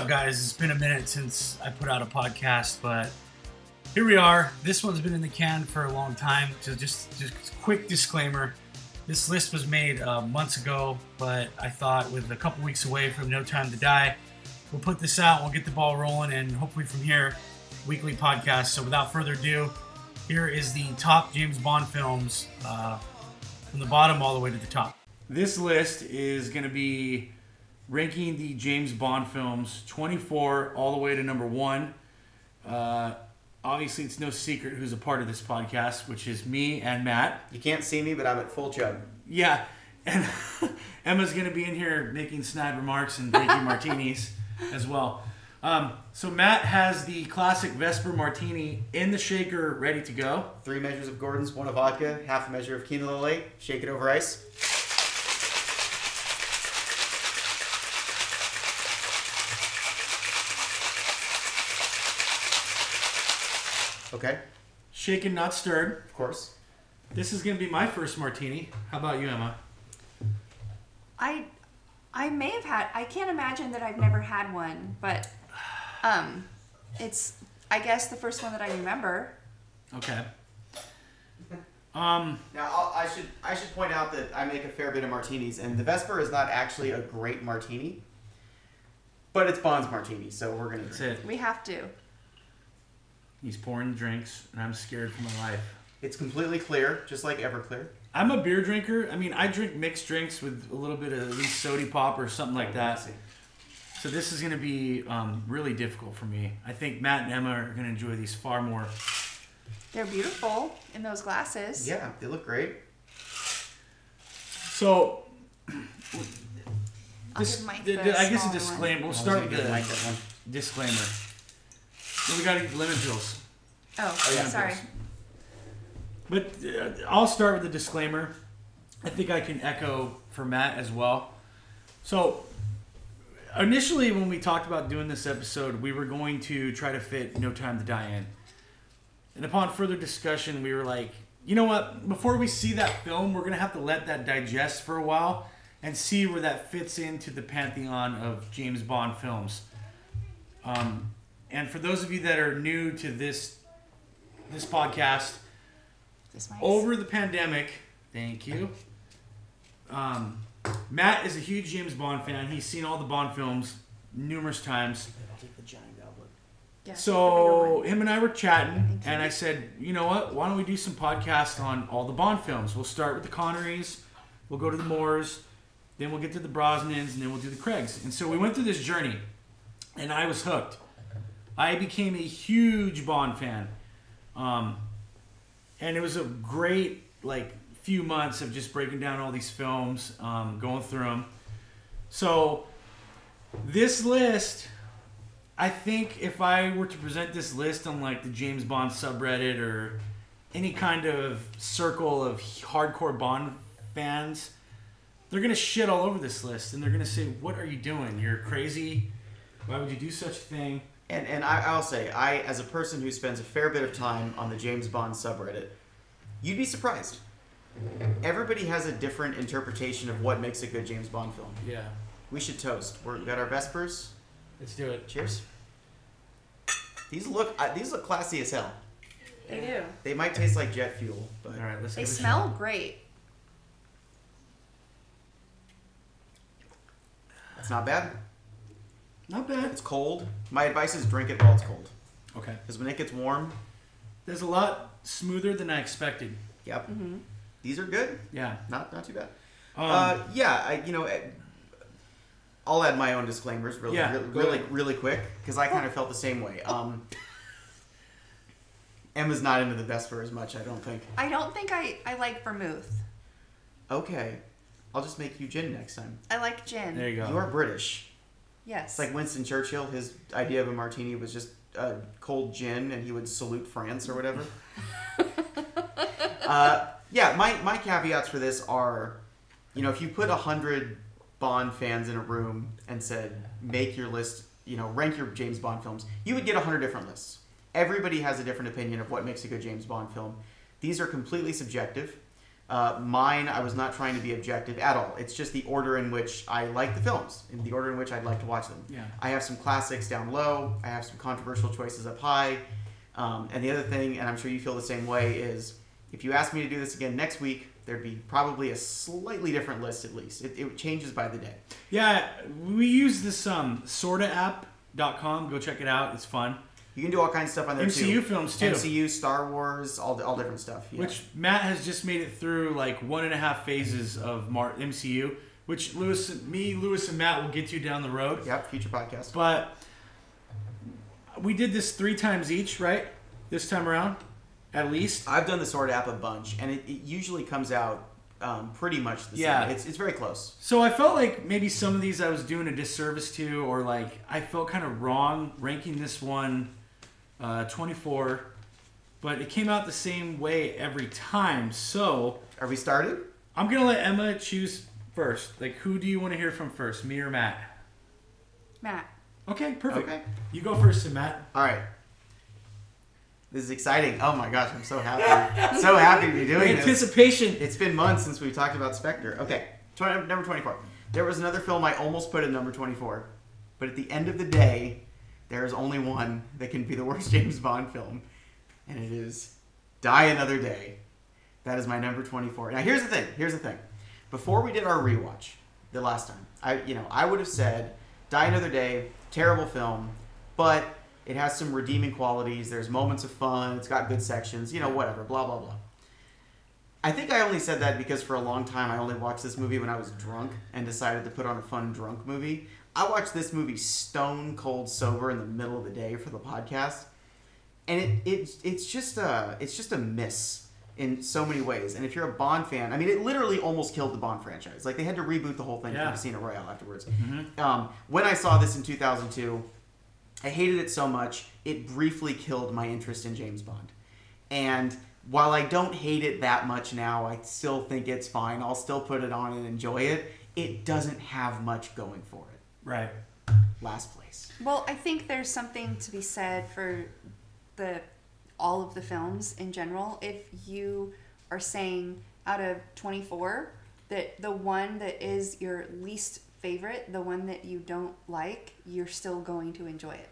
Up, guys? It's been a minute since I put out a podcast, but here we are. This one's been in the can for a long time. So just, just quick disclaimer: this list was made uh, months ago, but I thought with a couple weeks away from No Time to Die, we'll put this out. We'll get the ball rolling, and hopefully from here, weekly podcast. So without further ado, here is the top James Bond films uh, from the bottom all the way to the top. This list is going to be ranking the James Bond films 24 all the way to number one. Uh, obviously, it's no secret who's a part of this podcast, which is me and Matt. You can't see me, but I'm at full chug. Yeah, and Emma's going to be in here making snide remarks and drinking martinis as well. Um, so Matt has the classic Vesper Martini in the shaker, ready to go. Three measures of Gordon's, one of vodka, half a measure of Kina Lillet. Shake it over ice. Okay, Shaken, not stirred. of course. This is going to be my first martini. How about you, Emma? I I may have had I can't imagine that I've never had one, but um it's I guess the first one that I remember. Okay. Um, Now I'll, I should I should point out that I make a fair bit of martinis, and the Vesper is not actually a great martini, but it's Bond's martini, so we're gonna that's drink. it. We have to. He's pouring drinks, and I'm scared for my life. It's completely clear, just like Everclear. I'm a beer drinker. I mean, I drink mixed drinks with a little bit of at least soda pop or something like that. So this is going to be um, really difficult for me. I think Matt and Emma are going to enjoy these far more. They're beautiful in those glasses. Yeah, they look great. So, I'll give Mike the- the the- I guess a smaller one. disclaimer. We'll start gonna with the Mike that one. disclaimer. Then we got to get lemon pills. Oh, yeah. sorry. But uh, I'll start with the disclaimer. I think I can echo for Matt as well. So, initially, when we talked about doing this episode, we were going to try to fit No Time to Die in. And upon further discussion, we were like, you know what? Before we see that film, we're going to have to let that digest for a while and see where that fits into the pantheon of James Bond films. Um, and for those of you that are new to this this podcast, This over the pandemic, thank you. Um, Matt is a huge James Bond fan. He's seen all the Bond films numerous times. I'll take the giant goblet. Yeah, So him and I were chatting, and I said, you know what? Why don't we do some podcasts on all the Bond films? We'll start with the Connerys, we'll go to the Moores, then we'll get to the Brosnans, and then we'll do the Craigs. And so we went through this journey, and I was hooked. I became a huge Bond fan, um, and it was a great like few months of just breaking down all these films, um, going through them. So this list I think if I were to present this list on like the James Bond subreddit or any kind of circle of hardcore Bond fans, they're gonna shit all over this list and they're gonna say, "What are you doing? You're crazy. Why would you do such a thing?" And and I, I'll say, I as a person who spends a fair bit of time on the James Bond subreddit, you'd be surprised. Everybody has a different interpretation of what makes a good James Bond film. Yeah, We should toast. We're, we got our Vespers. let's do it. Cheers. These look uh, these look classy as hell. They do. They might taste like jet fuel, but All right, let's. They give it a smell shot. great. That's not bad. Not bad. It's cold. My advice is drink it while it's cold, Okay, because when it gets warm, there's a lot smoother than I expected. yep, Mm-hmm. these are good. Yeah. Not not too bad. Um, uh, yeah, I, you know, eh, I'll add my own disclaimers really, Yeah, really, go really, ahead. really quick because I kind of felt the same way. Um, Emma's not into the Vesper as much, I don't think. I don't think I I like vermouth. Okay, I'll just make you gin next time. I like gin. there you go. You are British. Yes. It's like Winston Churchill. His idea of a martini was just a cold gin, and he would salute France or whatever. uh, yeah, my, my caveats for this are, you know, if you put a hundred Bond fans in a room and said, make your list, you know, rank your James Bond films, you would get a hundred different lists. Everybody has a different opinion of what makes a good James Bond film. These are completely subjective. Uh, mine, I was not trying to be objective at all. It's just the order in which I like the films, in the order in which I'd like to watch them. Yeah. I have some classics down low. I have some controversial choices up high. Um, and the other thing, and I'm sure you feel the same way, is if you ask me to do this again next week, there'd be probably a slightly different list at least. It, it changes by the day. Yeah, we use this um sortaapp.com. Go check it out. It's fun. You can do all kinds of stuff on there MCU too. MCU films too. MCU, Star Wars, all, all different stuff. Yeah. Which Matt has just made it through like one and a half phases of Mar- MCU, which Lewis, me, Lewis, and Matt will get to down the road. Yep, future podcast. But we did this three times each, right? This time around, at least. I've done the Sword app a bunch, and it, it usually comes out um, pretty much the Yeah. same. It's, it's very close. So I felt like maybe some of these I was doing a disservice to, or like I felt kind of wrong ranking this one uh, 24, but it came out the same way every time. So Are we started? I'm gonna let Emma choose first. Like, who do you want to hear from first, me or Matt? Matt. Okay, perfect. Okay. You go first, then, Matt. All right. This is exciting. Oh my gosh, I'm so happy. so happy to be doing this. Anticipation. It's been months since we talked about Spectre. Okay, 20, number 24. There was another film I almost put at number 24, but at the end of the day, there is only one that can be the worst James Bond film, and it is Die Another Day. That is my number 24. Now here's the thing. Here's the thing. Before we did our rewatch the last time, I you know I would have said Die Another Day, terrible film, but it has some redeeming qualities. There's moments of fun. It's got good sections. You know, whatever. Blah blah blah. I think I only said that because for a long time I only watched this movie when I was drunk and decided to put on a fun drunk movie. I watched this movie stone cold sober in the middle of the day for the podcast, and it, it it's just a it's just a miss in so many ways. And if you're a Bond fan, I mean, it literally almost killed the Bond franchise. Like they had to reboot the whole thing Yeah. for Casino Royale afterwards. Mhm. Um, when I saw this in 2002, I hated it so much it briefly killed my interest in James Bond. And while I don't hate it that much now, I still think it's fine. I'll still put it on and enjoy it. It doesn't have much going for it. Right. Last place. Well, I think there's something to be said for the all of the films in general. If you are saying out of 24 that the one that is your least favorite, the one that you don't like, you're still going to enjoy it.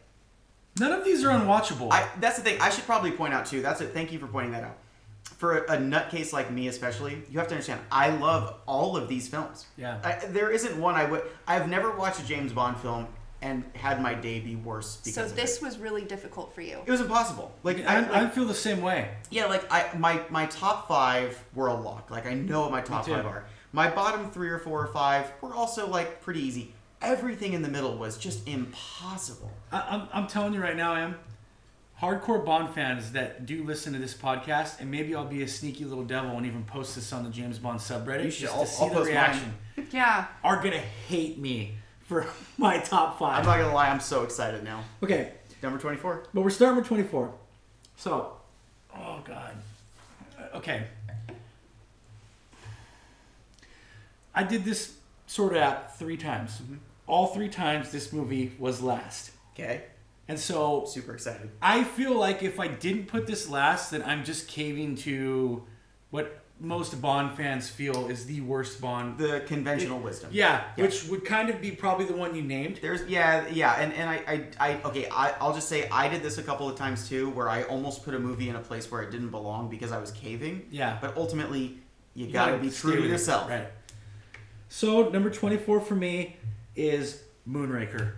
None of these are unwatchable. I, that's the thing. I should probably point out too. That's it. Thank you for pointing that out. For a, a nutcase like me, especially, you have to understand. I love all of these films. Yeah. I, there isn't one I would. I've never watched a James Bond film and had my day be worse because So of this it. was really difficult for you. It was impossible. Like I, I, I, feel the same way. yeah, like I my my top five were a lock. Like I know what my top five are. My bottom three or four or five were also like pretty easy. Everything in the middle was just impossible. I, I'm, I'm telling you right now, Em. Hardcore Bond fans that do listen to this podcast, and maybe I'll be a sneaky little devil and even post this on the James Bond subreddit You should. just I'll- to see I'll the post mine. reaction. Yeah. Are gonna hate me for my top 5 I'm not gonna lie. I'm so excited now. okay, Number twenty four. but we're starting with 24. So, oh god. Okay. I did this sort of app three times. Mm-hmm. All three times this movie was last. Okay. And so Super excited. I feel like if I didn't put this last, then I'm just caving to what most Bond fans feel is the worst Bond. The conventional wisdom. Yeah, Yeah. which would kind of be probably the one you named. There's yeah yeah and, and I, I I okay I I'll just say I did this a couple of times too where I almost put a movie in a place where it didn't belong because I was caving. Yeah. But ultimately you, You gotta, be true to yourself. Right. So number 24 for me is Moonraker.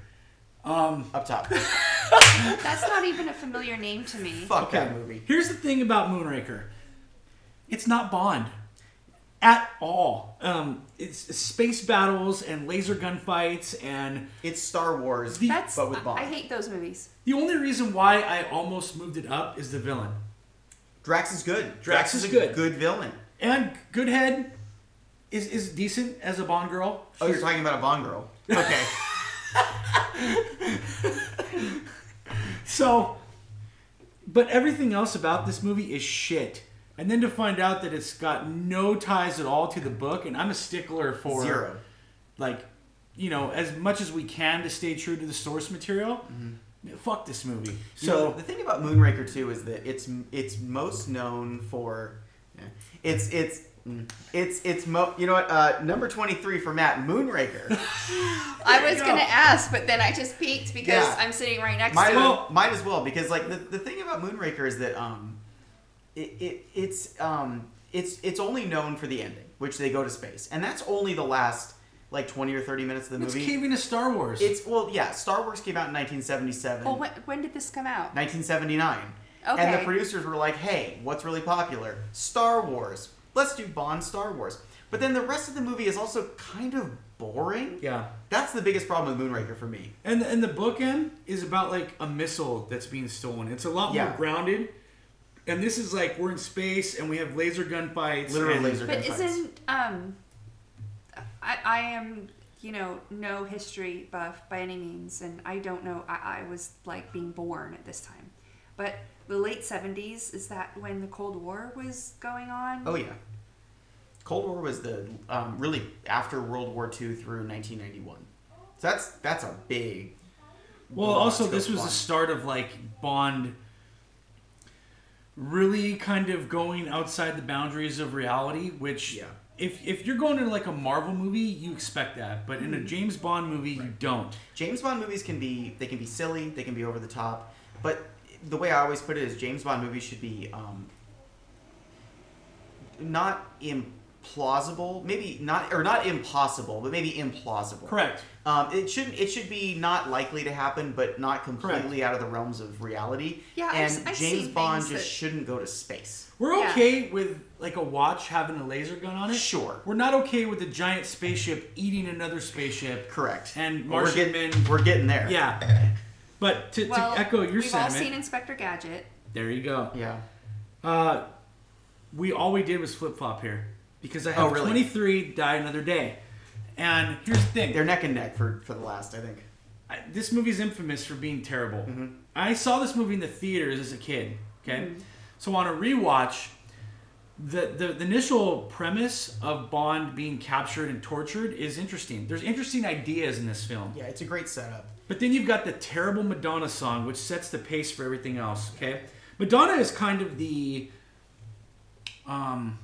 Um, Up top. That's not even a familiar name to me. Fuck that movie. Here's the thing about Moonraker. It's not Bond at all. Um, it's it's space battles and laser gunfights and It's Star Wars, The- That's but with Bond. I hate those movies. the only reason why I almost moved it up is the villain. Drax is good. Drax is a good. Good villain. And Goodhead is is decent as a Bond girl. Oh, you're talking about a Bond girl. Okay. So, but everything else about this movie is shit. And then to find out that it's got no ties at all to the book, and I'm a stickler for Zero. like, you know, as much as we can to stay true to the source material. Mm-hmm. Fuck this movie. You know, So the thing about Moonraker too is that it's it's most known for it's it's It's it's mo- you know what uh, number twenty three for Matt Moonraker. I was you gonna ask, but then I just peeked because Yeah. I'm sitting right next Mine, to him. well, mine as well because like the, the thing about Moonraker is that um, it, it it's um it's it's only known for the ending, which they go to space, and that's only the last like twenty or thirty minutes of the movie. It's movie. caving to Star Wars. It's well, yeah. Star Wars came out in 1977. Well, when, when did this come out? 1979. And the Okay. producers were like, hey, what's really popular? Star Wars. Let's do Bond Star Wars. But then the rest of the movie is also kind of boring. yeah. That's the biggest problem with Moonraker for me. And and the bookend is about like a missile that's being stolen. It's a lot more Yeah. grounded. And this is like we're in space and we have laser gun fights. Literal laser But gun fights. isn't um, I I am you know no history buff by any means, and I don't know. I, I was like being born at this time, but the late seventies is that when the Cold War was going on? Oh, yeah. Cold War was the um, really after World War II through 1991. So that's that's a big. Well, also this was Bond. the start of like Bond really kind of going outside the boundaries of reality, which Yeah. if if you're going to like a Marvel movie, you expect that, but in a James Bond movie, you don't. James Bond movies can be they can be silly, they can be over the top, but the way I always put it is James Bond movies should be um, not implausible, maybe not or not impossible, but maybe implausible. Correct. Um, it shouldn't. It should be not likely to happen, but not completely Correct. out of the realms of reality. Yeah, I've and s- I've James seen Bond just that- shouldn't go to space. We're Yeah. okay with like a watch having a laser gun on it. Sure. We're not okay with a giant spaceship eating another spaceship. Correct. And But we're getting, men. we're getting there. Yeah. But to, well, to echo your we've all seen Inspector Gadget. there you go. Yeah. Uh, we all we did was flip flop here because I have Oh, really? 23 die another day, and here's the thing: They're neck and neck for for the last. I think. I, this movie's infamous for being terrible. Mhm. I saw this movie in the theaters as a kid. Okay, Mm-hmm. so on a rewatch, the, the the initial premise of Bond being captured and tortured is interesting. There's interesting ideas in this film. Yeah, it's a great setup. But then you've got the terrible Madonna song, which sets the pace for everything else. Okay, Madonna is kind of the, um,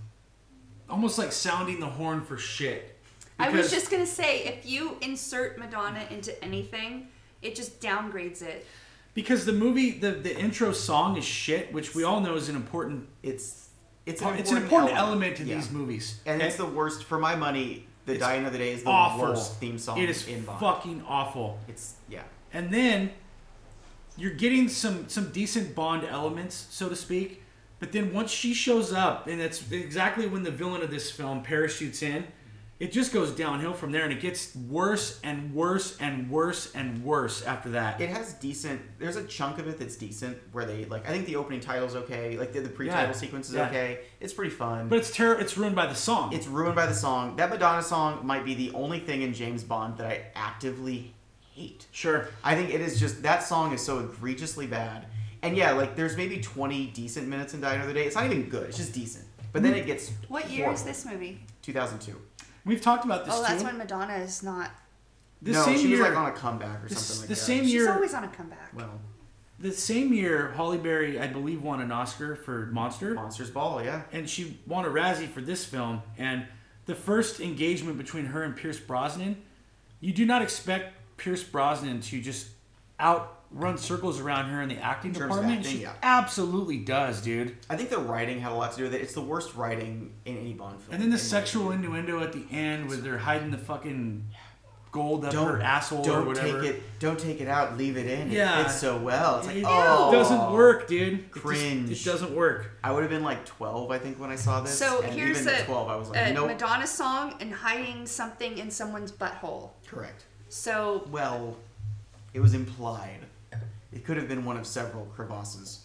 almost like sounding the horn for shit. I was just gonna say, if you insert Madonna into anything, it just downgrades it. because the movie, the the intro song is shit, which we all know is an important. It's it's It's an important element, to these movies. and okay? it's the worst for my money. The It's Die Another Day is the awful. worst theme song It is in Bond. fucking awful. It's yeah. and then you're getting some some decent Bond elements, so to speak. But then once she shows up, and that's exactly when the villain of this film parachutes in, it just goes downhill from there, and it gets worse and worse and worse and worse after that. It has decent. There's a chunk of it that's decent where they like. I think the opening title's okay. Like the, the pre-title Yeah. sequence is Yeah. okay. It's pretty fun. but it's ter- It's ruined by the song. it's ruined by the song. That Madonna song might be the only thing in James Bond that I actively hate. sure. I think it is just that song is so egregiously bad. And yeah, like there's maybe 20 decent minutes in Die Another Day. It's not even good. It's just decent. But then mm. it gets What year is this movie? 2002. We've talked about this Oh, that's too. when Madonna is not. the no, same she year, was like on a comeback or the, something like the that. same She's year, always on a comeback. Well, the same year, Halle Berry, I believe, won an Oscar for Monster. Monsters Ball, yeah. and she won a Razzie for this film. And the first engagement between her and Pierce Brosnan, you do not expect Pierce Brosnan to just outrun circles around her in the acting In terms of department. acting, she yeah. absolutely does, dude. I think the writing had a lot to do with it. It's the worst writing in any Bond film. And then the in sexual opinion. innuendo at the end, where they're hiding the fucking gold up Don't her asshole don't whatever. take it. Don't take it out. Leave it in. Yeah. it fits so well. It's like it oh, doesn't work, dude. It just- Cringe. it doesn't work. I would have been like 12, I think, when I saw this. So and here's even a, at 12, I was like, a nope. Madonna song and hiding something in someone's butthole. Correct. So Well, it was implied. It could have been one of several crevasses.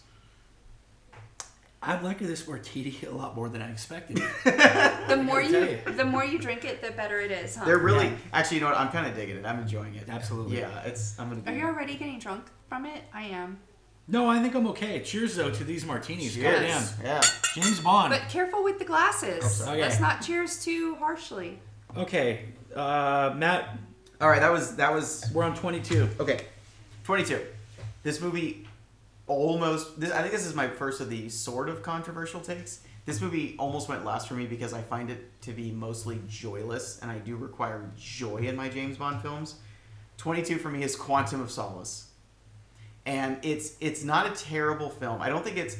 I'm liking this martini a lot more than I expected. the more gotta you, the more you drink it, the better it is, huh? They're really Yeah. actually, you know what? I'm kind of digging it. I'm enjoying it. Absolutely. Yeah, it's. I'm gonna. Do Are you already getting drunk from it? I am. no, I think I'm okay. Cheers though to these martinis. Cheers. Goddamn. Yeah. James Bond. But careful with the glasses. Okay. Let's not cheers too harshly. Okay, uh, Matt, All right. That was that was we're on 22. okay. 22. This movie almost. This, I think this is my first of the sort of controversial takes. This movie almost went last for me because I find it to be mostly joyless, and I do require joy in my James Bond films. 22 for me is Quantum of Solace. And it's it's not a terrible film. I don't think it's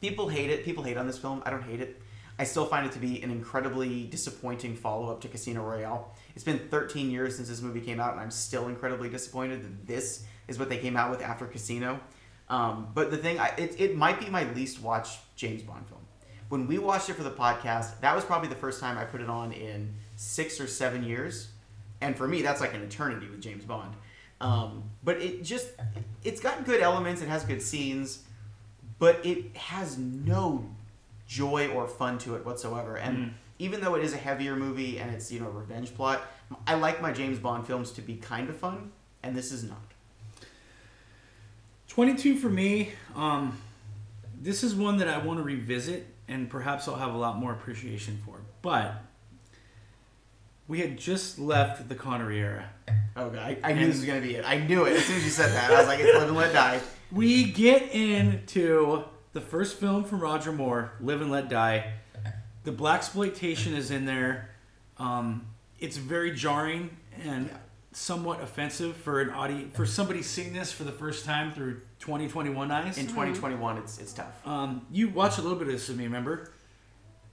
people hate it. People hate on this film. I don't hate it. I still find it to be an incredibly disappointing follow-up to Casino Royale. It's been 13 years since this movie came out, and I'm still incredibly disappointed that this is what they came out with after Casino. Um, but the thing, I, it, it might be my least watched James Bond film. When we watched it for the podcast, that was probably the first time I put it on in six or seven years. And for me, that's like an eternity with James Bond. Um, but it just, it's got good elements, it has good scenes, but it has no joy or fun to it whatsoever. And Mm. Even though it is a heavier movie and it's, you know, a revenge plot, I like my James Bond films to be kind of fun, and this is not. 22 for me. Um, this is one that I want to revisit, and perhaps I'll have a lot more appreciation for. But we had just left the Connery era. Oh god, I, I knew this was gonna be it. I knew it as soon as you said that. I was like, it's live and let die. We get into the first film from Roger Moore, Live and Let Die. The blaxploitation is in there. Um, it's very jarring and Yeah. somewhat offensive for an audience for somebody seeing this for the first time through 2021 eyes. In 2021, it's it's tough. Um, you watch a little bit of this with me, remember?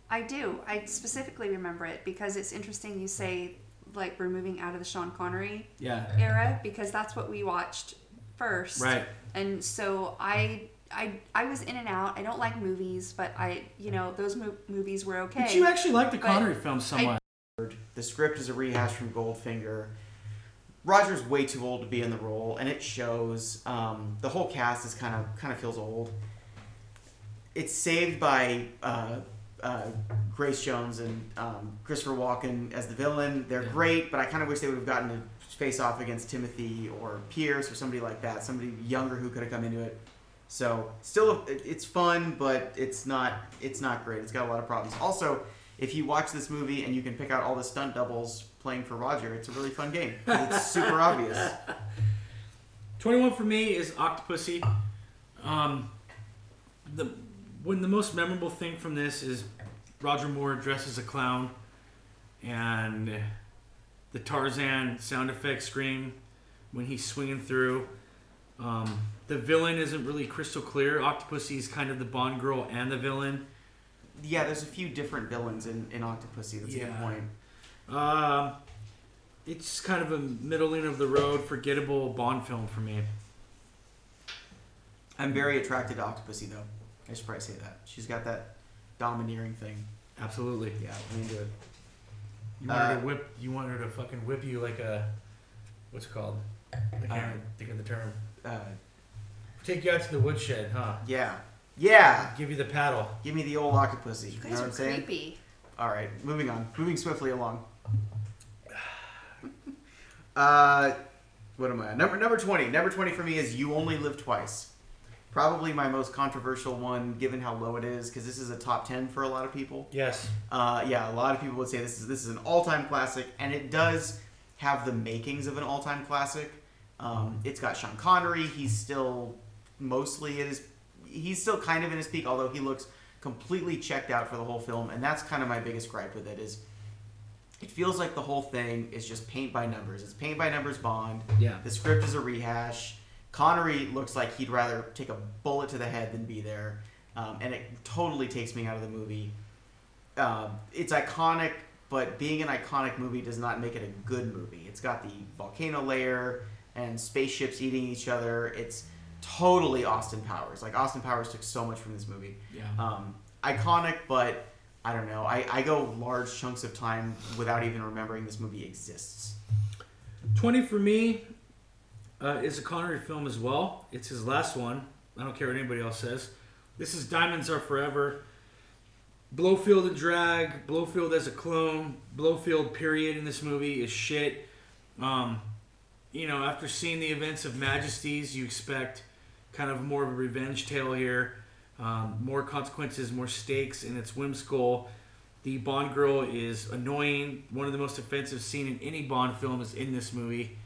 I do. I specifically remember it because it's interesting you say like we're moving out of the Sean Connery Yeah. era because that's what we watched first. Right. And so I I I was in and out. I don't like movies, but I you know those mo- movies were okay. But you actually like the But Connery films somewhat. The script is a rehash from Goldfinger. Roger's way too old to be in the role, and it shows. Um, the whole cast is kind of kind of feels old. It's saved by uh, uh, Grace Jones and um, Christopher Walken as the villain. They're Yeah. great, but I kind of wish they would have gotten to face off against Timothy or Pierce or somebody like that, somebody younger who could have come into it. So still, it's fun, but it's not it's not great. It's got a lot of problems. Also, if you watch this movie and you can pick out all the stunt doubles playing for Roger, it's a really fun game. It's super obvious. 21 for me is Octopussy. Um, the when the most memorable thing from this is Roger Moore dresses a clown and the Tarzan sound effect scream when he's swinging through. Um, the villain isn't really crystal clear. Octopussy is kind of the Bond girl and the villain. Yeah, there's a few different villains in, in Octopussy. That's a good point. Um, it's kind of a middling of the road, forgettable Bond film for me. I'm very attracted to Octopussy though. I should probably say that. She's got that domineering thing. Absolutely. Yeah, I'm into it. You want her Uh, to whip? You want her to fucking whip you like a what's it called? I can't Uh, think of the term. Uh, Take you out to the woodshed, huh? yeah. Yeah. Give you the paddle. Give me the old Octopussy. you You, guys know what are I'm saying? creepy. All right, moving on. Moving swiftly along. Uh, what am I? Number number twenty. Number twenty for me is "You Only Live Twice." Probably my most controversial one, given how low it is, because this is a top ten for a lot of people. Yes. Uh, yeah, a lot of people would say this is this is an all-time classic, and it does have the makings of an all-time classic. Um, it's got Sean Connery. He's still mostly at his. He's still kind of in his peak, although he looks completely checked out for the whole film, and that's kind of my biggest gripe with it. Is it feels like the whole thing is just paint by numbers. It's paint by numbers Bond. Yeah. The script is a rehash. Connery looks like he'd rather take a bullet to the head than be there, um, and it totally takes me out of the movie. Um, it's iconic, but being an iconic movie does not make it a good movie. It's got the volcano layer and spaceships eating each other. It's totally Austin Powers. Like Austin Powers took so much from this movie. Yeah. Um, iconic, but I don't know. I, I go large chunks of time without even remembering this movie exists. Twenty for me uh, is a Connery film as well. It's his last one. I don't care what anybody else says. This is Diamonds Are Forever. Blofeld and drag. Blofeld as a clone. Blofeld period in this movie is shit. Um, you know, after seeing the events of Majesty's, you expect kind of more of a revenge tale here. Um, more consequences, more stakes, and it's whimsical. The Bond girl is annoying. One of the most offensive scene in any Bond film is in this movie.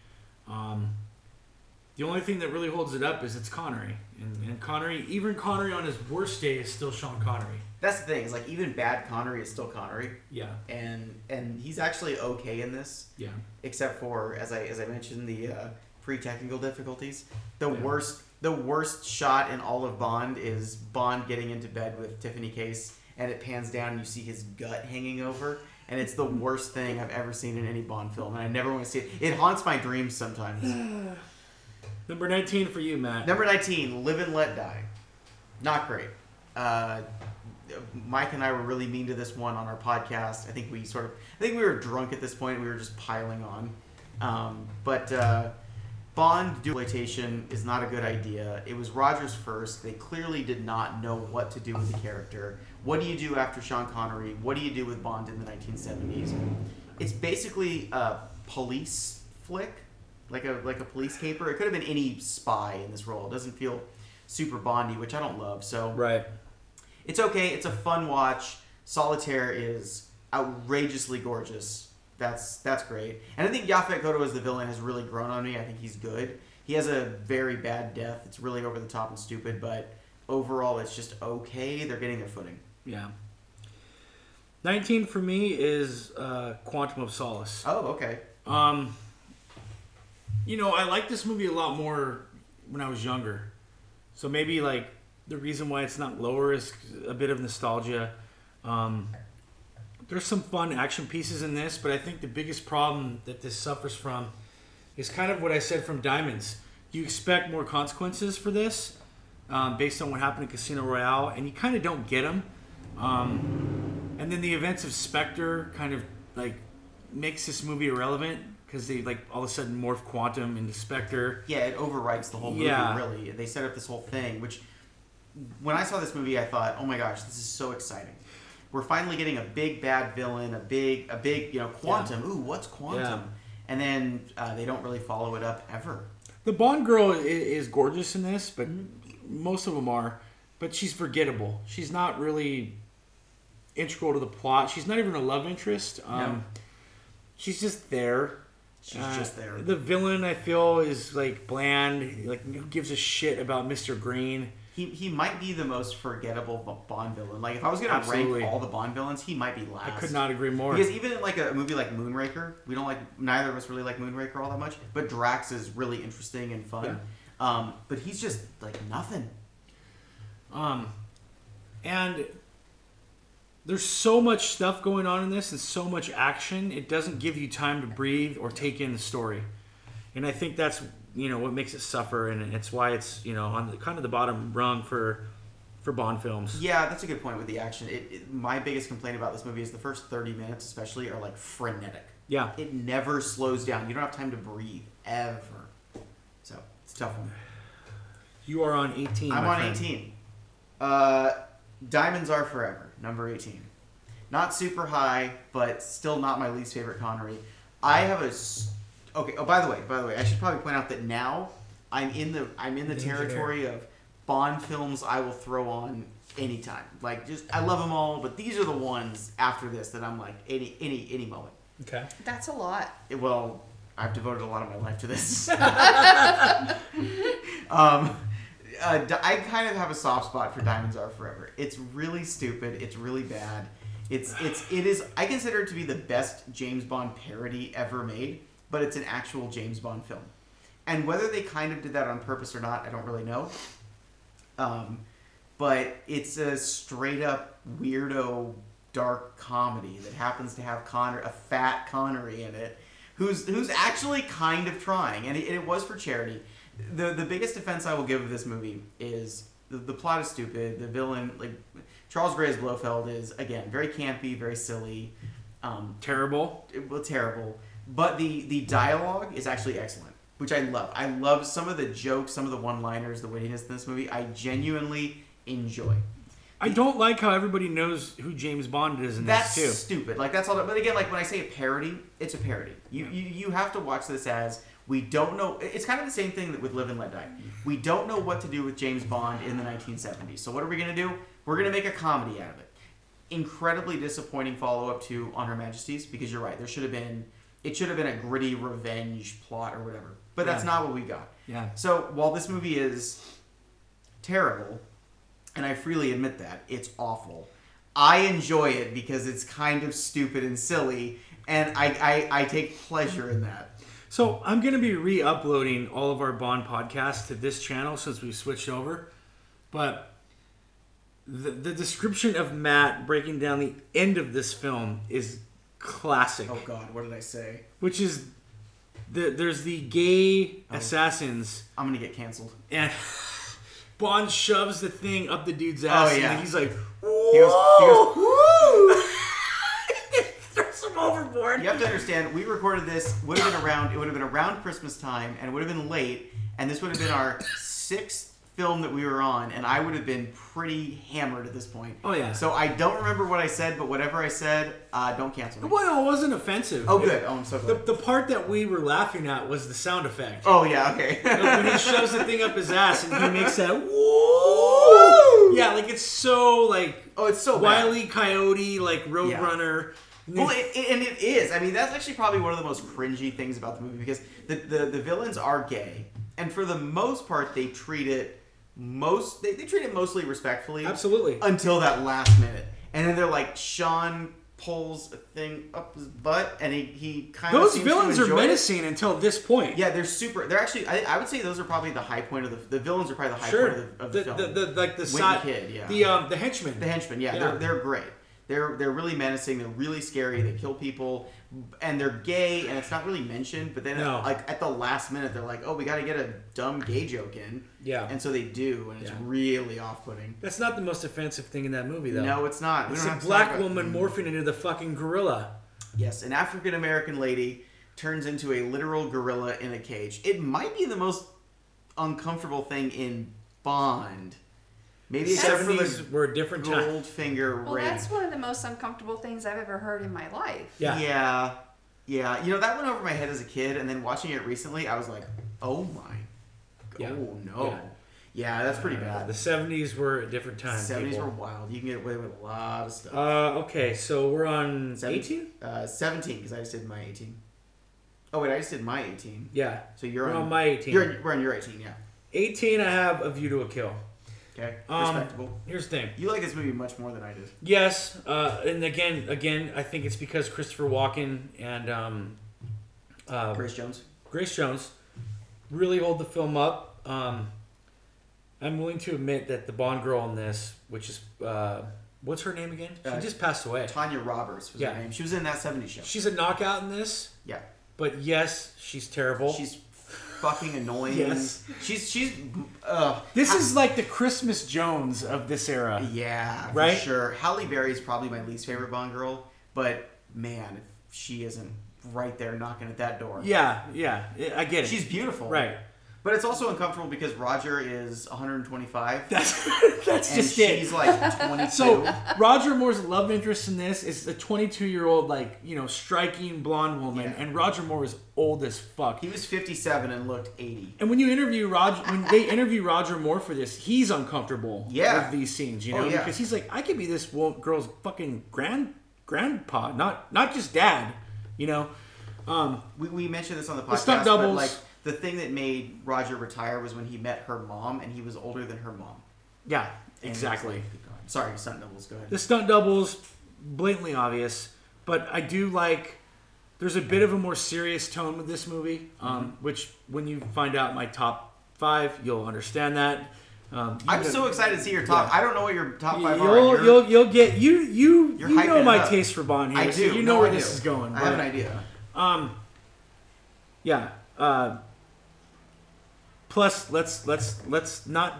Um, The only thing that really holds it up is it's Connery, and, and Connery, even Connery on his worst day, is still Sean Connery. That's the thing. Is like even bad Connery is still Connery, Yeah, and and he's actually okay in this, yeah, except for as I as I mentioned the uh, pre technical difficulties. The Yeah. worst the worst shot in all of Bond is Bond getting into bed with Tiffany Case, and it pans down and you see his gut hanging over. And it's the worst thing I've ever seen in any Bond film, and I never want to see it. It haunts my dreams sometimes. Number nineteen for you, Matt. Number 19, Live and Let Die. Not great. Uh, Mike and I were really mean to this one on our podcast. I think we sort of, I think we were drunk at this point. We were just piling on. Um, but uh, Bond duplication is not a good idea. It was Rogers first. They clearly did not know what to do with the character. What do you do after Sean Connery? What do you do with Bond in the 1970s? It's basically a police flick, like a like a police caper. It could have been any spy in this role. It doesn't feel super Bondy, which I don't love. So Right. it's okay. It's a fun watch. Solitaire is outrageously gorgeous. That's that's great. And I think Yaphet Kotto as the villain has really grown on me. I think he's good. He has a very bad death. It's really over the top and stupid, but overall it's just okay. They're getting their footing. Yeah. Nineteen for me is uh, Quantum of Solace. Oh, okay. Um, you know, I like this movie a lot more when I was younger. So maybe like the reason why it's not lower is a bit of nostalgia. Um, there's some fun action pieces in this, but I think the biggest problem that this suffers from is kind of what I said from Diamonds. You expect more consequences for this um, based on what happened in Casino Royale, and you kind of don't get them. Um, and then the events of Spectre kind of like makes this movie irrelevant because they like all of a sudden morph Quantum into Spectre. Yeah, it overwrites the whole movie. Yeah. Really, they set up this whole thing. Which, when I saw this movie, I thought, "Oh my gosh, this is so exciting! We're finally getting a big bad villain, a big, a big, you know, quantum. Ooh, what's quantum?" Yeah. And then uh, they don't really follow it up ever. The Bond girl is gorgeous in this, but most of them are. But she's forgettable. She's not really integral to the plot. She's not even a love interest. Um, No. She's just there. She's Uh, just there. The villain, I feel, is like bland. Like, who gives a shit about Mr. Green? He, he might be the most forgettable Bond villain. Like if I was gonna Absolutely. rank all the Bond villains, he might be last. I could not agree more. Because even in like a movie like Moonraker, we don't like neither of us really like Moonraker all that much. But Drax is really interesting and fun. Um, but he's just like nothing. Um, and there's so much stuff going on in this and so much action. It doesn't give you time to breathe or take in the story, and I think that's you know what makes it suffer, and it's why it's you know on the, kind of the bottom rung for for Bond films. Yeah, that's a good point with the action. It, it, my biggest complaint about this movie is the first 30 minutes, especially, are like frenetic. Yeah. It never slows down. You don't have time to breathe ever. So it's a tough one. You are on 18. I'm on friend. 18. Uh, Diamonds Are Forever, number 18. Not super high, but still not my least favorite Connery. I have a okay. Oh, by the way, by the way, I should probably point out that now I'm in the I'm in the Danger territory of Bond films I will throw on anytime. Like just I love them all, but these are the ones after this that I'm like any any any moment. Okay. That's a lot. It- well, I've devoted a lot of my life to this. um, uh, I kind of have a soft spot for Diamonds Are Forever. It's really stupid. It's really bad. It's it's it is. I consider it to be the best James Bond parody ever made, but it's an actual James Bond film. And whether they kind of did that on purpose or not, I don't really know. Um, but it's a straight up weirdo dark comedy that happens to have Connor a fat Connery in it, who's who's actually kind of trying, and it, it was for charity. the The biggest defense I will give of this movie is the, the plot is stupid. The villain, like Charles Gray's Blofeld, is again very campy, very silly, um, Terrible. it- well, terrible. But the the dialogue is actually excellent, which I love. I love some of the jokes, some of the one liners, the wittiness in this movie. I genuinely enjoy. I don't like how everybody knows who James Bond is in That's this too. stupid. Like that's all. That, but again, like when I say a parody, it's a parody. You, you you have to watch this as we don't know. It's kind of the same thing that with Live and Let Die. We don't know what to do with James Bond in the 1970s. So what are we gonna do? We're gonna make a comedy out of it. Incredibly disappointing follow up to On Her Majesty's because you're right. There should have been it should have been a gritty revenge plot or whatever. But that's Yeah. not what we got. Yeah. So while this movie is terrible, and I freely admit that it's awful, I enjoy it because it's kind of stupid and silly, and I I, I take pleasure in that. So I'm going to be re-uploading all of our Bond podcasts to this channel since we switched over. But the, the description of Matt breaking down the end of this film is classic, Oh God, what did I say? which is the, there's the gay Oh. assassins I'm gonna get canceled. and Bond shoves the thing up the dude's ass Oh, yeah. and he's like, He goes, he goes, throws him overboard. You have to understand, we recorded this. Would have been around. It would have been around Christmas time, and it would have been late. And this would have been our sixth film that we were on, and I would have been pretty hammered at this point. Oh, yeah. So I don't remember what I said, but whatever I said, uh, don't cancel me. Well, it wasn't offensive. Oh, good. Oh, I'm so The, glad. the part that we were laughing at was the sound effect. Oh yeah. Okay. when he shoves the thing up his ass and he makes that woo. Yeah, like it's so like Oh, it's so. Wily Coyote, like Roadrunner. Then- Well, it, it- and it is. I mean, that's actually probably one of the most cringy things about the movie because the, the, the villains are gay, and for the most part, they treat it most they, they treat it mostly respectfully. Absolutely. Until that last minute, and then they're like Sean pulls a thing up his butt, and he he kind of Those villains are enjoy it. menacing until this point. Yeah, they're super. They're actually. I, I would say those are probably the high point of the. The villains are probably the high sure. point of the, of the, the, film. the, the- like the side, Kid, yeah. the um the henchman. The henchmen, yeah, Yeah. They're, they're great. They're they're really menacing. They're really scary. They kill people, and they're gay. And it's not really mentioned. But then, No. like at the last minute, they're like, "Oh, we got to get a dumb gay joke in." Yeah. And so they do, and it's Yeah. really off-putting. That's not the most offensive thing in that movie, though. No, it's not. We it's a black about- woman mm. morphing into the fucking gorilla. Yes, an African American lady turns into a literal gorilla in a cage. It might be the most uncomfortable thing in Bond. Maybe except for Seventies the were a different time. Goldfinger Well, ring. that's one of the most uncomfortable things I've ever heard in my life. Yeah. Yeah. Yeah. You know, that went over my head as a kid, and then watching it recently, I was like, oh my. Yeah. Oh no. Yeah. Yeah, that's pretty Uh, bad. the seventies were a different time. 70s people. were wild. You can get away with a lot of stuff. Uh, okay, so we're on 17? eighteen. Uh, 17, because I just did my 18. Oh, wait, I just did my 18. Yeah, So you're we're on, on my eighteen. You're, we're on your 18, yeah. Eighteen. I have a view to a kill. Okay. Um, Respectable. Here's the thing. You like this movie much more than I did. Yes, uh, and again, again, I think it's because Christopher Walken and um, uh, Grace Jones. Grace Jones really hold the film up. Um, I'm willing to admit that the Bond girl in this, which is uh, what's her name again? She Uh, just passed away. Tanya Roberts was Yeah. her name. She was in that 70s show. She's a knockout in this, Yeah. but yes, she's terrible. She's fucking annoying. Yes. She's, she's, uh, this is like the Christmas Jones of this era. Yeah, for Right? sure. Halle Berry is probably my least favorite Bond girl, but man, she isn't right there knocking at that door. Yeah, yeah, I get it. She's beautiful. right. But it's also uncomfortable because Roger is 125 That's that's just it. she's like 22. So Roger Moore's love interest in this is a 22 year old like you know striking blonde woman, Yeah. and Roger Moore is old as fuck. he was 57 and looked 80. And when you interview Roger, when they interview Roger Moore for this, he's uncomfortable Yeah. with these scenes, you Oh, know, yeah. because he's like, I could be this girl's fucking grand grandpa, not not just dad, you know. Um, We, we mentioned this on the The podcast, stunt but doubles. like the thing that made Roger retire was when he met her mom and he was older than her mom. yeah, And it's exactly. like- sorry, stunt doubles. Go ahead. The stunt doubles, blatantly obvious, but I do like. There's a bit of a more serious tone with this movie, um, Mm-hmm. which when you find out my top five, you'll understand that. Um, you I'm know- so excited to see your top. I don't know what your top five are. You'll, You're- you'll you'll get you you You're you hyping know it my up. taste for Bond here. I so do. you know No, where I this do. is going. I have an idea. Um, yeah. Uh, plus, let's let's let's not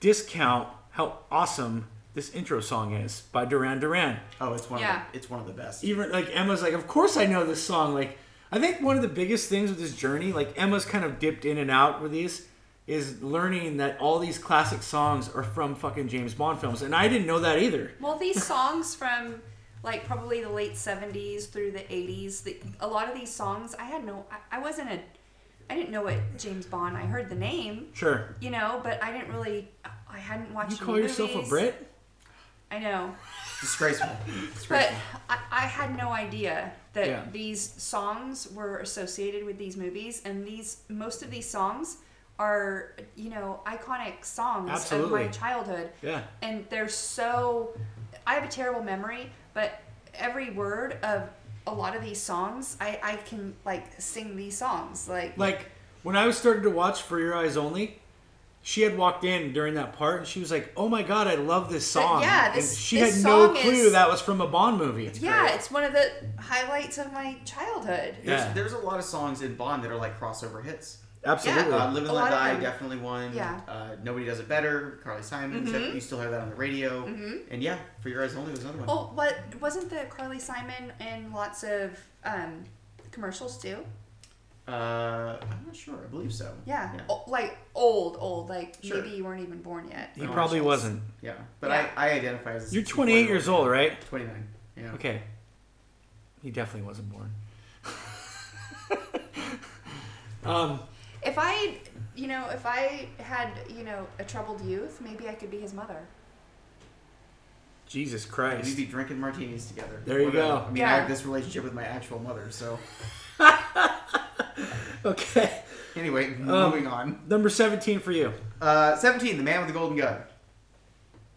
discount how awesome this intro song is by Duran Duran. Oh, it's one. Yeah. Of the, it's one of the best. Even like Emma's like, of course I know this song. Like, I think one of the biggest things with this journey, like Emma's kind of dipped in and out with these, is learning that all these classic songs are from fucking James Bond films, and I didn't know that either. Well, these songs from like probably the late 70s through the 80s, the, a lot of these songs, I had no, I, I wasn't a, I didn't know what James Bond, I heard the name, Sure. you know, but I didn't really, I hadn't watched You call yourself a. Brit? I know. Disgraceful. But I, I had no idea that Yeah. these songs were associated with these movies, and these most of these songs are you know iconic songs of my childhood, Yeah. and they're so. I have a terrible memory, but every word of a lot of these songs, I I can like sing these songs like. Like when I was started to watch For Your Eyes Only, she had walked in during that part and she was like, "Oh my god, I love this song." yeah, this- and she this had no clue is- that was from a Bond movie. yeah, great. it's one of the highlights of my childhood. There's, Yeah. there's a lot of songs in Bond that are like crossover hits. Absolutely. Uh, Live and Let Die, definitely one. Yeah. Uh, Nobody Does It Better, Carly Simon. Mhm. You still hear that on the radio. And yeah, For Your Eyes Only was another one. Oh, what wasn't the Carly Simon in lots of um, commercials too? Uh, I'm not sure. I believe so. Yeah, Yeah. O- like old, old. Like Sure. maybe you weren't even born yet. he No, probably wasn't. Yeah. But Yeah. I, I identify as You're 28 years old, right? 29. Yeah. Okay. He definitely wasn't born. um, If I, you know, if I had, you know, a troubled youth, maybe I could be his mother. Jesus Christ. We'd be drinking martinis together. There you Whatever. go. I mean, Yeah. I have this relationship with my actual mother, so. Okay. Anyway, Um, moving on. Number 17 for you. Uh, 17, The Man with the Golden Gun.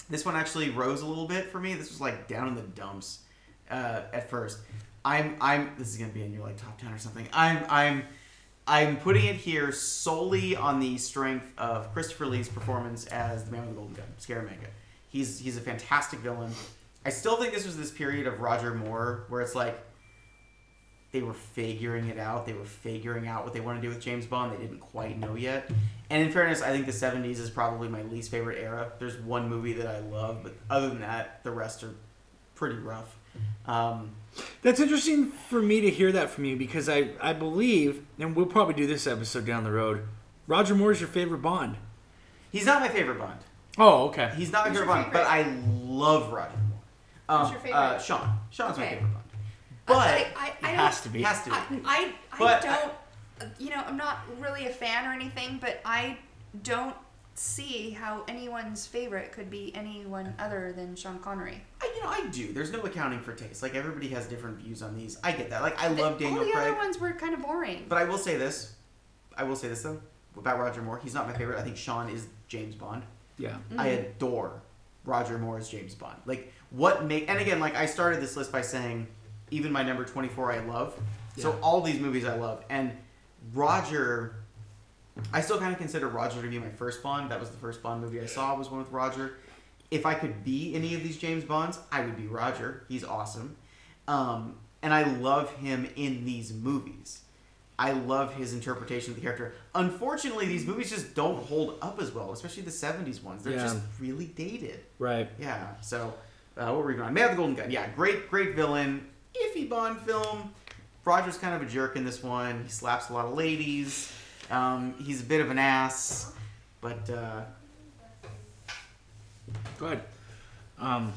This one actually rose a little bit for me. This was like down in the dumps uh, at first. I'm I'm this is gonna be in your like top ten or something. I'm I'm I'm putting it here solely on the strength of Christopher Lee's performance as the Man with the Golden Gun, Scaramanga. He's he's a fantastic villain. I still think this was this period of Roger Moore where it's like they were figuring it out. They were figuring out what they want to do with James Bond. They didn't quite know yet. And in fairness, I think the 70s is probably my least favorite era. There's one movie that I love, but other than that, the rest are pretty rough. Um, That's interesting for me to hear that from you because I, I believe, and we'll probably do this episode down the road, Roger Moore is your favorite Bond. he's not my favorite Bond. Oh, okay. He's not my Who's favorite your Bond, but I love Roger Moore. Um, Who's your favorite? Uh, Sean. Sean's my Okay. favorite Bond. But I, I, I It don't- has to be. has to be. I, I, I But- don't, you know, I'm not really a fan or anything, but I don't see how anyone's favorite could be anyone other than Sean Connery. I, you know, I do. There's no accounting for taste. Like everybody has different views on these. I get that. Like I love The- Daniel All the Craig. other ones were kind of boring. But I will say this. I will say this though about Roger Moore. He's not my favorite. I think Sean is James Bond. Yeah. Mm-hmm. I adore Roger Moore as James Bond. Like what make and again like I started this list by saying even my number 24 I love. So Yeah. all these movies I love and Roger I still kind of consider Roger to be my first Bond. That was the first Bond movie I saw was one with Roger. If I could be any of these James Bonds, I would be Roger. He's awesome. Um, and I love him in these movies. I love his interpretation of the character. Unfortunately, these movies just don't hold up as well, especially the 70s ones. They're Yeah. just really dated. Right. Yeah, so uh, what were we going on? Man with the Golden Gun. Yeah, great, great villain. Iffy Bond film. Roger's kind of a jerk in this one. He slaps a lot of ladies. Um, he's a bit of an ass, but uh, Go ahead. Um,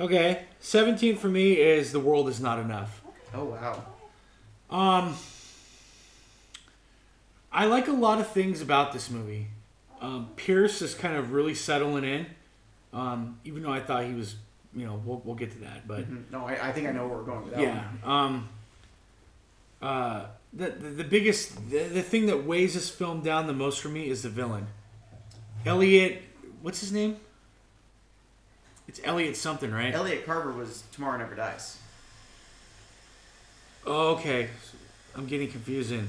okay. 17 for me is The World Is Not Enough. oh wow, Um, I like a lot of things about this movie. Um, Pierce is kind of really settling in, um, even though I thought he was, you know, we'll, we'll get to that, but Mhm. no, I, I think I know where we're going with that yeah. Um, uh, the, the the biggest the, the thing that weighs this film down the most for me is the villain, Elliot. What's his name? It's Elliot something, right? Elliot Carver was Tomorrow Never Dies. Oh, okay. I'm getting confusing.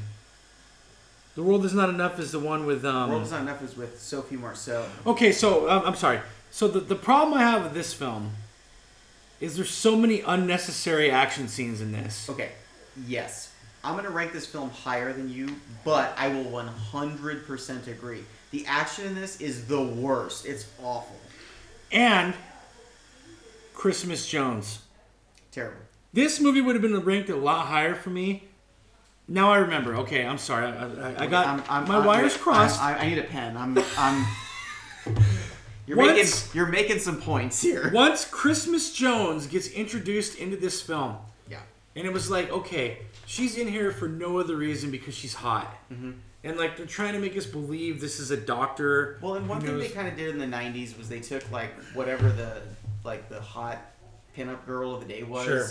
The world is not enough is the one with um. World is Not Enough is with Sophie Marceau. Okay, so um, I'm sorry. So the the problem I have with this film is there's so many unnecessary action scenes in this. Okay, yes. I'm going to rank this film higher than you, but I will 100% agree. The action in this is the worst. It's awful. And Christmas Jones. Terrible. This movie would have been ranked a lot higher for me. Now I remember. Okay, I'm sorry. I, I, I got I'm- I'm- my I'm- wires crossed. I, I need a pen. I'm. I'm. You're Once- making. You're making some points here. Once Christmas Jones gets introduced into this film. And it was like, okay, she's in here for no other reason because she's hot. Mm-hmm. and like they're trying to make us believe this is a doctor. Well, and one thing knows- they kind of did in the '90s was they took like whatever the like the hot pinup girl of the day was, Sure.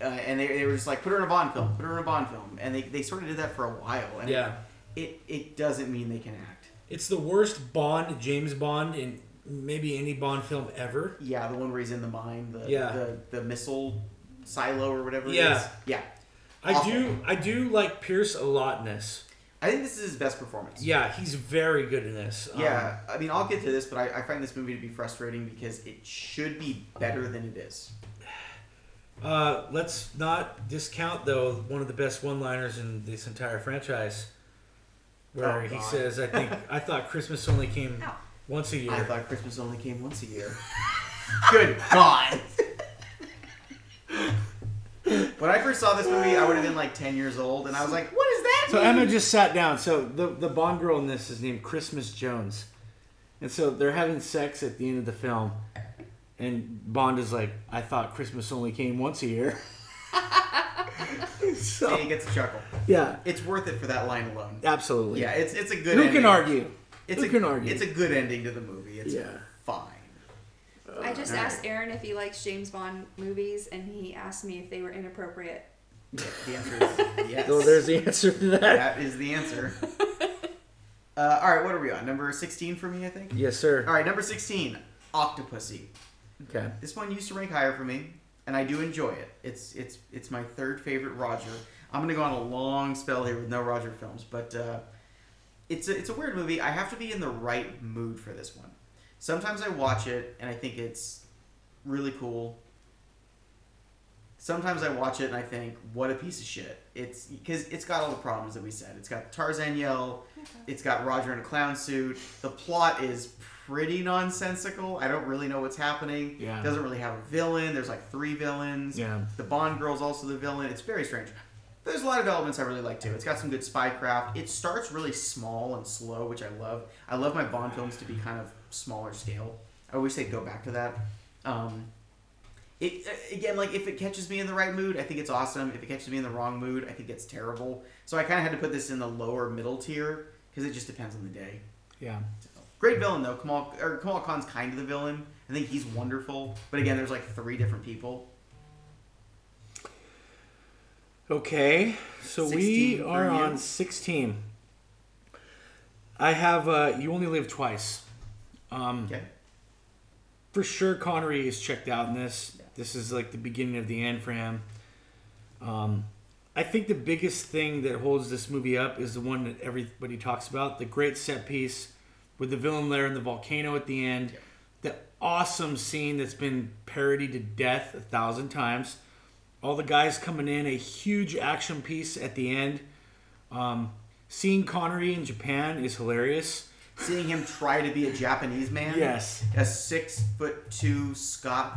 uh, and they, they were just like put her in a Bond film, put her in a Bond film, and they, they sort of did that for a while. And Yeah. it it doesn't mean they can act. It's the worst Bond, James Bond, in maybe any Bond film ever. Yeah, the one where he's in the mine, the Yeah. the, the missile silo or whatever. Yeah. it is. yeah. I Awful. do, I do like Pierce a lot in this. I think this is his best performance. Yeah, he's very good in this. Um, Yeah, I mean, I'll get to this, but I, I find this movie to be frustrating because it should be better than it is. Uh, let's not discount though one of the best one-liners in this entire franchise, where Oh, he says, "I think I thought Christmas only came Ow. once a year." I thought Christmas only came once a year. Good God. When I first saw this movie, I would have been like 10 years old, and I was like, what is that? So mean?" Emma just sat down. So the the Bond girl in this is named Christmas Jones, and so they're having sex at the end of the film, and Bond is like, "I thought Christmas only came once a year." And he gets a chuckle. yeah, It's worth it for that line alone. absolutely. Yeah, it's it's a good Who ending. can argue? It's Who a, can argue? It's a good ending to the movie. It's Yeah. fine. I just Alright. asked Aaron if he likes James Bond movies, and he asked me if they were inappropriate. The answer is yes. So there's the answer to that. that is the answer. Uh, all right, what are we on? Number 16 for me, I think? Yes, sir. All right, number 16, Octopussy. Okay. This one used to rank higher for me, and I do enjoy it. It's it's it's my third favorite Roger. I'm gonna go on a long spell here with no Roger films, but uh, it's a it's a weird movie. I have to be in the right mood for this one. Sometimes I watch it and I think it's really cool. Sometimes I watch it and I think, what a piece of shit. It's because it's got all the problems that we said. It's got Tarzan yell. It's got Roger in a clown suit. The plot is pretty nonsensical. I don't really know what's happening. Yeah. It doesn't really have a villain. There's like three villains. Yeah. The Bond girl's also the villain. It's very strange. There's a lot of elements I really like too. It's got some good spy craft. It starts really small and slow, which I love. I love my Bond films to be kind of smaller scale. I wish they'd go back to that. Um, it uh, again, like if it catches me in the right mood, I think it's awesome. If it catches me in the wrong mood, I think it's terrible. So I kind of had to put this in the lower middle tier because it just depends on the day. Yeah. So, great villain though. Kamal or Kamal Khan's kind of the villain. I think he's wonderful. But again, there's like three different people. Okay. So we are on 16. I have uh, You Only Live Twice. Um, Okay. for sure Connery is checked out in this. Yeah. This is like the beginning of the end for him. Um, I think the biggest thing that holds this movie up is the one that everybody talks about the great set piece with the villain there in the volcano at the end. Yeah. The awesome scene that's been parodied to death a thousand times. All the guys coming in, a huge action piece at the end. Um, seeing Connery in Japan is hilarious. Seeing him try to be a Japanese man. Yes. A six foot two Scot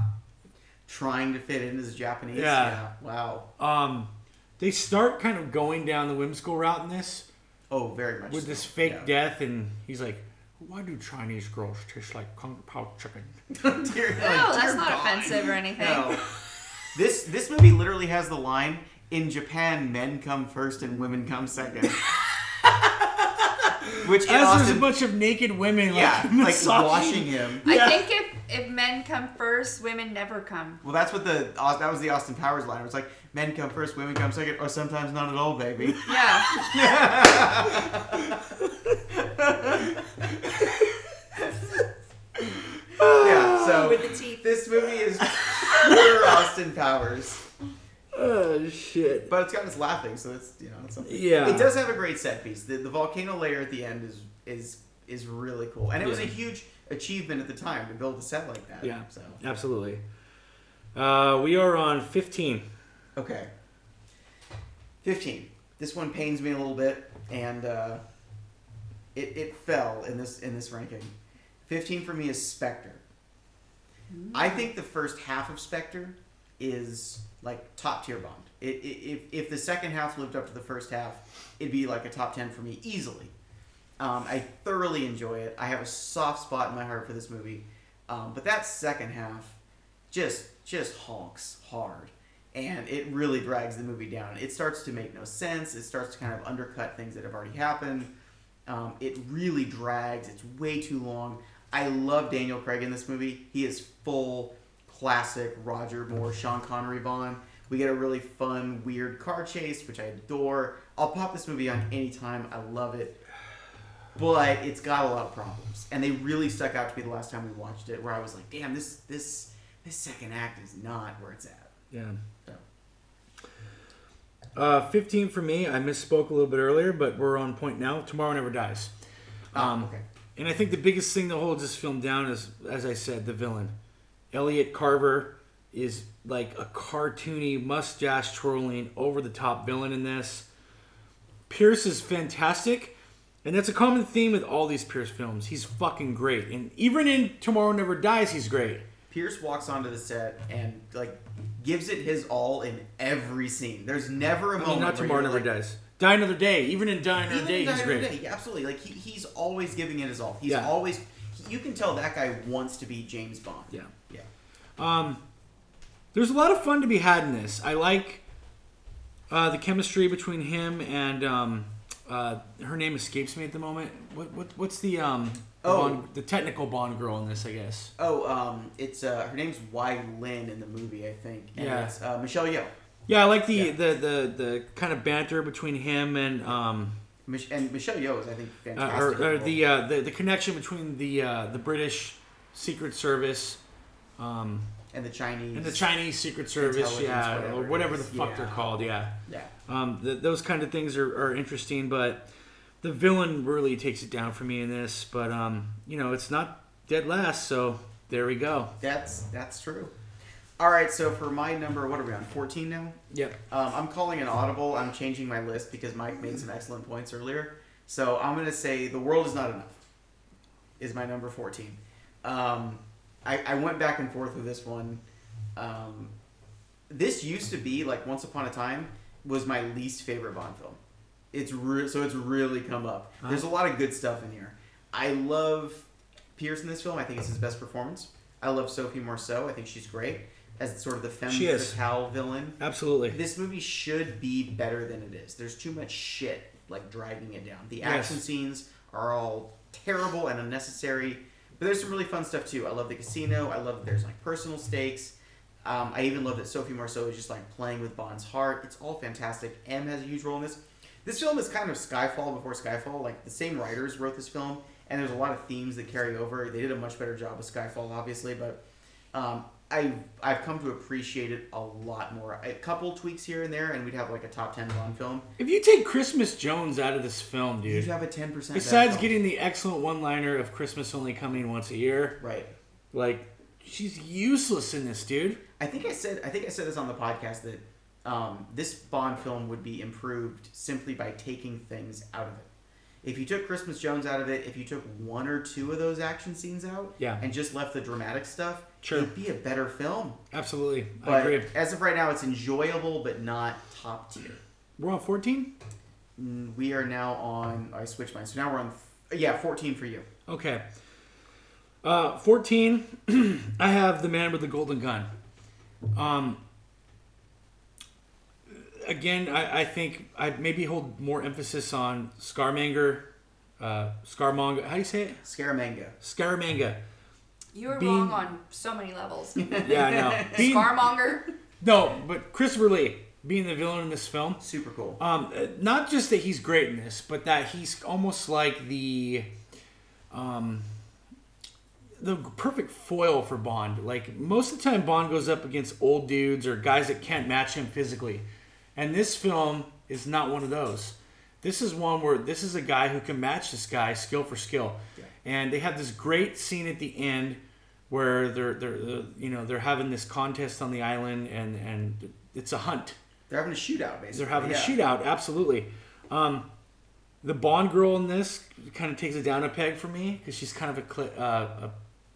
trying to fit in as a Japanese. Yeah. Wow. Um, they start kind of going down the whimsical route in this Oh, very much. with so. this fake Yeah. death, and he's like, "Why do Chinese girls taste like kung pao chicken?" Dear- No, like, that's not God. offensive or anything. No. This this movie literally has the line in Japan men come first and women come second. Which in As there's a bunch of naked women, yeah, like, like washing him. I Yeah. think if if men come first, women never come. Well, that's what the that was the Austin Powers line. It was like men come first, women come second, or sometimes not at all, baby. Yeah. yeah. So With the teeth. this movie is pure Austin Powers, Oh shit! but it's got us laughing, so it's you know it's something. Yeah. It does have a great set piece. The, the volcano layer at the end is is is really cool, and it was a huge achievement at the time to build a set like that. Yeah. So Absolutely. Uh, we are on 15. okay. Fifteen. This one pains me a little bit, and uh, it it fell in this in this ranking. Fifteen for me is Spectre. I think the first half of Spectre is like top tier Bond. It, it, if, if the second half lived up to the first half, it'd be like a top 10 for me easily. Um, I thoroughly enjoy it. I have a soft spot in my heart for this movie. Um, but that second half just just honks hard. And it really drags the movie down. It starts to make no sense. It starts to kind of undercut things that have already happened. Um, it really drags. It's way too long. I love Daniel Craig in this movie. He is full classic Roger Moore, Sean Connery Bond. We get a really fun, weird car chase, which I adore. I'll pop this movie on anytime. I love it. But it's got a lot of problems, and they really stuck out to me the last time we watched it. Where I was like, "Damn, this this this second act is not where it's at." Yeah. So. Uh, 15 for me. I misspoke a little bit earlier, but we're on point now. Tomorrow Never Dies. Um, okay. And I think the biggest thing that holds this film down is, as I said, the villain. Elliot Carver is like a cartoony, mustache twirling, over the top villain in this. Pierce is fantastic, and that's a common theme with all these Pierce films. He's fucking great, and even in Tomorrow Never Dies, he's great. Pierce walks onto the set and like gives it his all in every scene. There's never a I moment mean, not where Tomorrow Never like, Dies. Die Another Day. Even in Die Another Day, Die he's Another great. Day, absolutely. Like he, he's always giving it his all. He's Yeah. always. You can tell that guy wants to be James Bond. Yeah. Um, there's a lot of fun to be had in this. I like uh, the chemistry between him and um, uh, her name escapes me at the moment. What, what what's the um Oh. Bond, the technical Bond girl in this? I guess. Oh, um, it's uh, her name's Wai Lin in the movie, I think. And Yeah. It's uh, Michelle Yeoh. Yeah, I like the Yeah. the, the the kind of banter between him and um and Michelle Yeoh is, I think, uh, fantastic. or, or the the, uh, the the connection between the uh, the British Secret Service. Um, and the Chinese. and the Chinese Secret Service, yeah, whatever or whatever the fuck they're called, yeah. Yeah. Um, th- those kind of things are, are interesting, but the villain really takes it down for me in this. But um, you know, it's not dead last, so there we go. That's that's true. All right, so for my number, what are we on? Fourteen now. Yep. Um, I'm calling an audible. I'm changing my list because Mike made some excellent points earlier. So I'm going to say The World Is Not Enough is my number 14. Um, I, I went back and forth with this one. Um, this used to be, like, Once Upon a Time, was my least favorite Bond film. It's re- So it's really come up. There's a lot of good stuff in here. I love Pierce in this film. I think it's his best performance. I love Sophie Marceau. I think she's great as sort of the femme fatale villain Absolutely. this movie should be better than it is. There's too much shit like dragging it down. The Yes. action scenes are all terrible and unnecessary, but there's some really fun stuff too. I love the casino. I love that there's like personal stakes. Um, I even love that Sophie Marceau is just like playing with Bond's heart. It's all fantastic. M has a huge role in this. This film is kind of Skyfall before Skyfall. Like the same writers wrote this film, and there's a lot of themes that carry over. They did a much better job with Skyfall, obviously, but um, I I've come to appreciate it a lot more. A couple tweaks here and there, and we'd have like a top ten Bond film. If you take Christmas Jones out of this film, dude, You'd have a ten percent. besides getting the excellent one-liner of Christmas only coming once a year, right. like she's useless in this, dude. I think I said I think I said this on the podcast that um, this Bond film would be improved simply by taking things out of it. If you took Christmas Jones out of it, if you took one or two of those action scenes out, Yeah. and just left the dramatic stuff, Sure. it'd be a better film. Absolutely, I But agree. as of right now, it's enjoyable but not top tier. We're on 14. Mm, We are now on. I switched mine, so now we're on. Yeah, fourteen for you. Okay. Uh, 14, I have The Man with the Golden Gun. Um, again, I, I think I'd maybe hold more emphasis on Scarmonger. Uh, Scarmonger. How do you say it? Scaramanga. Scaramanga. You were Being- wrong on so many levels. Yeah, I know. Being- Scarmonger. no, but Christopher Lee being the villain in this film. Super cool. Um, uh, not just that he's great in this, but that he's almost like the, um, the perfect foil for Bond. Like most of the time, Bond goes up against old dudes or guys that can't match him physically, and this film is not one of those. This is one where this is a guy who can match this guy skill for skill, Yeah. and they have this great scene at the end where they're they're uh, you know they're having this contest on the island and and it's a hunt They're having a shootout, basically. they're having yeah. a shootout, absolutely. Um, the Bond girl in this kind of takes it down a peg for me because she's kind of a, cli- uh, a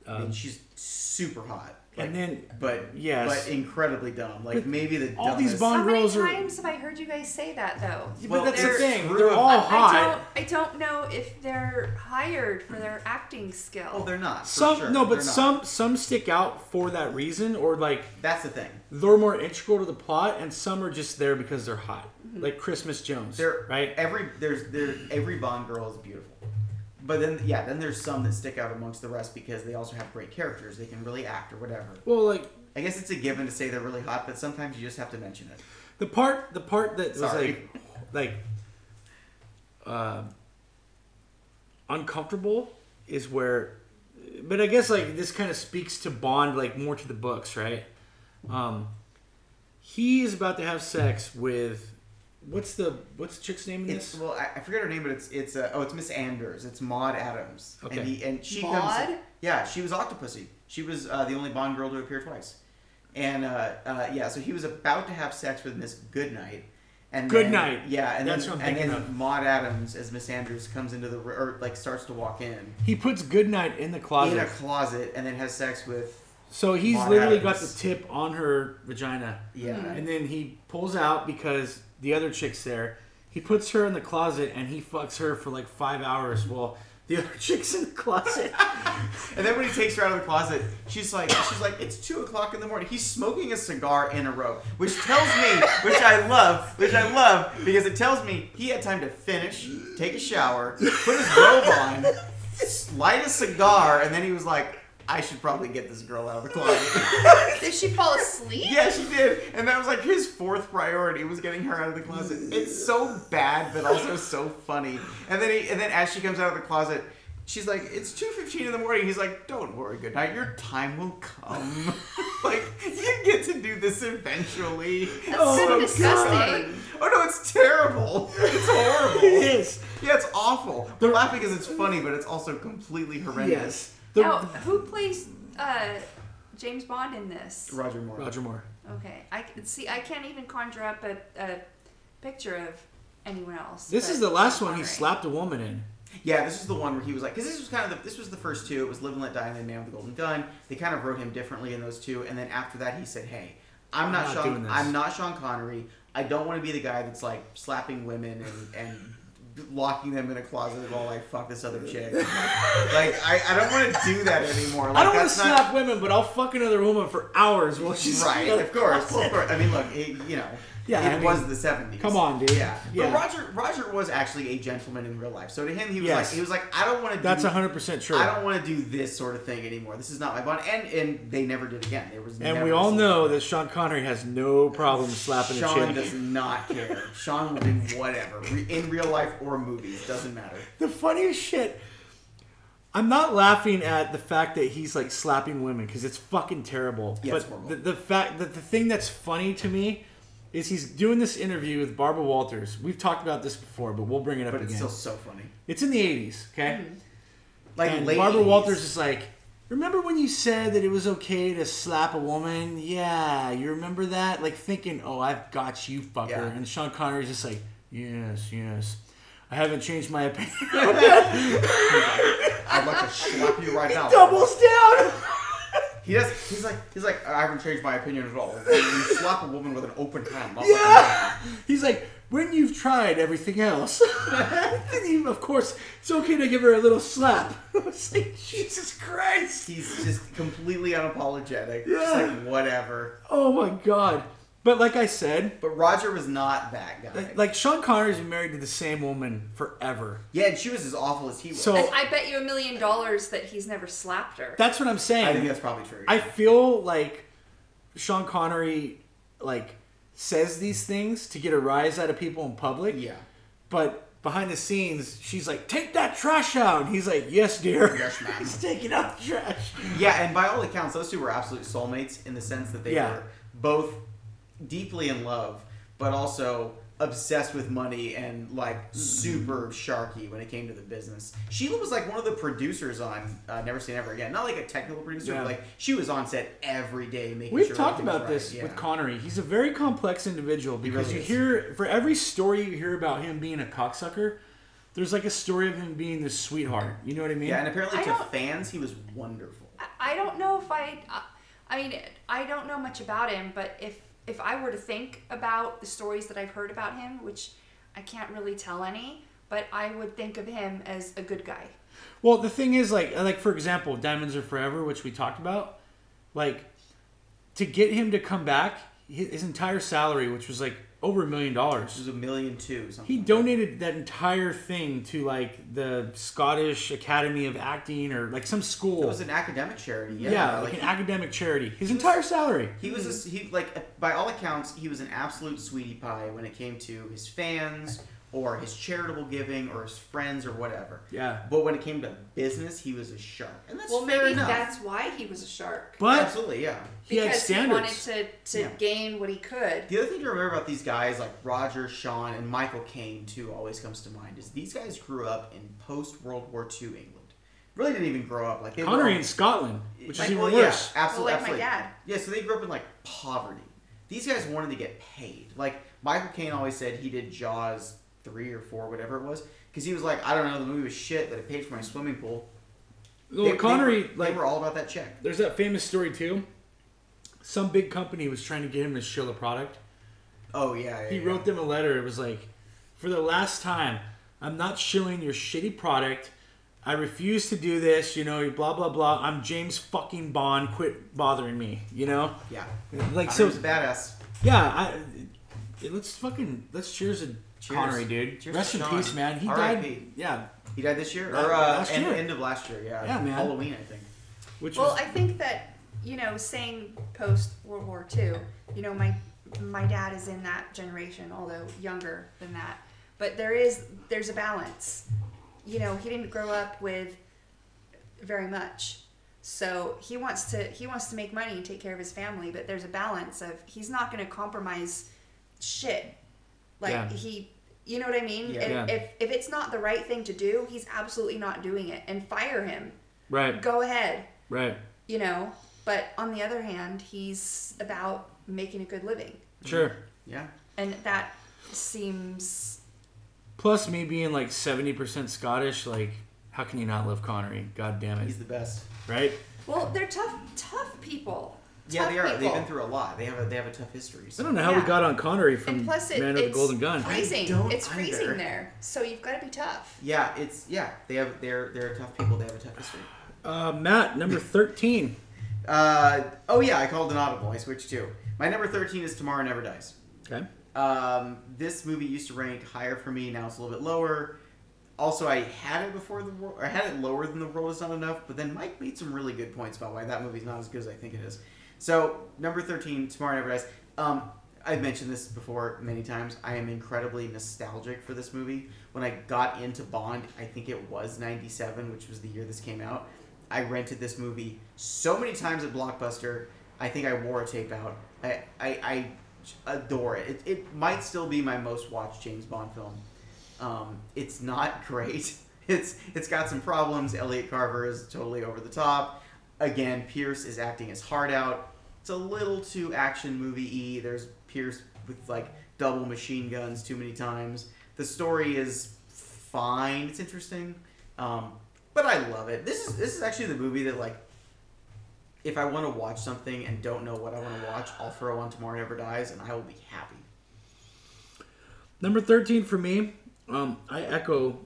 I mean, she's super hot. Like, and then but Yes. but incredibly dumb. Like But maybe the all these dumbest- Bond- How many girls are- times have I heard you guys say that though? Yeah, Well, but that's the they're- thing. They're all I hot. don't. I don't know if they're hired for their acting skill. Oh, they're not. for Some sure. no, but They're not. some some stick out for that reason, or like That's the thing. they're more integral to the plot, and some are just there because they're hot. Mm-hmm. like Christmas Jones, There, right? Every there's there every Bond girl is beautiful, but then yeah, then there's some that stick out amongst the rest because they also have great characters. They can really act or whatever. Well, like I guess it's a given to say they're really hot, but sometimes you just have to mention it. the part, the part that was like, like, uh, uncomfortable is where, but I guess like this kind of speaks to Bond like more to the books, right? Um, he is about to have sex with, what's the what's the chick's name in It's this? well, I, I forget her name, but it's it's uh, oh, it's Miss Anders. It's Maud Adams. Okay. And, he, and she Maud? comes. Yeah, she was Octopussy. She was uh, the only Bond girl to appear twice. And uh, uh, yeah, so he was about to have sex with Miss Goodnight. And then- Goodnight. Yeah, and That's then what I'm and then of. Maud Adams as Miss Anders comes into the or like starts to walk in He puts Goodnight in the closet. in a closet and then has sex with So he's Maud literally Adams. got the tip on her vagina. yeah. And then he pulls out because the other chick's there. He puts her in the closet and he fucks her for like five hours while the other chick's in the closet. And then when he takes her out of the closet, she's like, she's like, it's two o'clock in the morning. He's smoking a cigar in a row, which tells me, which I love, which I love, because it tells me he had time to finish, take a shower, put his robe on, light a cigar, and then he was like, I should probably get this girl out of the closet. Did she fall asleep? yeah, she did, and that was like his fourth priority was getting her out of the closet. It's so bad, but also so funny. And then he, and then as she comes out of the closet. She's like, it's two fifteen in the morning. He's like, don't worry, good night. Your time will come. like you get to do this eventually. That's Oh so my disgusting. Oh no, it's terrible. It's horrible. it is. Yeah, it's awful. They're laughing because it's funny, but it's also completely horrendous. Yes. The, now, who plays uh, James Bond in this? Roger Moore. Roger Moore. Okay, I can see. I can't even conjure up a, a picture of anyone else. This is the last one he Connery. slapped a woman in. Yeah, this is the one where he was like, because this was kind of the, this was the first two. It was Live and Let Die and then Man with the Golden Gun. They kind of wrote him differently in those two, and then after that, he said, "Hey, I'm, I'm not, not Sean. I'm not Sean Connery. I don't want to be the guy that's like slapping women and and." Locking them in a closet while I fuck this other chick. like I, I don't want to do that anymore. Like, I don't want to not- slap women, but I'll fuck another woman for hours while she's Right, of course, of course. I mean, look, it, you know, Yeah, it I mean, was the seventies. come on, dude. Yeah. Yeah. but Roger, Roger was actually a gentleman in real life. So to him, he was Yes. like, he was like, I don't want to. Do this. That's hundred percent true. I don't want to do this sort of thing anymore. This is not my bond. And and they never did again. There was and we all know like that Sean Connery has no problem slapping a Sean does not care. Sean will do whatever in real life or movies. Doesn't matter. The funniest shit. I'm not laughing at the fact that he's like slapping women because it's fucking terrible. Yeah, but the, the fact that the thing that's funny to me is he's doing this interview with Barbara Walters. We've talked about this before, but we'll bring it up again. But it's again. still so funny. It's in the 80s, okay? Mm-hmm. Like and late Barbara 80s. Walters is like, remember when you said that it was okay to slap a woman? Yeah, you remember that? Like thinking, oh, I've got you, fucker. Yeah. And Sean Connery's just like, yes, yes. I haven't changed my opinion. I'd like to slap you right now. Doubles down. He does. He's like. He's like. I haven't changed my opinion at all. You slap a woman with an open hand. not Yeah. He's like, when you've tried everything else, of course, it's okay to give her a little slap. I was like, Jesus Christ. He's just completely unapologetic. Yeah. Just like whatever. Oh my God. But like I said, But Roger was not that guy. like, like Sean Connery's been married to the same woman forever. yeah, and she was as awful as he was. So- And I bet you a million dollars that he's never slapped her. That's what I'm saying. I think that's probably true. I feel like Sean Connery like says these things to get a rise out of people in public. yeah. But behind the scenes, she's like, "Take that trash out." And he's like, "Yes, dear." Yes, ma'am. he's taking out the trash. Yeah, and by all accounts, those two were absolute soulmates in the sense that they Yeah. were both deeply in love, but also obsessed with money and like super sharky when it came to the business. Sheila was like one of the producers on uh, Never Say Never Again. Not like a technical producer, Yeah. but like she was on set every day making We've sure talked everything was about right. this Yeah. with Connery. He's a very complex individual because really you is. hear for every story you hear about him being a cocksucker, there's like a story of him being this sweetheart. You know what I mean? Yeah, and apparently I to fans, he was wonderful. I- I don't know if I. I- I mean, I don't know much about him, but if if I were to think about the stories that I've heard about him, which I can't really tell any, but I would think of him as a good guy. Well, the thing is, like, like for example, Diamonds Are Forever, which we talked about, like, to get him to come back, his, entire salary, which was like over a million It dollars. was a million two. Something. He like donated that entire thing to like the Scottish Academy of Acting or like some school. It was an academic charity. Yeah, yeah, like, like an academic charity. His entire salary. He was a, he like by all accounts he was an absolute sweetie pie when it came to his fans or his charitable giving or his friends or whatever. Yeah. But when it came to business, he was a shark, and that's Well, fair maybe enough. that's why he was a shark. But Absolutely, yeah. he had because he wanted to, to Yeah. gain what he could. The other thing to remember about these guys like Roger, Sean, and Michael Caine too always comes to mind is these guys grew up in post World War II England. Really didn't even grow up like they Connery were in Scotland, which like, is even well, worse. Yeah, absolutely, Well, like my absolutely. dad. Yeah, so they grew up in like poverty. These guys wanted to get paid. Like Michael Caine always said he did Jaws three or four, whatever it was, because he was like, I don't know, the movie was shit, but it paid for my swimming pool. Well, They- they Connery, were- they, like, were all about that check. there's that famous story too. Some big company was trying to get him to show the product. Oh yeah, yeah He yeah. wrote them a letter. It was like, for the last time, I'm not shilling your shitty product. I refuse to do this. You know, blah blah blah. I'm James fucking Bond. Quit bothering me. You know, Yeah, like so so. was a badass. Yeah, I, let's fucking let's cheers to Cheers. Connery, dude. Cheers Rest in Sean. peace, man. He R.I.P.. died. Yeah, He died this year Uh, or uh, last end, year. end of last year. Yeah, Yeah, man. Halloween, I think. which Well, was I think that you know, saying post World War II, you know, my my dad is in that generation, although younger than that. But there is there's a balance. You know, he didn't grow up with very much. So he wants to he wants to make money and take care of his family, but there's a balance of he's not going to compromise shit. Like Yeah. he you know what I mean? Yeah. And Yeah. if if it's not the right thing to do, he's absolutely not doing it and fire him. right, Go ahead right, you know but on the other hand he's about making a good living sure. Yeah. and that seems Plus, me being like seventy percent Scottish, like, how can you not love Connery? God damn it, He's the best. right? well they're tough tough people Yeah, Tough they are. people. They've been through a lot. They have a they have a tough history. I don't know how we got on Connery from and plus it, Man with the it's Golden Gun. freezing don't it's either. freezing there so you've got to be tough Yeah, it's yeah. They have they're they're tough people. They have a tough history. Uh, Matt, number thirteen. Uh, oh yeah, I called an audible. I switched too. My number thirteen is Tomorrow Never Dies. Okay. Um, this movie used to rank higher for me. Now it's a little bit lower. Also, I had it before the world, I had it lower than the world is not enough. But then Mike made some really good points about why that movie's not as good as I think it is. So number thirteen, Tomorrow Never Dies. Um, I've mentioned this before many times. I am incredibly nostalgic for this movie. When I got into Bond, I think it was '97, which was the year this came out. I rented this movie so many times at Blockbuster. I think I wore a tape out. I, I, I adore it. it. It might still be my most watched James Bond film. Um, it's not great. It's it's got some problems. Elliot Carver is totally over the top. Again, Pierce is acting his heart out. It's a little too action movie y. There's Pierce with like double machine guns too many times. The story is fine. It's interesting. Um, but I love it. This is this is actually the movie that like if I want to watch something and don't know what I want to watch, I'll throw on Tomorrow Never Dies and I will be happy. Number 13 for me, um, I echo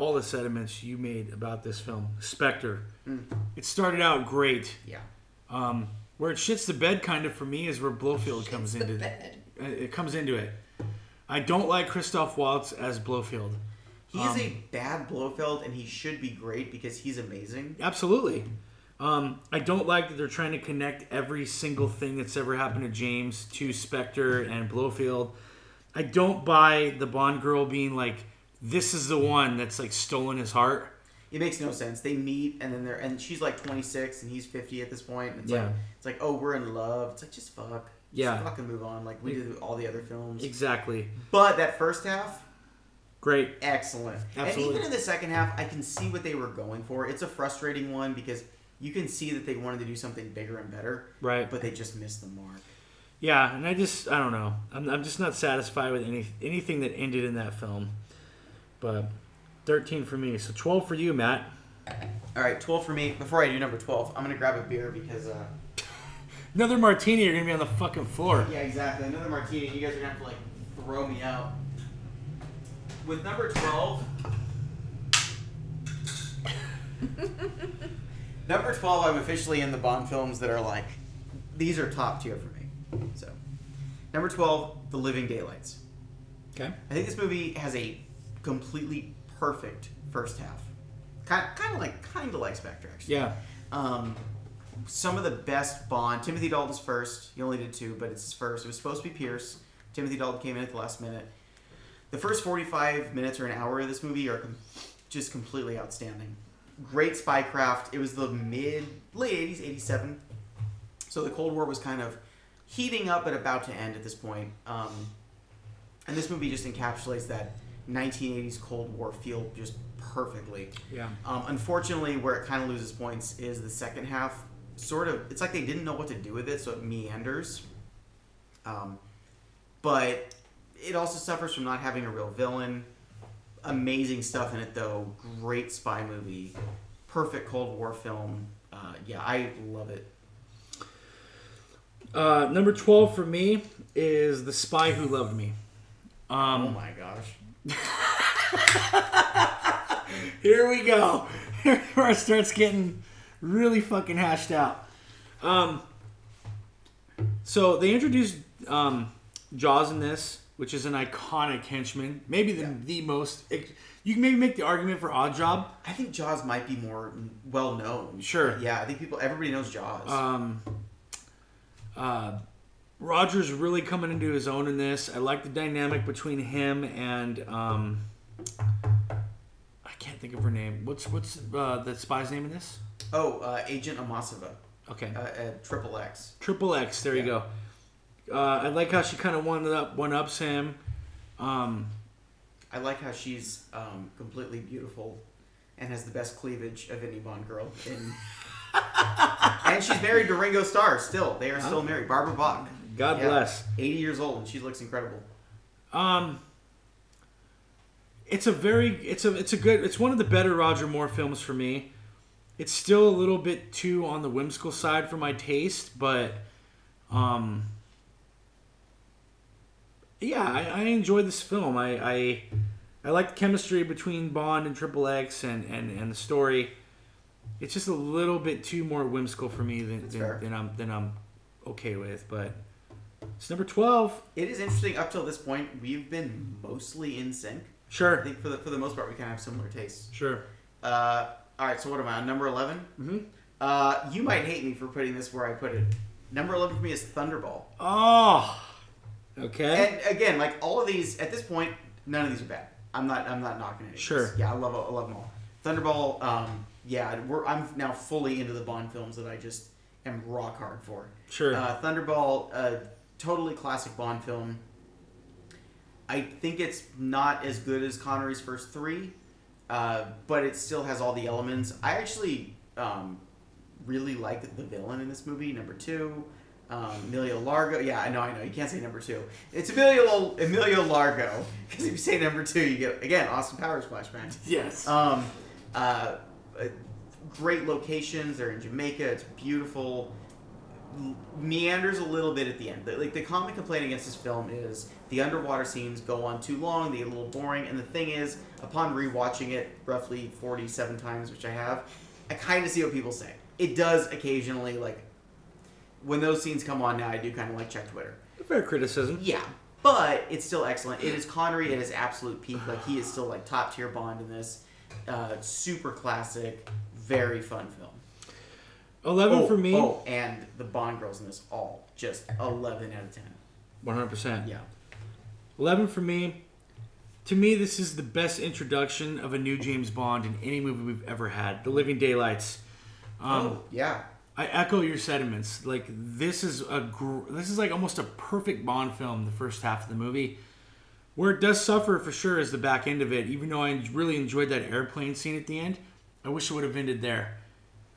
all the sentiments you made about this film, Spectre. Mm. It started out great. Yeah. Um, where it shits the bed kind of for me is where Blofeld comes the into bed. it comes into it. I don't like Christoph Waltz as Blofeld. He Um, is a bad Blofeld and he should be great because he's amazing. Absolutely. Um, I don't like that they're trying to connect every single thing that's ever happened to James to Spectre and Blofeld. I don't buy the Bond girl being like, this is the one that's like stolen his heart. It makes no sense. They meet and then they're and she's like 26 and he's 50 at this point. And it's Yeah. like it's like oh we're in love. It's like just fuck. Just Yeah. fucking move on like we did all the other films. Exactly. But that first half, Great. excellent. Absolutely. And even in the second half, I can see what they were going for. It's a frustrating one because you can see that they wanted to do something bigger and better, Right. but they just missed the mark. Yeah, and I just I don't know. I'm, I'm just not satisfied with any anything that ended in that film. But 13 for me. So 12 for you, Matt. All right, 12 for me. Before I do number 12, I'm going to grab a beer because uh Another martini, you're going to be on the fucking floor. Yeah, exactly. Another martini. You guys are gonna have to like throw me out. With number twelve. number twelve, I'm officially in the Bond films that are like, these are top tier for me. So, Number 12, The Living Daylights. Okay. I think this movie has a completely perfect first half. Kind, kind of like kind of like Spectre actually. Yeah. Um, some of the best Bond. Timothy Dalton's first. He only did two, but it's his first. It was supposed to be Pierce. Timothy Dalton came in at the last minute. The first 45 minutes or an hour of this movie are com- just completely outstanding. Great spycraft. It was the mid, late 80s, 87. So the Cold War was kind of heating up but about to end at this point. Um, and this movie just encapsulates that 1980s Cold War feel just perfectly. Yeah. Um, unfortunately, where it kind of loses points is the second half. Sort of, it's like they didn't know what to do with it, so it meanders. Um, but it also suffers from not having a real villain. Amazing stuff in it, though. Great spy movie. Perfect Cold War film. Uh, yeah, I love it. Uh, number twelve for me is The Spy Who Loved Me. Um, oh my gosh. Here we go. Here it starts getting really fucking hashed out. Um, so they introduced um, Jaws in this, which is an iconic henchman. Maybe the, Yeah. the most. You can maybe make the argument for Oddjob. I think Jaws might be more well known. Sure. Yeah, I think people, everybody knows Jaws. Um, uh, Roger's really coming into his own in this. I like the dynamic between him and um, I can't think of her name. What's what's uh, the spy's name in this? oh, uh, Agent Amasova, Okay, uh, at Triple X. Triple X. There you go. Uh, I like how she kind of one up one ups him. Um, I like how she's um, completely beautiful and has the best cleavage of any Bond girl. In... and she's married to Ringo Starr still. They are still married. Barbara Bach. God Yeah. bless. 80 years old and she looks incredible. Um, it's a very it's a it's a good it's one of the better Roger Moore films for me. It's still a little bit too on the whimsical side for my taste, but um, yeah, I, I enjoy this film. I, I I like the chemistry between Bond and Triple X and, and, and the story. It's just a little bit too more whimsical for me than than, than I'm than I'm okay with, but it's number twelve. It is interesting up till this point, we've been mostly in sync. Sure. I think for the, for the most part, we kind of have similar tastes. sure. Uh, all right, so what am I on? Number 11? Mm-hmm. Uh, you might hate me for putting this where I put it. Number 11 for me is Thunderball. Oh, okay. And again, like all of these at this point, none of these are bad. I'm not. I'm not knocking any. of Sure. these. Yeah, I love. I love them all. Thunderball. Um, yeah, we're, I'm now fully into the Bond films that I just am rock hard for. Sure. Uh, Thunderball, uh, totally classic Bond film. I think it's not as good as Connery's first three, uh, but it still has all the elements. I actually um, really like the villain in this movie, number two. Um, Emilio Largo. Yeah, I know, I know. You can't say number two. It's Emilio Emilio Largo because if you say number two, you get again Austin Powers flashback. yes. Um, uh, uh, great locations. They're in Jamaica. It's beautiful. Meanders a little bit at the end. Like the common complaint against this film is the underwater scenes go on too long. They get a little boring. And the thing is, upon rewatching it roughly forty-seven times, which I have, I kind of see what people say. It does occasionally like when those scenes come on now. I do kind of like check Twitter. Fair criticism. Yeah, but it's still excellent. It is Connery at his absolute peak. Like he is still like top tier Bond in this. Uh, super classic, very fun film. Eleven oh, for me. Oh, and the Bond girls in this all just eleven out of ten. One hundred percent. Yeah. Eleven for me. To me, this is the best introduction of a new James Bond in any movie we've ever had. The Living Daylights. Um, oh, yeah. I echo your sentiments. Like this is a gr- this is like almost a perfect Bond film. The first half of the movie, where it does suffer for sure is the back end of it. Even though I really enjoyed that airplane scene at the end, I wish it would have ended there.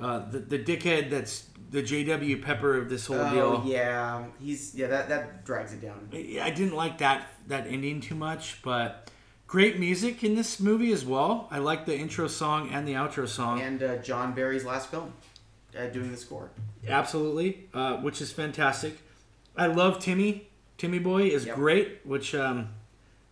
Uh, the the dickhead that's the J.W. Pepper of this whole Oh deal. yeah. He's yeah. That that drags it down. I I didn't like that that ending too much, but great music in this movie as well. I like the intro song and the outro song. And uh, John Barry's last film, uh, doing the score. Absolutely, uh, which is fantastic. I love Timmy. Timmy Boy is Yep. great, which um,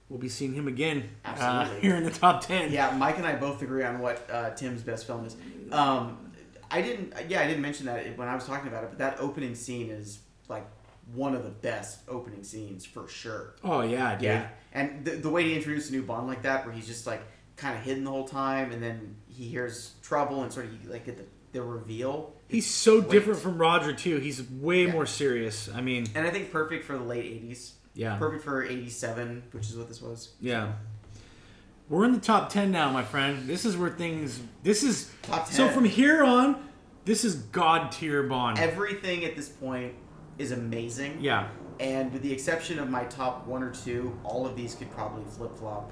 we'll be seeing him again uh, Absolutely. here in the top ten. Yeah, Mike and I both agree on what uh, Tim's best film is. Um, I didn't. Yeah, I didn't mention that when I was talking about it, but that opening scene is like one of the best opening scenes for sure. Oh yeah, dude. Yeah, and the, the way he introduced a new Bond like that, where he's just like kind of hidden the whole time, and then he hears trouble and sort of like get the, the reveal. He's so Great. different from Roger too. He's way Yeah. more serious. I mean, and I think perfect for the late '80s. yeah, Perfect for '87, which is what this was. yeah. We're in the top ten now, my friend. This is where things. This is Top 10. so from here on. This is god tier Bond. Everything at this point is amazing. yeah, And with the exception of my top one or two, all of these could probably flip flop,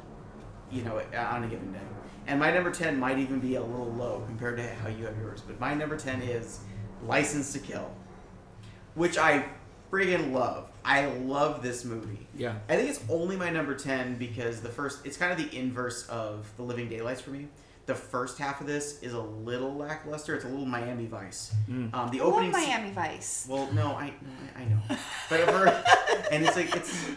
you know, on a given day. And my number 10 might even be a little low compared to how you have yours. But my number 10 is License to Kill, which I friggin' love. I love this movie. yeah. I think it's only my number 10 because the first, it's kind of the inverse of The Living Daylights for me. The first half of this is a little lackluster. It's a little Miami Vice. Mm. Um, the I love opening se- Miami Vice. well, no, I, no, I, I know, but for, and it's like it's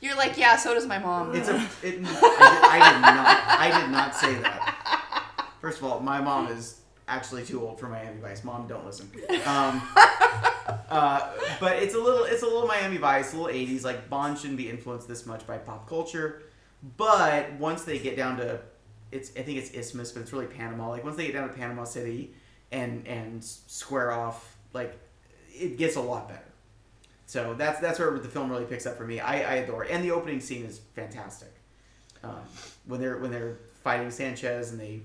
You're like, yeah, so does my mom. it's a it, I, did, I did not I did not say that. First of all, my mom is actually too old for Miami Vice. Mom, don't listen. Um, uh, but it's a little it's a little Miami Vice, a little '80s. Like Bond shouldn't be influenced this much by pop culture, but once they get down to it's I think it's Isthmus, but it's really Panama. Like once they get down to Panama City and and square off, like it gets a lot better. So that's that's where the film really picks up for me. I, I adore it, and the opening scene is fantastic. Um, when they're when they're fighting Sanchez and they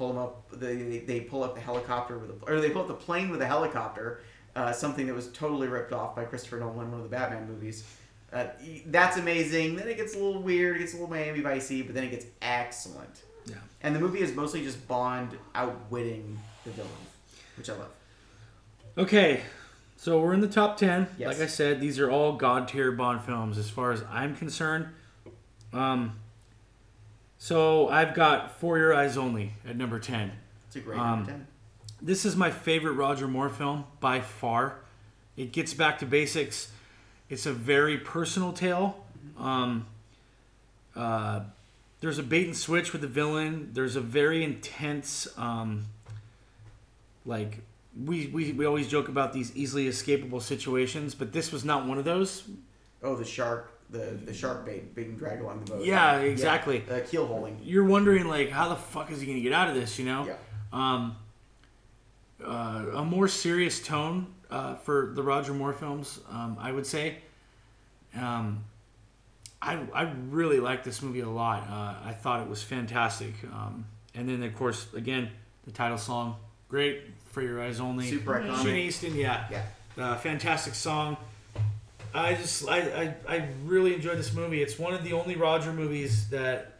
pull them up, they, they, pull up the helicopter with a, or they pull up the plane with a helicopter. Uh, something that was totally ripped off by Christopher Nolan, in one of the Batman movies. Uh, that's amazing. Then it gets a little weird. It gets a little Miami Vicey, but then it gets excellent. Yeah. And the movie is mostly just Bond outwitting the villain, which I love. Okay, so we're in the top 10. Yes. Like I said, these are all god tier Bond films as far as I'm concerned. Um, so I've got For Your Eyes Only at number 10. It's a great Um, number ten. This is my favorite Roger Moore film by far. It gets back to basics. It's a very personal tale. Um, uh, there's a bait and switch with the villain. There's a very intense, um, like we, we we always joke about these easily escapable situations, but this was not one of those. Oh, the shark, the the shark bait being dragged along the boat. Yeah, exactly. Uh, keelhauling. You're wondering like, how the fuck is he gonna get out of this? You know. Yeah. um, uh, a more serious tone uh, for the Roger Moore films, um, I would say. Um, I, I really liked this movie a lot. Uh, I thought it was fantastic. Um, and then, of course, again, the title song, great for your eyes only. Super iconic. Sheena Easton, yeah, Yeah. uh, fantastic song. I just I, I, I really enjoyed this movie. It's one of the only Roger movies that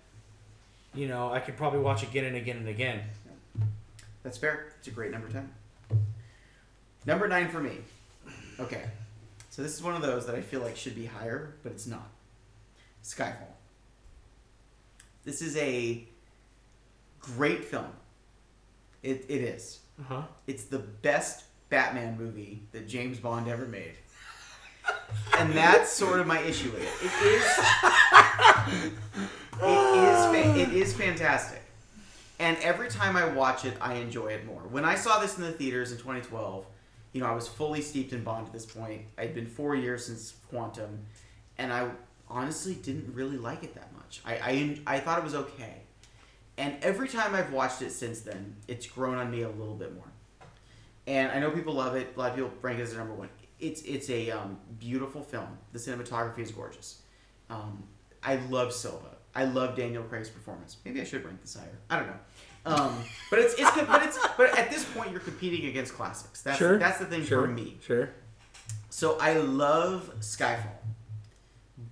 you know I could probably watch again and again and again. That's fair. It's a great number 10. Number 9 for me. Okay. So this is one of those that I feel like should be higher, but it's not. Skyfall. This is a great film. It, it is. Uh huh. It's the best Batman movie that James Bond ever made. And that's sort of my issue with it. It is it is it is fantastic. And every time I watch it, I enjoy it more. When I saw this in the theaters in 2012, you know, I was fully steeped in Bond at this point. I'd been four years since Quantum, and I honestly didn't really like it that much. I, I, I thought it was okay. And every time I've watched it since then, it's grown on me a little bit more. And I know people love it. A lot of people rank it as their number one. It's it's a um, beautiful film. The cinematography is gorgeous. Um, I love Silva. I love Daniel Craig's performance. Maybe I should rank this higher. I don't know. Um, but it's it's. But it's but at this point you're competing against classics. That's Sure. that's the thing Sure. for me. Sure. So I love Skyfall,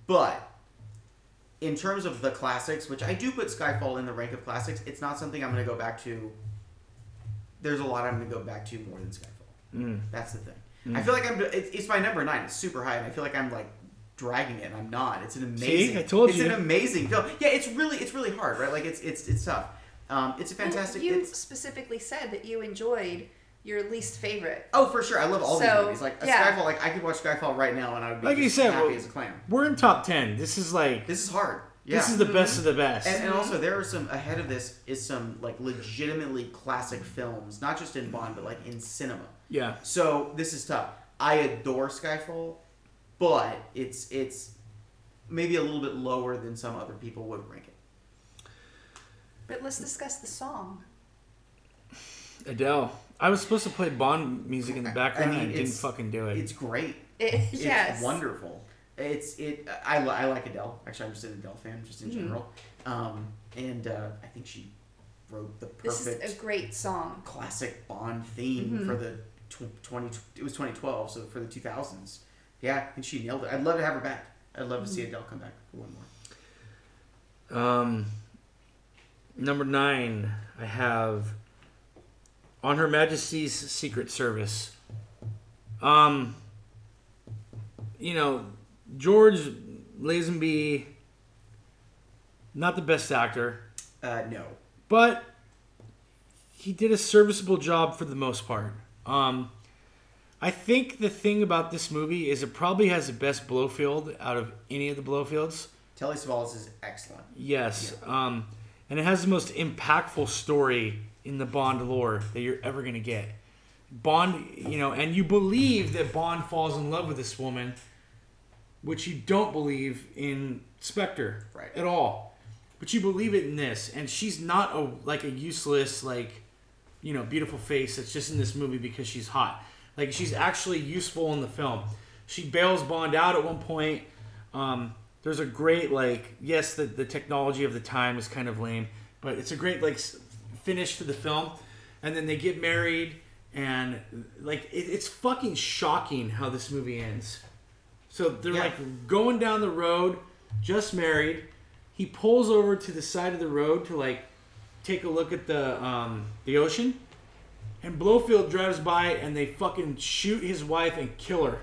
but in terms of the classics, which I do put Skyfall in the rank of classics, it's not something I'm going to go back to. There's a lot I'm going to go back to more than Skyfall. Mm. That's the thing. Mm. I feel like I'm. It's, it's my number nine. It's super high, and I feel like I'm like dragging it, and I'm not. It's an amazing. I told it's you. an amazing film. Yeah, it's really it's really hard, right? Like it's it's it's tough. Um, it's a fantastic. Well, you it's, specifically said that you enjoyed your least favorite. oh, for sure. I love all these movies. Like a yeah. Skyfall. Like I could watch Skyfall right now, and I would be Like you said, happy well- as a clam. We're in top ten. This is like This is hard. Yeah. this is the best of the best. and, and also there are some ahead of this is some like legitimately classic films, not just in Bond, but like in cinema. yeah. So this is tough. I adore Skyfall, but it's it's maybe a little bit lower than some other people would rank it. But let's discuss the song. Adele. I was supposed to play Bond music in the I- I background mean, and didn't fucking do it. It's great. It, It's yes. wonderful. It's it. I, I like Adele. Actually, I'm just an Adele fan, just in Mhm. general. Um, and uh, I think she wrote the perfect. This perfect is a great song. classic Bond theme Mhm. for the tw- 20. It was 2012, so for the 2000s. Yeah, and she nailed it. I'd love to have her back. I'd love to see Mm-hmm. Adele come back for one more. Um, number nine, I have on Her Majesty's Secret Service. Um, you know, George Lazenby, not the best actor, Uh, no. but he did a serviceable job for the most part. Um, I think the thing about this movie is it probably has the best Blofeld out of any of the Blofelds. Telly Savalas is excellent. Yes. Um, and it has the most impactful story in the Bond lore that you're ever going to get. Bond, you know, and you believe that Bond falls in love with this woman, which you don't believe in Spectre Right. at all. But you believe it in this, and she's not a like a useless like, you know, beautiful face that's just in this movie because she's hot. Like she's actually useful in the film. She bails Bond out at one point. Um, there's a great like yes the, the technology of the time is kind of lame but it's a great like finish to the film and then they get married and like it, it's fucking shocking how this movie ends so they're Yeah. like going down the road just married he pulls over to the side of the road to like take a look at the um, the ocean and Blofeld drives by and they fucking shoot his wife and kill her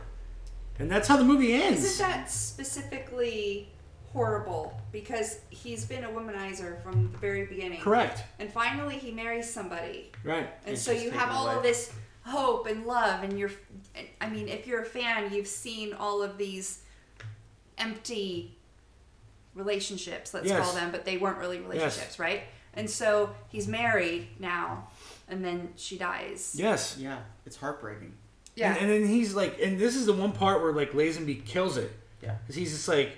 and that's how the movie ends Isn't that specifically horrible? Because he's been a womanizer from the very beginning. correct And finally, he marries somebody, right and It's so you have all away. of this hope and love, and you're. I mean, if you're a fan, you've seen all of these empty relationships. Let's Yes. call them, but they weren't really relationships, right? And so he's married now, and then she dies. yes Yeah, it's heartbreaking. Yeah. And, and then he's like, and this is the one part where like Lazenby kills it. Yeah. Because he's just like,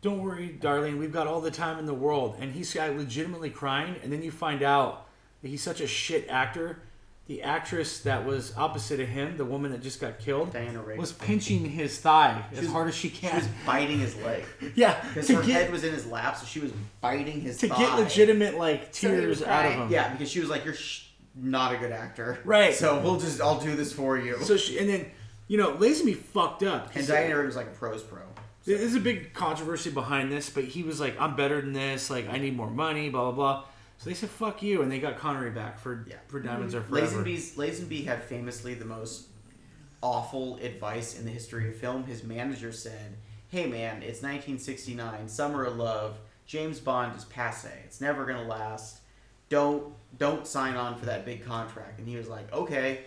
don't worry, darling, we've got all the time in the world. And he's got legitimately crying. And then you find out that he's such a shit actor. The actress that was opposite of him, the woman that just got killed, Diana Rigg. was pinching his thigh as was- hard as she can. She can. was biting his leg yeah, because her get head was in his lap, so she was biting his thigh. to thigh. get legitimate like So tears out of cry. him. Yeah, because she was like, "You're sh- not a good actor." Right. So we'll just, I'll do this for you. So she, and then you know Lazenby fucked up. and Diana Rigg was like a pros pro. There's a big controversy behind this, but he was like, "I'm better than this. Like, I need more money." Blah blah blah. So they said, "Fuck you," and they got Connery back for Yeah. for Diamonds Are mm-hmm. Forever. Lazenby's Lazenby had famously the most awful advice in the history of film. His manager said, "Hey man, it's 1969, summer of love. James Bond is passe. It's never gonna last. Don't don't sign on for that big contract." And he was like, "Okay."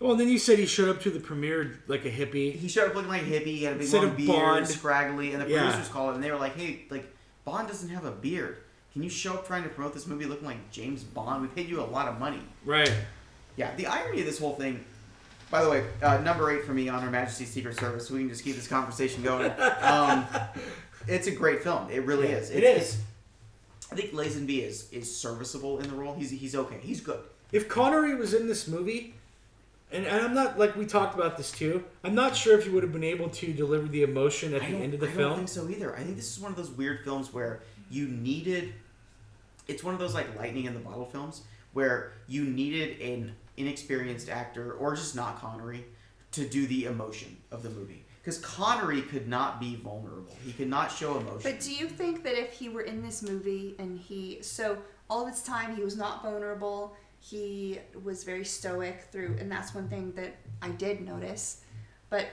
Well, then you said he showed up to the premiere like a hippie. He showed up looking like a hippie. He had a big Instead long beard, Bond. scraggly, and the Yeah. producers called him and they were like, "Hey, like Bond doesn't have a beard. Can you show up trying to promote this movie looking like James Bond? We paid you a lot of money." Right. Yeah, the irony of this whole thing. By the way, uh, number eight for me on Her Majesty's Secret Service. So we can just keep this conversation going. Um, it's a great film. It really is. It It's- is. I think Lazenby is is serviceable in the role. He's he's okay. He's good. If Connery was in this movie, and, and I'm not like we talked about this too. I'm not sure if he would have been able to deliver the emotion at I the end of the I film. I don't think so either. I think this is one of those weird films where you needed. It's one of those like lightning in the bottle films where you needed an inexperienced actor or just not Connery to do the emotion of the movie because Connery could not be vulnerable. He could not show emotion. But do you think that if he were in this movie and he so all this time he was not vulnerable, he was very stoic through and that's one thing that I did notice. But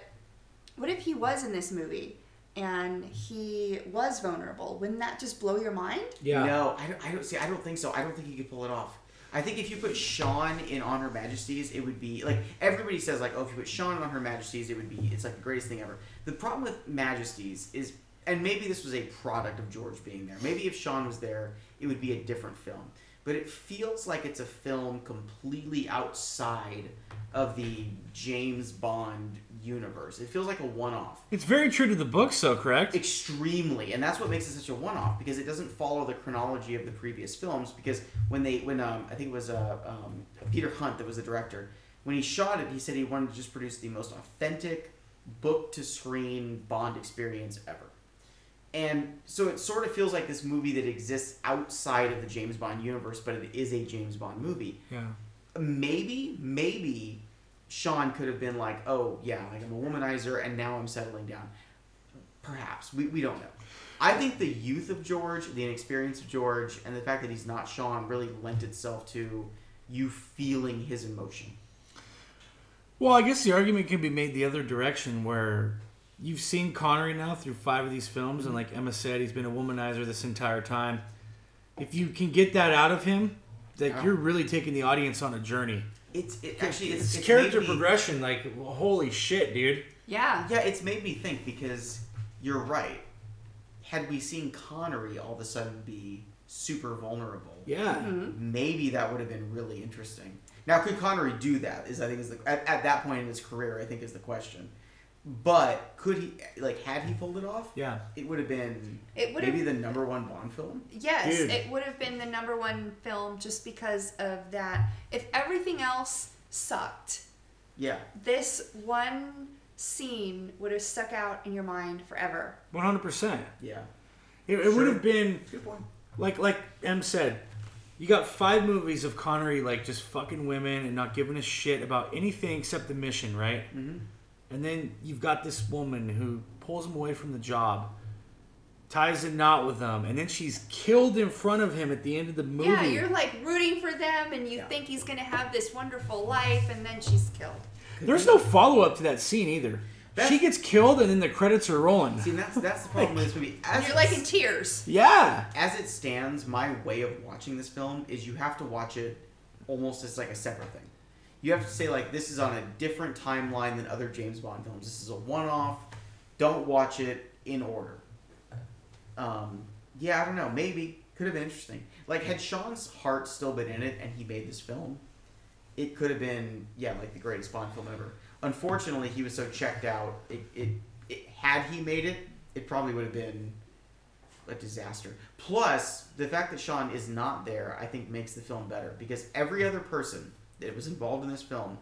what if he was in this movie and he was vulnerable? Wouldn't that just blow your mind? yeah. No, I don't, I don't see. I don't think so. I don't think he could pull it off. I think if you put Sean in On Her Majesty's, it would be like everybody says like, oh, if you put Sean On Her Majesty's, it would be it's like the greatest thing ever. The problem with Majesty's is, and maybe this was a product of George being there. Maybe if Sean was there, it would be a different film. but it feels like it's a film completely outside of the James Bond universe. It feels like a one-off. It's very true to the books, though, correct? extremely and that's what makes it such a one-off because it doesn't follow the chronology of the previous films because when they when um, i think it was uh, um, peter hunt that was the director when he shot it he said he wanted to just produce the most authentic book to screen bond experience ever and so it sort of feels like this movie that exists outside of the james bond universe but it is a james bond movie yeah. maybe maybe sean could have been like oh yeah like i'm a womanizer and now i'm settling down perhaps we, we don't know i think the youth of george the inexperience of george and the fact that he's not sean really lent itself to you feeling his emotion Well, I guess the argument can be made the other direction where you've seen Connery now through five of these films, and like Emma said, he's been a womanizer this entire time. If you can get that out of him, like Yeah. you're really taking the audience on a journey. It's it, actually it's, It's, it's character me- progression, like holy shit, dude. Yeah. yeah it's made me think because you're right had we seen connery all of a sudden be super vulnerable Yeah. Mm-hmm. maybe that would have been really interesting. Now, could Connery do that? Is I think is the at, at that point in his career, I think is the question. But could he like had he pulled it off? Yeah. It would have been It would maybe have the number one Bond film. Yes, Dude. it would have been the number one film just because of that. If everything else sucked, Yeah, this one scene would have stuck out in your mind forever. One hundred percent. yeah. It, it would have been Good point. like like M said. You got five movies of Connery like just fucking women and not giving a shit about anything except the mission, right? hmm And then you've got this woman who pulls him away from the job, ties a knot with him, and then she's killed in front of him at the end of the movie. Yeah, you're like rooting for them and you Yeah. think he's gonna have this wonderful life and then she's killed. There's no follow up to that scene either. That's- she gets killed and then the credits are rolling. See, that's that's the problem with this movie. As You're like in tears. Yeah. as it stands, my way of watching this film is you have to watch it almost as like a separate thing. You have to say like this is on a different timeline than other James Bond films. This is a one-off. Don't watch it in order. Um, yeah, I don't know. Maybe could have been interesting. Like had Sean's heart still been in it and he made this film, it could have been yeah like the greatest Bond film ever. Unfortunately, he was so checked out. It, it, it had he made it, it probably would have been a disaster. Plus, the fact that Sean is not there, I think, makes the film better because every other person that was involved in this film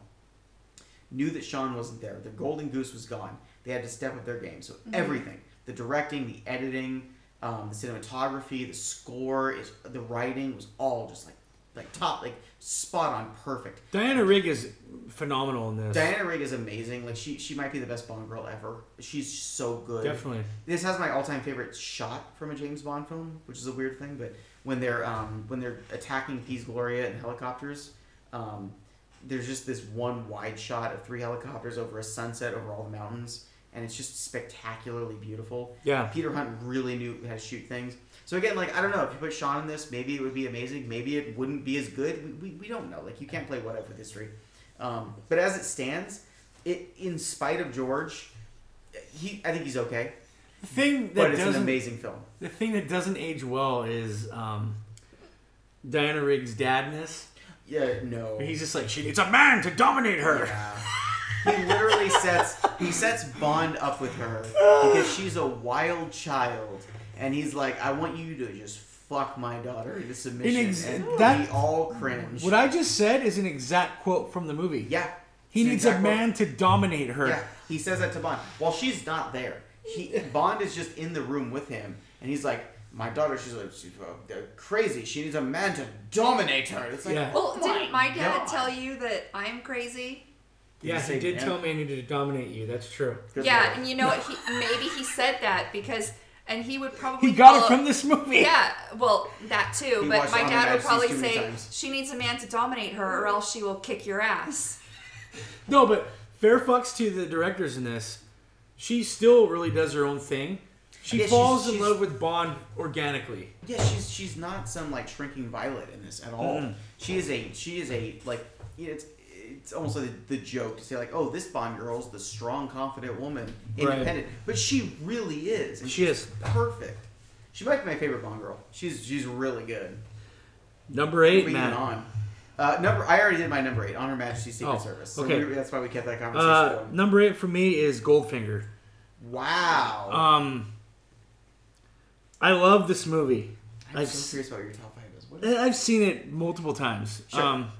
knew that Sean wasn't there. The Golden Goose was gone. They had to step up their game. So everything, the directing, the editing, um, the cinematography, the score, is the writing was all just like like top, like spot on, perfect. Diana Rigg is phenomenal in this. Diana Rigg is amazing. Like she, she might be the best Bond girl ever. She's so good. Definitely. This has my all-time favorite shot from a James Bond film, which is a weird thing, but when they're um, when they're attacking Piz Gloria in helicopters, um, there's just this one wide shot of three helicopters over a sunset over all the mountains, and it's just spectacularly beautiful. Yeah. Peter Hunt really knew how to shoot things. So again, like I don't know if you put Sean in this, maybe it would be amazing. Maybe it wouldn't be as good. We, we, we don't know. Like you can't play what if with history. Um, but as it stands, it in spite of George, he I think he's okay. The thing But that it's an doesn't amazing film. the thing that doesn't age well is um, Diana Rigg's dadness. Yeah, no. He's just like she needs a man to dominate her. Yeah. he literally sets he sets Bond up with her because she's a wild child, and he's like, "I want you to just fuck my daughter into submission." In ex- and that- we all cringe. What I just said is an exact quote from the movie. yeah, He needs a exact quote. man to dominate her. Yeah, he says that to Bond while she's not there. He Bond is just in the room with him, and he's like, "My daughter, she's like, she's uh, crazy. She needs a man to dominate her." It's like, Yeah. Well, didn't my dad God. tell you that I'm crazy? Yeah, he did man? tell me I needed to dominate you. That's true. Good yeah, lord. and you know what? He, maybe he said that because, and he would probably He got it from this movie. Yeah, well, that too. He but my dad would probably say times. she needs a man to dominate her, or else she will kick your ass. No, but fair fucks to the directors in this. She still really does her own thing. She falls in love with Bond organically. Yeah, she's she's not some like shrinking violet in this at all. Mm. She is a she is a like you know, it's it's almost like the, the joke to say like oh this Bond girl's the strong confident woman Right. independent, but she really is. And She she's is. perfect. She might be my favorite Bond girl. She's she's really good. Number eight, Moving Matt. on. Uh, number, I already did my number eight, on Her Majesty's Secret Oh, Service. So okay. we, that's why we kept that conversation Uh, going. number eight for me is Goldfinger. Wow. Um, I love this movie. I'm I've so curious about your top five is. What And I've seen it multiple times. Sure. Um,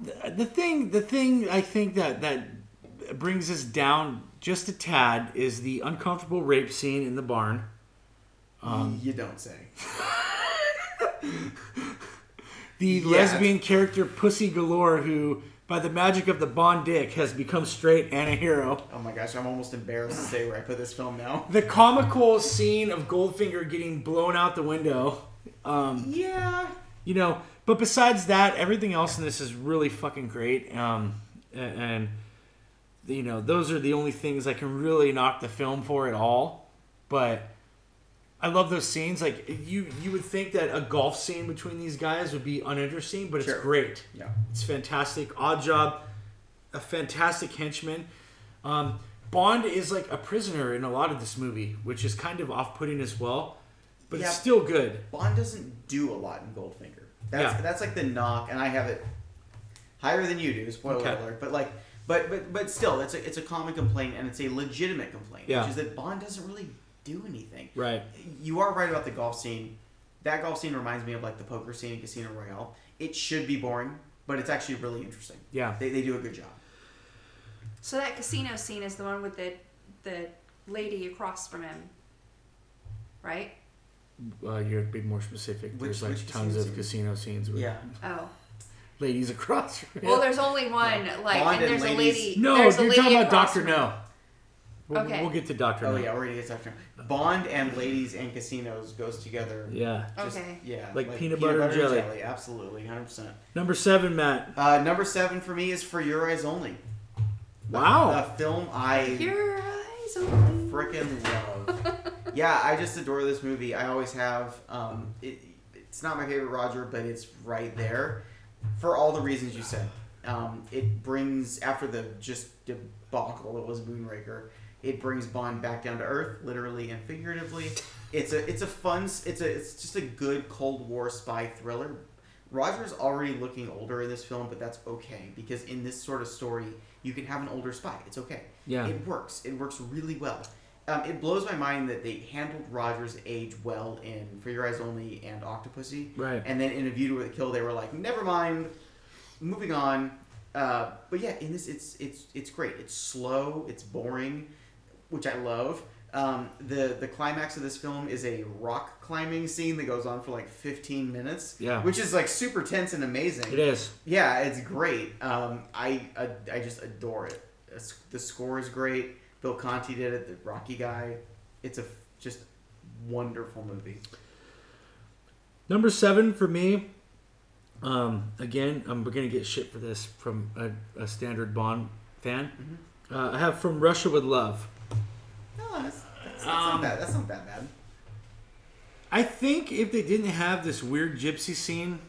the, the thing, the thing I think that that brings us down just a tad is the uncomfortable rape scene in the barn. Um, you don't say. the Yeah. lesbian character Pussy Galore, who by the magic of the Bond dick has become straight and a hero. Oh my gosh, I'm almost embarrassed to say where I put this film now. The comical scene of Goldfinger getting blown out the window. Um, Yeah. you know but besides that everything else in this is really fucking great um a- and you know those are the only things i can really knock the film for at all but i love those scenes like you you would think that a golf scene between these guys would be uninteresting but it's Sure. great Yeah. it's fantastic Oddjob a fantastic henchman um bond is like a prisoner in a lot of this movie which is kind of off-putting as well but Yeah. it's still good Bond doesn't do a lot in Goldfinger. That's Yeah. that's like the knock, and I have it higher than you do. Spoiler Okay. alert. But like, but but but still, it's a it's a common complaint, and it's a legitimate complaint, Yeah. which is that Bond doesn't really do anything. right You are right about the golf scene. That golf scene reminds me of like the poker scene in Casino Royale. It should be boring, but it's actually really interesting. yeah They, they do a good job. So that casino scene is the one with the the lady across from him, right? uh, you're being more specific. Which- There's like which tons casino of scene? casino scenes with Yeah. Oh. ladies across. From Well, there's only one. Like, Bond and and there's a lady. no, there's you're lady talking about Doctor No. We'll, Okay. we'll get to Doctor Oh No. yeah, we're gonna get to Doctor. Bond and ladies and casinos goes together. Yeah. Just- Okay. Yeah. Like peanut butter and jelly. Absolutely, hundred percent. Number seven, Matt. Uh, number seven for me is For Your Eyes Only. Wow. A film I Your eyes open. freaking love. yeah, I just adore this movie. I always have. Um, it, it's not my favorite Roger, but it's right there for all the reasons you said. Um, it brings after the just debacle that was Moonraker. It brings Bond back down to earth, literally and figuratively. It's a it's a fun it's a it's just a good Cold War spy thriller. Roger's already looking older in this film, but that's okay because in this sort of story, you can have an older spy. It's okay. Yeah. It works. It works really well. Um, it blows my mind that they handled Roger's age well in For Your Eyes Only and Octopussy. Right. And then in A View to a Kill, they were like, never mind, moving on. Uh, but yeah, in this, it's it's it's great. It's slow. It's boring, which I love. Um, the the climax of this film is a rock climbing scene that goes on for like 15 minutes. Yeah. Which is like super tense and amazing. It is. Yeah, it's great. Um, I, I I just adore it. The score is great. Bill Conti did it. The Rocky guy. It's a just wonderful movie. Number seven for me. Um, again, I'm gonna get shit for this from a, a standard Bond fan. Uh, I have From Russia with Love. No, that's, that's, that's Um, not bad. That's not that bad. I think if they didn't have this weird gypsy scene,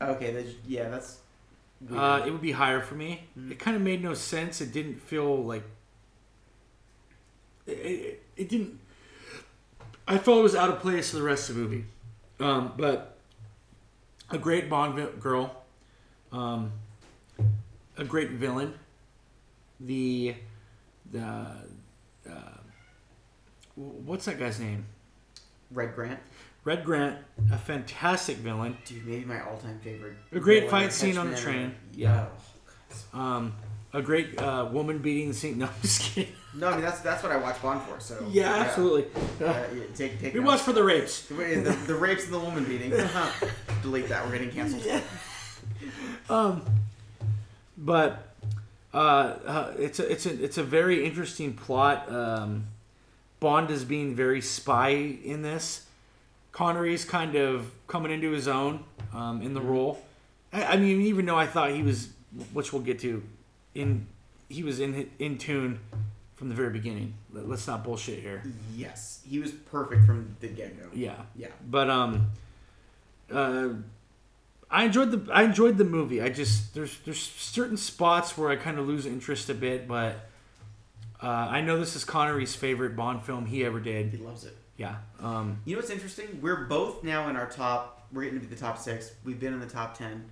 Okay, that's, yeah, that's. Weird. uh, it would be higher for me. Mhm. It kind of made no sense. It didn't feel like. It, it, it didn't. I felt it was out of place for the rest of the movie. Um, but a great Bond girl, um, a great villain. The the what's that guy's name? Red Grant, Red Grant, a fantastic villain. dude, maybe my all-time favorite. A great fight scene on the train. Yeah. Oh, Um, a great uh, woman beating the scene. No, I'm just kidding. No, I mean that's that's what I watch Bond for. So Yeah, absolutely. Uh, yeah, take take. we watch for the rapes. the, the, the rapes and the woman beating. Delete that. We're getting canceled. Um, but uh, uh, it's a it's a it's a very interesting plot. Um, Bond is being very spy in this. Connery's kind of coming into his own um, in the role. I, I mean, even though I thought he was, which we'll get to, in he was in in tune from the very beginning. Let- Let's not bullshit here. Yes, he was perfect from the get go. Yeah. Yeah. But um, uh, I enjoyed the I enjoyed the movie. I just there's there's certain spots where I kind of lose interest a bit, but uh, I know this is Connery's favorite Bond film he ever did. He loves it. yeah. Um, You know what's interesting? We're both now in our top. We're getting to be the top six. We've been in the top ten.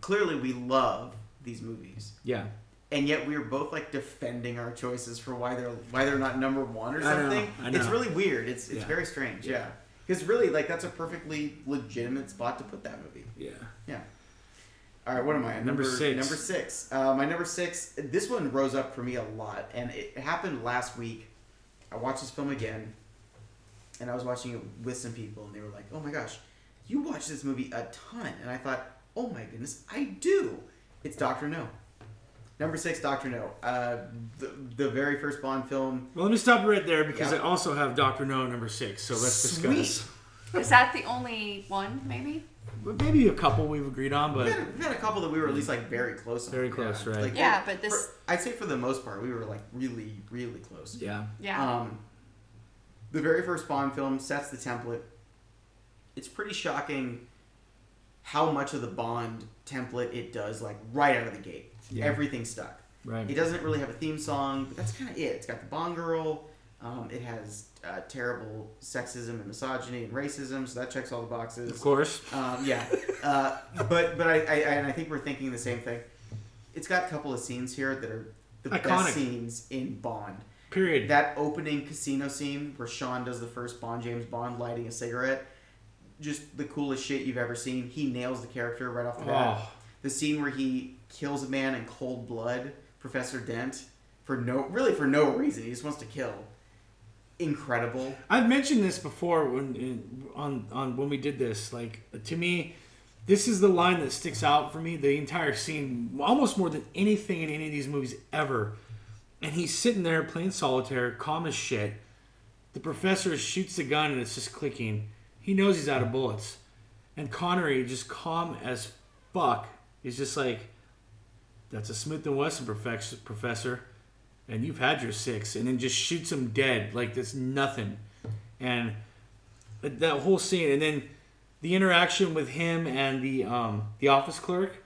Clearly, we love these movies, yeah. and yet we're both like defending our choices for why they're why they're not number one or something. I know. I It's really weird. It's it's Yeah. very strange. Yeah. Yeah, because really, like that's a perfectly legitimate spot to put that movie. Yeah. Yeah. All right, what am I? Number six. Number six. Uh, my number six. This one rose up for me a lot, and it happened last week. I watched this film again, and I was watching it with some people, and they were like, "Oh my gosh, you watch this movie a ton," and I thought, "Oh my goodness, I do." It's Doctor No. Number six, Doctor No. Uh, the, the very first Bond film. Well, let me stop right there because Yeah. I also have Doctor No number six. So let's Sweet. discuss. Is that the only one, maybe? But Maybe a couple we've agreed on, We but had, we had a couple that we were at least like very close. on. Very close, right. Like, Yeah, but this- for- I'd say for the most part, we were like really, really close. yeah. Yeah. Um, the very first Bond film sets the template. It's pretty shocking how much of the Bond template it does, like right out of the gate. Yeah. Everything's stuck. Right. It doesn't really have a theme song, but that's kind of it. It's got the Bond girl. Um, it has uh, terrible sexism and misogyny and racism, so that checks all the boxes. Of course. Um, yeah, uh, but but I, I and I think we're thinking the same thing. It's got a couple of scenes here that are the Iconic. best scenes in Bond. Period. That opening casino scene where Sean does the first Bond James Bond lighting a cigarette, just the coolest shit you've ever seen. He nails the character right off the bat. Oh. The scene where he kills a man in cold blood, Professor Dent, for no really for no reason. He just wants to kill. Incredible. I've mentioned this before when on on when we did this. Like to me, this is the line that sticks out for me. The entire scene, almost more than anything in any of these movies ever. And he's sitting there playing solitaire, calm as shit. The professor shoots the gun and it's just clicking. He knows he's out of bullets, and Connery, just calm as fuck, is just like, "That's a Smith and Wesson, professor." And you've had your six, and then just shoots him dead like that's nothing, and that that whole scene, and then the interaction with him and the um the office clerk.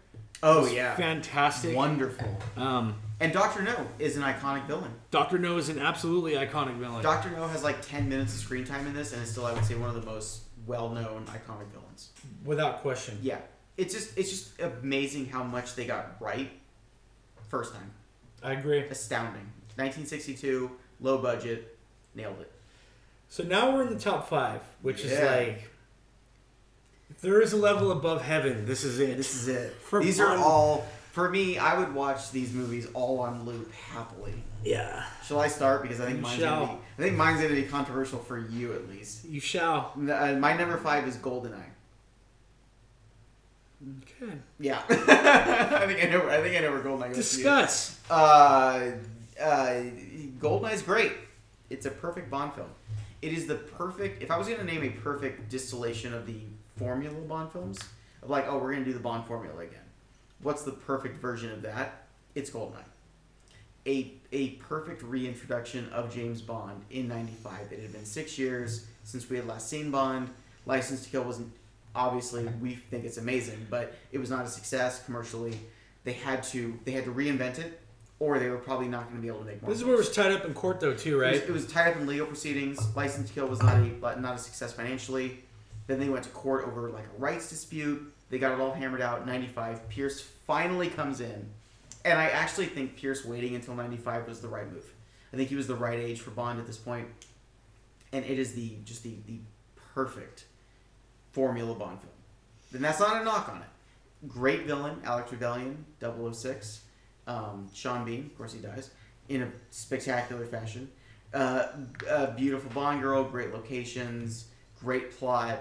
Oh yeah, fantastic. wonderful. Um, And Doctor No is an iconic villain. Doctor No is an absolutely iconic villain. Doctor No has like ten minutes of screen time in this, and is still, I would say, one of the most well-known iconic villains. Without question. Yeah, it's just it's just amazing how much they got right first time. I agree. Astounding. 1962, low budget, nailed it. So now we're in the top five, which is like, if there is a level above heaven, this is it. This is it. For These are all for me. I would watch these movies all on loop happily. yeah, Shall I start? Because I think You mine's shall. gonna be. I think mine's gonna be controversial for you at least. you shall. Uh, my number five is Goldeneye. Okay. Yeah, I think I know. I think I know where Goldeneye goes. Discuss. Uh, uh, Goldeneye's great. It's a perfect Bond film. It is the perfect. If I was going to name a perfect distillation of the formula Bond films, of like, oh, we're going to do the Bond formula again. What's the perfect version of that? It's Goldeneye. A a perfect reintroduction of James Bond in '95. It had been six years since we had last seen Bond. License to Kill wasn't obviously we think it's amazing, but it was not a success commercially. They had to they had to reinvent it, or they were probably not going to be able to make more. This is where it was tied up in court, though, too, It right? was, it was tied up in legal proceedings. License to Kill was not a but not a success financially. Then they went to court over like a rights dispute. They got it all hammered out. Ninety five. Pierce finally comes in, and I actually think Pierce waiting until ninety five was the right move. I think he was the right age for Bond at this point, and it is the just the the perfect formula Bond film. Then that's not a knock on it. Great villain, Alec Trevelyan, 006. Um, Sean Bean, of course he dies, in a spectacular fashion. Uh, a beautiful Bond girl, great locations, great plot.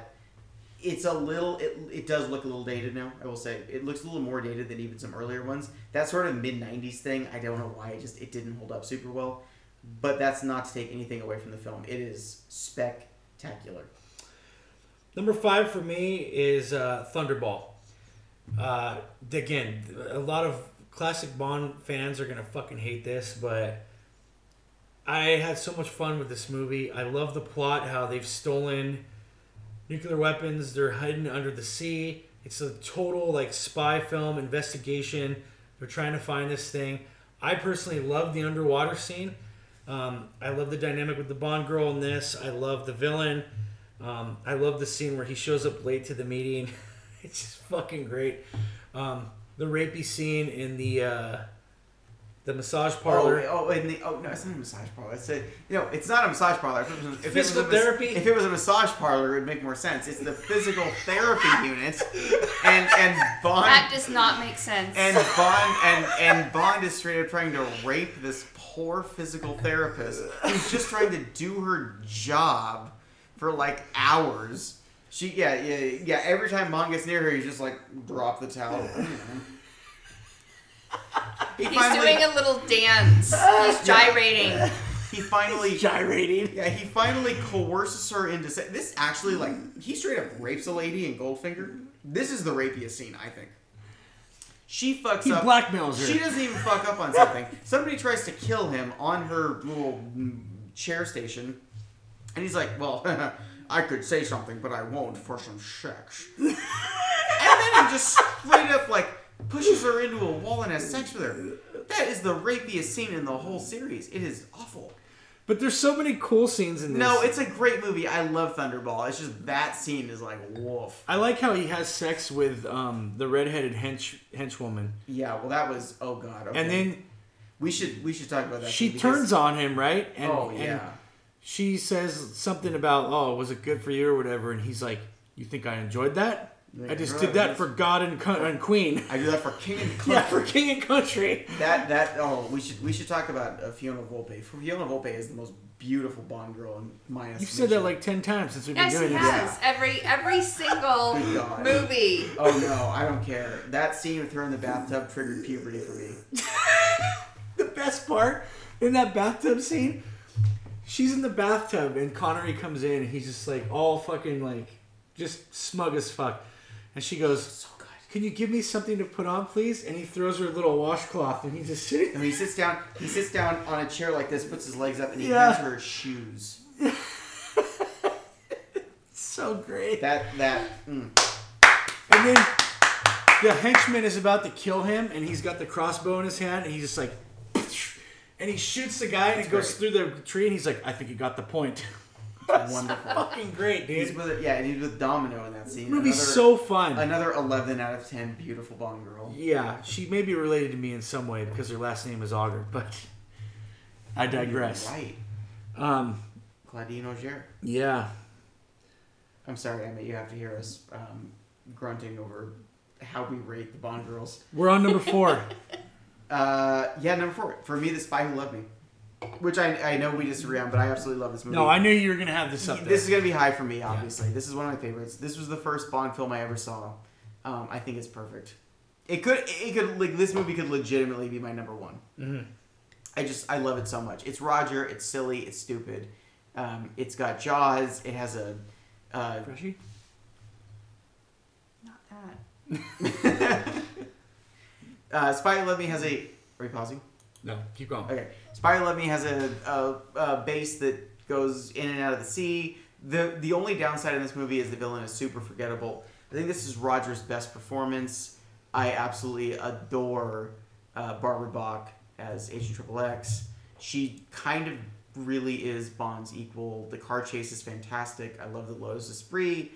It's a little, it, it does look a little dated now, I will say. It looks a little more dated than even some earlier ones. That sort of mid 90s thing, I don't know why, it just, it didn't hold up super well. But that's not to take anything away from the film. It is spectacular. Number five for me is uh, Thunderball. Uh, again, a lot of classic Bond fans are gonna fucking hate this, but I had so much fun with this movie. I love the plot, how they've stolen nuclear weapons, they're hidden under the sea. It's a total like spy film investigation. They're trying to find this thing. I personally love the underwater scene. Um, I love the dynamic with the Bond girl in this. I love the villain. Um, I love the scene where he shows up late to the meeting. it's just fucking great. Um, the rapey scene in the uh, the massage parlor. Oh, oh, and the, oh no, it's not a massage parlor. It's a you know, it's not a massage parlor. If it was, if it was Physical a therapy? If it was a massage parlor, it'd make more sense. It's the physical therapy unit, and and Bond That does not make sense. and Bond and and Bond is straight up trying to rape this poor physical therapist who's just trying to do her job for like hours. She yeah yeah yeah. Every time Bond gets near her, he's just like drop the towel. He He's finally- doing a little dance. He's gyrating. he finally gyrating. yeah he finally coerces her into sa- this actually like he straight up rapes a lady in Goldfinger. This is the rapiest scene I think. She fucks He up. blackmails her. She doesn't even fuck up on something. Somebody tries to kill him on her little mm, chair station, and he's like, "Well, I could say something, but I won't for some sex." and then he just straight up like pushes her into a wall and has sex with her. That is the rapiest scene in the whole series. It is awful. But there's so many cool scenes in this. No, it's a great movie. I love Thunderball. It's just that scene is like woof. I like how he has sex with um, the redheaded hench henchwoman, Yeah, well, that was oh god. Okay. and then we should we should talk about that. she because- turns on him, right? And, oh and yeah. She says something about, "Oh, was it good for you or whatever?" And he's like, "You think I enjoyed that? I just Right, did that for God and, co- and Queen. I do that for King and Country. yeah, for King and Country." That that oh we should we should talk about uh, Fiona Volpe. Fiona Volpe is the most beautiful Bond girl in my estimation. You've said that like ten times since we've been Yes, doing he this. has. Every every single Good God. movie. Oh no, I don't care. That scene with her in the bathtub triggered puberty for me. the best part in that bathtub scene, she's in the bathtub and Connery comes in and he's just like all fucking like just smug as fuck. And she goes, So good. Can you give me something to put on, please? And he throws her a little washcloth and he's just sitting And he sits down. He sits down on a chair like this, puts his legs up, and he Yeah. hands her shoes. so great. That that. Mm. And then the henchman is about to kill him and he's got the crossbow in his hand and he's just like and he shoots the guy and it goes through the tree and he's like, I think he got the point. Wonderful. Fucking great, He's dude. with yeah, and he's with Domino in that scene. Movie's Another- so fun. Another eleven out of ten beautiful Bond girl. Yeah, she may be related to me in some way because her last name is Auger, but I digress. Right. Um, Claudine Auger. yeah. I'm sorry, Emma. You have to hear us um, grunting over how we rate the Bond girls. We're on number four. Uh, yeah, number four for me, The Spy Who Loved Me, which I, I know we disagree on, but I absolutely love this movie. no, I knew you were gonna have this up there. This is gonna be high for me, obviously. This is one of my favorites. This was the first Bond film I ever saw. Um, I think it's perfect. It could, it could, like this movie could legitimately be my number one. Mhm. I just, I love it so much. It's Roger. It's silly. It's stupid. Um, it's got Jaws. It has a. Uh, Freshy? Not that. uh, Spy Who Loved Me has a. Are you pausing? No, keep going. Okay. Spy Who Loved Me has a, a, a base that goes in and out of the sea. The the only downside in this movie is the villain is super forgettable. I think this is Roger's best performance. I absolutely adore uh, Barbara Bach as Agent Triple X. She kind of really is Bond's equal. The car chase is fantastic. I love the Lotus Esprit.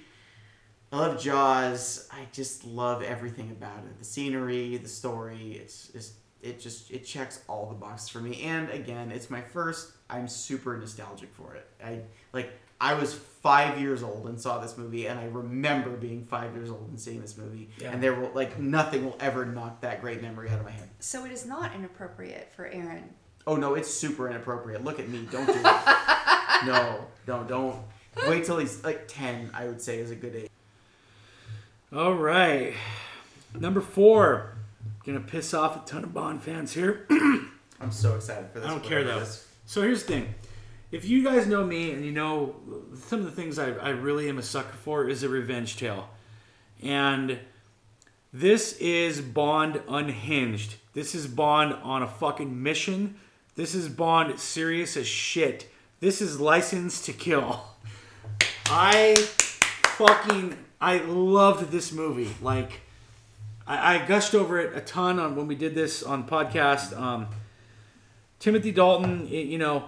I love Jaws. I just love everything about it. The scenery, the story. It's just it just it checks all the boxes for me. And again, it's my first. I'm super nostalgic for it. I like I was five years old and saw this movie, and I remember being five years old and seeing this movie. Yeah. And there will like nothing will ever knock that great memory out of my head. So it is not inappropriate for Aaron. Oh no, it's super inappropriate. Look at me. Don't do it. no, don't don't. Wait till he's like ten. I would say is a good age. All right. Number four. Gonna piss off a ton of Bond fans here. I'm so excited for this. I don't care though. So here's the thing. If you guys know me and you know some of the things I, I really am a sucker for is a revenge tale. And this is Bond unhinged. This is Bond on a fucking mission. This is Bond serious as shit. This is license to kill. I fucking I loved this movie. Like I, I gushed over it a ton on when we did this on podcast. Um, Timothy Dalton, y- you know,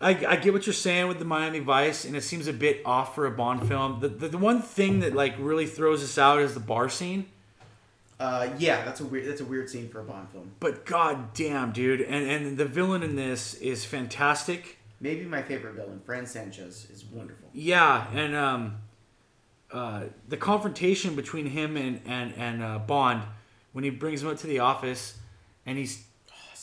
I, I get what you're saying with the Miami Vice, and it seems a bit off for a Bond film. The, the, the one thing that like really throws us out is the bar scene. Uh, yeah, that's a weird. That's a weird scene for a Bond film. But god damn, dude, and and the villain in this is fantastic. Maybe my favorite villain, Franz Sanchez, is wonderful. Yeah, and um, uh, the confrontation between him and and and uh, Bond when he brings him up to the office, and he's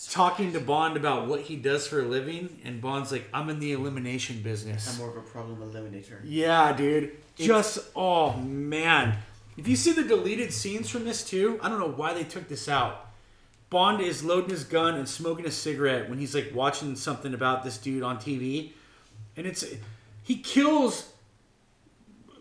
talking to Bond about what he does for a living, and Bond's like, "I'm in the elimination business." I'm more of a problem eliminator. Yeah, dude. Just oh man. If you see the deleted scenes from this too, I don't know why they took this out. Bond is loading his gun and smoking a cigarette when he's like watching something about this dude on TV, and it's he kills.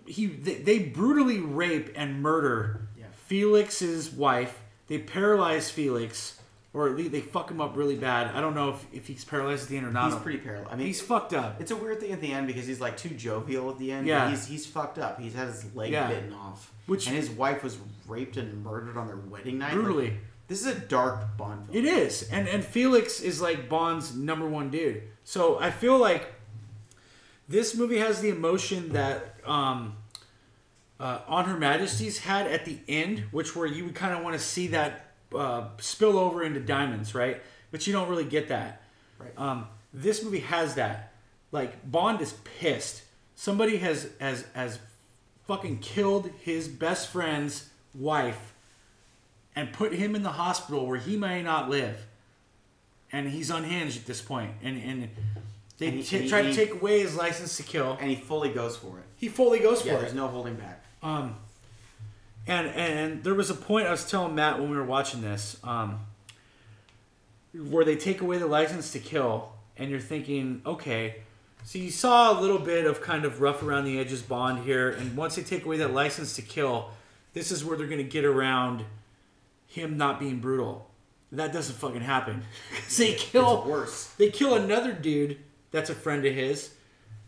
He they, they brutally rape and murder Yeah. Felix's wife. They paralyze Felix, or at least they fuck him up really bad. I don't know if, if he's paralyzed at the end or not. He's pretty parallel. I mean, he's fucked up. it's a weird thing at the end because he's like too jovial at the end. Yeah. he's he's fucked up. He's had his leg Yeah. bitten off, Which- and his wife was raped and murdered on their wedding night. Brutally. Like, this is a dark Bond film. It is, and and Felix is like Bond's number one dude. So I feel like this movie has the emotion that um, uh, On Her Majesty's had at the end, which where you would kind of want to see that uh, spill over into Diamonds, right? But you don't really get that. Right. Um, this movie has that. Like Bond is pissed. Somebody has has has fucking killed his best friend's wife and put him in the hospital where he may not live. And he's unhinged at this point. And and they And he- t- he- try to take away his license to kill. and he fully goes for it. He fully goes Yeah, for there's it. There's no holding back. Um, and and there was a point I was telling Matt when we were watching this, um, where they take away the license to kill, and you're thinking, okay, so you saw a little bit of kind of rough around the edges Bond here, and once they take away that license to kill, this is where they're gonna get around him not being brutal. That doesn't fucking happen. they kill It's worse. they kill another dude that's a friend of his.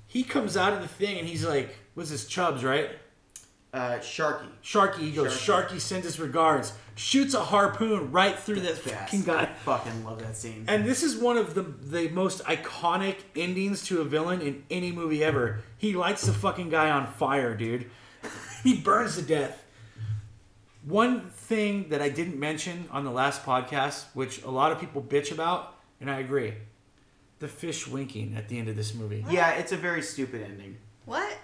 He comes out of the thing and he's like, "What's this Chubs, right?" Uh, Sharky. Sharky. He goes, Sharky. sends his regards. Shoots a harpoon right through that fucking guy. I fucking love that scene. And this is one of the the most iconic endings to a villain in any movie ever. He lights the fucking guy on fire, dude. he burns to death. One thing that I didn't mention on the last podcast, which a lot of people bitch about, and I agree, the fish winking at the end of this movie. yeah, it's a very stupid ending. What?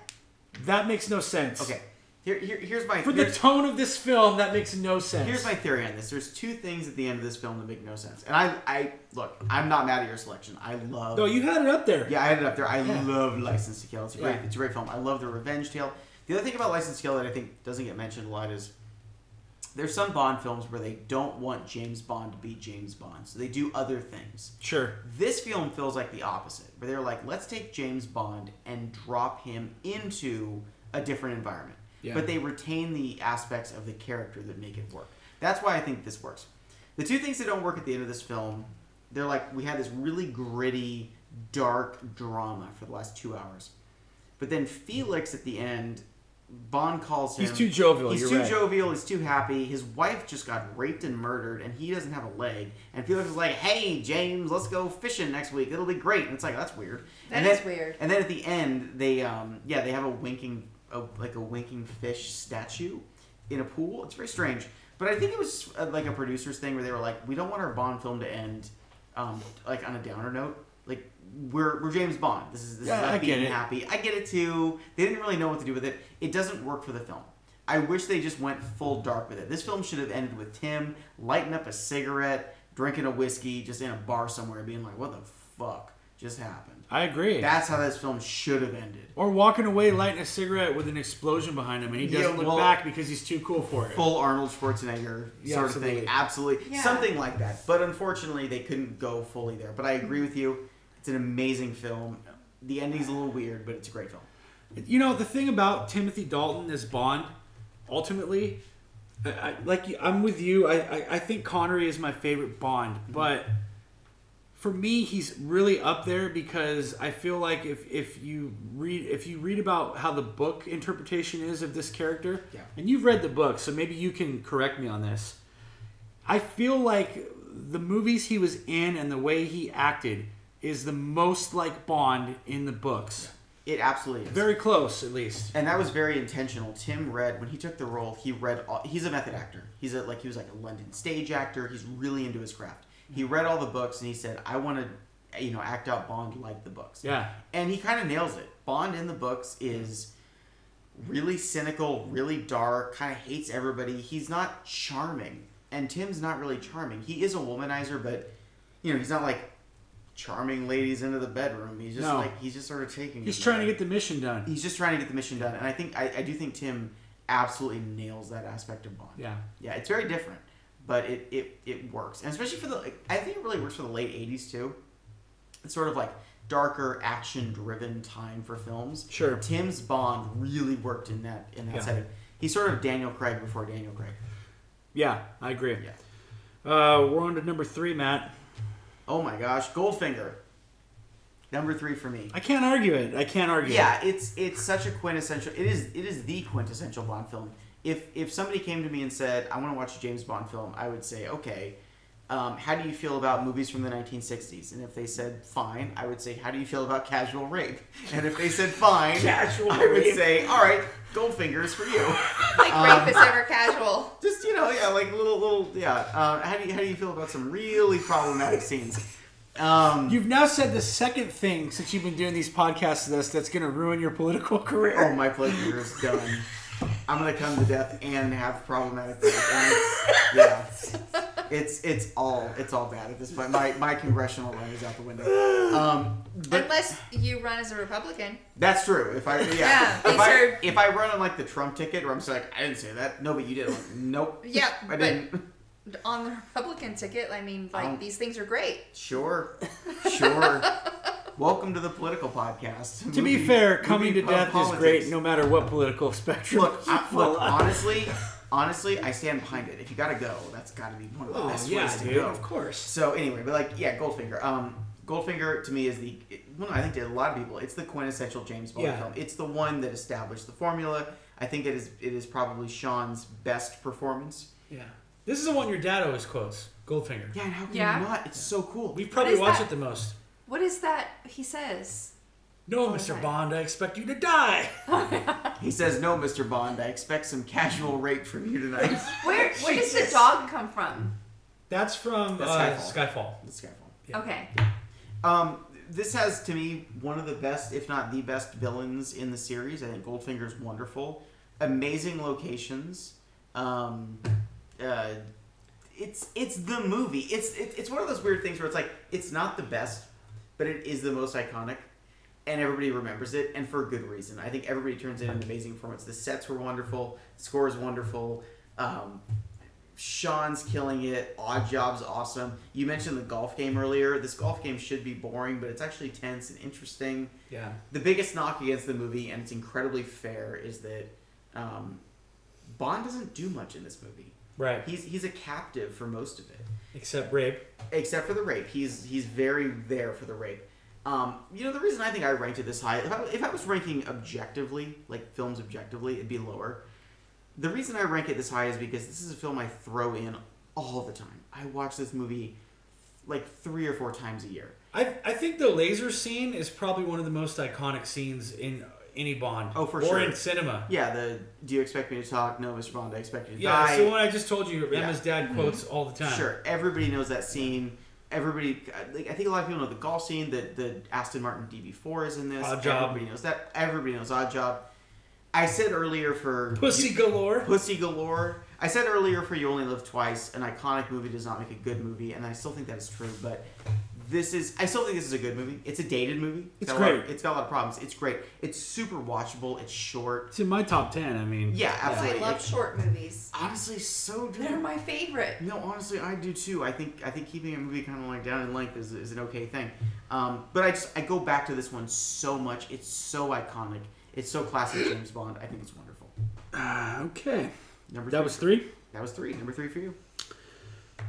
That makes no sense. Okay, here, here here's my For the tone of this film, that makes no sense. here's my theory on this. There's two things at the end of this film that make no sense. And I, I look, I'm not mad at your selection. I love. No, you had it up there. Yeah, I had it up there. I Yeah. love License to Kill. It's a great, Yeah. it's a great film. I love the revenge tale. The other thing about License to Kill that I think doesn't get mentioned a lot is there's some Bond films where they don't want James Bond to be James Bond, so they do other things. Sure. This film feels like the opposite, where they're like, let's take James Bond and drop him into a different environment. Yeah. But they retain the aspects of the character that make it work. That's why I think this works. The two things that don't work at the end of this film, they're like, we had this really gritty, dark drama for the last two hours. But then Felix at the end, Bond calls him. He's too jovial, He's you're too right. jovial. He's too happy. His wife just got raped and murdered, and he doesn't have a leg. And Felix is like, "Hey, James, let's go fishing next week. It'll be great." And it's like, "That's weird." That and is then, weird. And then at the end, they um yeah they have a winking a, like a winking fish statue in a pool. It's very strange. But I think it was uh, like a producer's thing where they were like, "We don't want our Bond film to end um like on a downer note." Like we're, we're James Bond. This is this Yeah, is I being it. happy. I get it too. They didn't really know what to do with it. It doesn't work for the film. I wish they just went full dark with it. This film should have ended with Tim lighting up a cigarette, drinking a whiskey, just in a bar somewhere, being like, "What the fuck just happened?" I agree. That's how this film should have ended. or walking away lighting a cigarette with an explosion behind him and he doesn't look well- back because he's too cool for it. Full Arnold Schwarzenegger Yeah, sort of thing. absolutely. Absolutely. Yeah. Something like that. But unfortunately, they couldn't go fully there. But I agree with you. It's an amazing film. The ending's a little weird, but it's a great film. You know, the thing about Timothy Dalton as Bond, ultimately, I, I, like I'm with you. I, I, I think Connery is my favorite Bond, but for me, he's really up there because I feel like if, if you read if you read about how the book interpretation is of this character, Yeah. and you've read the book, so maybe you can correct me on this. I feel like the movies he was in and the way he acted is the most like Bond in the books. It absolutely is. Very close, at least. and that was very intentional. Tim read when he took the role. He read. All, he's a method actor. He's a like he was like a London stage actor. He's really into his craft. He read all the books and he said, "I want to, you know, act out Bond like the books." Yeah. and he kind of nails it. Bond in the books is really cynical, really dark, kind of hates everybody. He's not charming, and Tim's not really charming. He is a womanizer, but you know, he's not like charming ladies into the bedroom. He's just No. like he's just sort of taking. He's trying to get the mission done. He's just trying to get the mission done, and I think I, I do think Tim absolutely nails that aspect of Bond. Yeah. Yeah, it's very different, but it, it, it works, and especially for the I think it really works for the late '80s too. It's sort of like darker, action-driven time for films. Sure. Tim's Bond really worked in that in that Yeah. setting. He's sort of Daniel Craig before Daniel Craig. Yeah, I agree. Yeah. Uh, we're on to number three, Matt. Oh my gosh, Goldfinger. Number three for me. I can't argue it. I can't argue. Yeah, it's it's such a quintessential. It is it is the quintessential Bond film. If if somebody came to me and said, "I want to watch a James Bond film," I would say, "Okay." Um, how do you feel about movies from the 1960s? And if they said fine, I would say, how do you feel about casual rape? And if they said fine, Casual I would rape. say, all right, Goldfinger is for you. Like Um, rape is ever casual. Just you know, yeah, like little little yeah. Uh, how do you how do you feel about some really problematic scenes? Um, You've now said the second thing since you've been doing these podcasts with us that's going to ruin your political career. Oh, my pleasure is done. I'm gonna come to death and have problematic things. It's, yeah, it's it's all it's all bad at this point. My my congressional run is out the window. Um, Unless you run as a Republican. that's true. If I yeah, Yeah, if I are- if I run on like the Trump ticket, where I'm just like I didn't say that. No, but you did. Like, nope. Yeah, I didn't. on the Republican ticket, I mean, like Um, these things are great. Sure, sure. Welcome to the political podcast. to be fair, coming to death politics. is great no matter what political spectrum. Look, I, fall look, honestly, honestly, I stand behind it. If you gotta go, that's gotta be one of the Oh, best yeah, ways to dude, go. of course. So anyway, but like, yeah, Goldfinger. Um, Goldfinger to me is the well, no, I think to a lot of people, it's the quintessential James Bond Yeah. film. It's the one that established the formula. I think it is it is probably Sean's best performance. Yeah. This is the one your dad always quotes, Goldfinger. Yeah, and how can Yeah. you not? It's so cool. We've probably is watched that? it the most. What is that he says? No, Oh, Mr. right. Bond, I expect you to die. He says, "No, Mr. Bond, I expect some casual rape from you tonight." Where where does the Jesus. dog come from? That's from That's uh, Skyfall. Skyfall. It's Skyfall. Yeah. Okay. Um, this has to me one of the best, if not the best, villains in the series. I think Goldfinger's wonderful, amazing locations. Um, uh, it's it's the movie. It's it, it's one of those weird things where it's like it's not the best, but it is the most iconic, and everybody remembers it, and for good reason. I think everybody turns in an amazing performance. The sets were wonderful, the score is wonderful. Um, Sean's killing it. Oddjob's awesome. You mentioned the golf game earlier. This golf game should be boring, but it's actually tense and interesting. Yeah. The biggest knock against the movie, and it's incredibly fair, is that um, Bond doesn't do much in this movie. Right. He's he's a captive for most of it, Except rape. except for the rape. He's he's very there for the rape. Um, you know the reason I think I ranked it this high. If I, if I was ranking objectively, like films objectively, it'd be lower. The reason I rank it this high is because this is a film I throw in all the time. I watch this movie like three or four times a year. I, I think the laser scene is probably one of the most iconic scenes in any Bond. Oh, for or sure. in cinema. Yeah, the do you expect me to talk? No, Mr. Bond, I expect you to Yeah, die. it's the one I just told you. Yeah. Emma's dad mm-hmm. quotes all the time. Sure, everybody knows that scene. Everybody, like, I think a lot of people know the golf scene. That the Aston Martin DB4 is in this. Oddjob. Everybody knows that. Everybody knows Oddjob. I said earlier for Pussy you- galore. Pussy Galore. I said earlier for You Only Live Twice, an iconic movie does not make a good movie, and I still think that is true. But this is, I still think this is a good movie. It's a dated movie. It's got a lot of- great. it's got a lot of problems. It's great. It's super watchable. It's short. It's in my top ten. I mean, Yeah, absolutely. I love It- short movies. honestly, so do They're my favorite. No, honestly, I do too. I think I think keeping a movie kind of like down in length is, is an okay thing. Um, but I just I go back to this one so much. It's so iconic. It's so classic James Bond. I think it's wonderful. Ah, okay. Number That three. was three. that was three. Number three for you.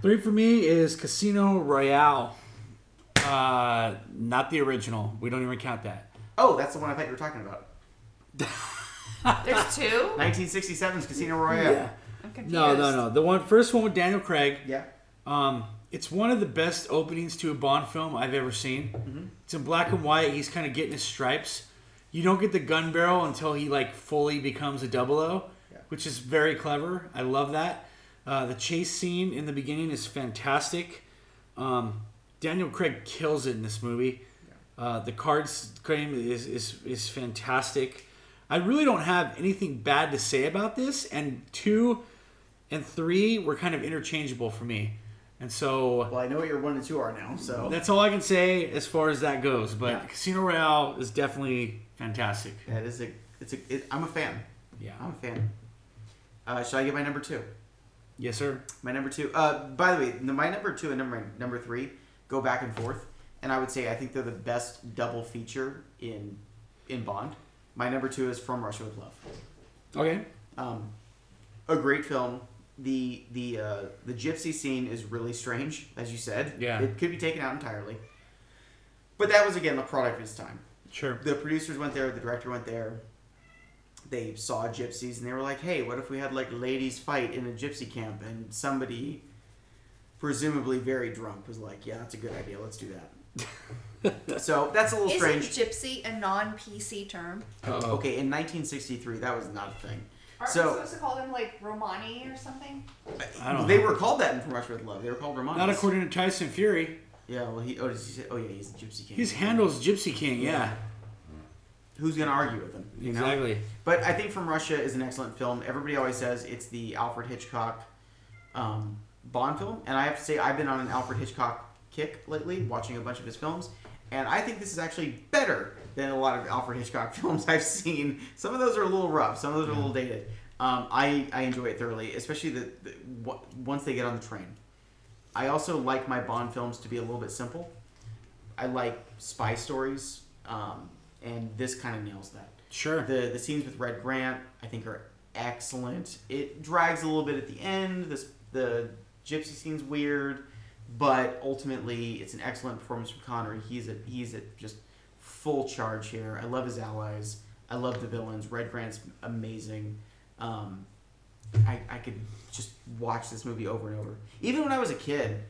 Three for me is Casino Royale. Uh, not the original. We don't even count that. Oh, that's the one I thought you were talking about. There's two. 1967's Casino Royale. I'm confused. No, no, no. The one first one with Daniel Craig. Yeah. Um, it's one of the best openings to a Bond film I've ever seen. It's in black and white. He's kind of getting his stripes. You don't get the gun barrel until he like fully becomes a double O, Yeah. which is very clever. I love that. Uh, the chase scene in the beginning is fantastic. Um, Daniel Craig kills it in this movie. Uh, the cards game is, is is fantastic. I really don't have anything bad to say about this, and two and three were kind of interchangeable for me, and so Well, I know what your one and two are now, so that's all I can say as far as that goes. But Yeah. Casino Royale is definitely fantastic. that is a. It's a. It, I'm a fan. Yeah. I'm a fan. Uh, should I get my number two? Yes, sir. My number two. Uh, by the way, my number two and number number three go back and forth, and I would say I think they're the best double feature in in Bond. My number two is From Russia with Love. Okay. Um, a great film. The the uh, the gypsy scene is really strange, as you said. Yeah. It could be taken out entirely. But that was again a product of its time. Sure. The producers went there, the director went there. They saw gypsies and they were like, "Hey, what if we had like ladies fight in a gypsy camp?" And somebody, presumably very drunk, was like, "Yeah, that's a good idea. Let's do that." so that's a little Isn't strange. gypsy a non-PC term? Uh-oh. Okay, in 1963, that was not a thing. Aren't So- we supposed to call them like Romani or something? I don't they know. were called that in From Russia with Love. They were called Romani. Not according to Tyson Fury. Yeah, well, he. Oh, does he say? Oh, yeah, he's a Gypsy King. He's handles Gypsy King. Yeah. Who's gonna argue with him? You know? Exactly. But I think From Russia is an excellent film. Everybody always says it's the Alfred Hitchcock um, Bond film, and I have to say I've been on an Alfred Hitchcock kick lately, watching a bunch of his films, and I think this is actually better than a lot of Alfred Hitchcock films I've seen. Some of those are a little rough. Some of those are a little dated. Um, I I enjoy it thoroughly, especially the, the w- once they get on the train. I also like my Bond films to be a little bit simple. I like spy stories, um, and this kind of nails that. Sure. The the scenes with Red Grant, I think, are excellent. It drags a little bit at the end. This the gypsy scene's weird, but ultimately it's an excellent performance from Connery. He's at he's at just full charge here. I love his allies. I love the villains. Red Grant's amazing. Um, I I could just watch this movie over and over. Even when I was a kid,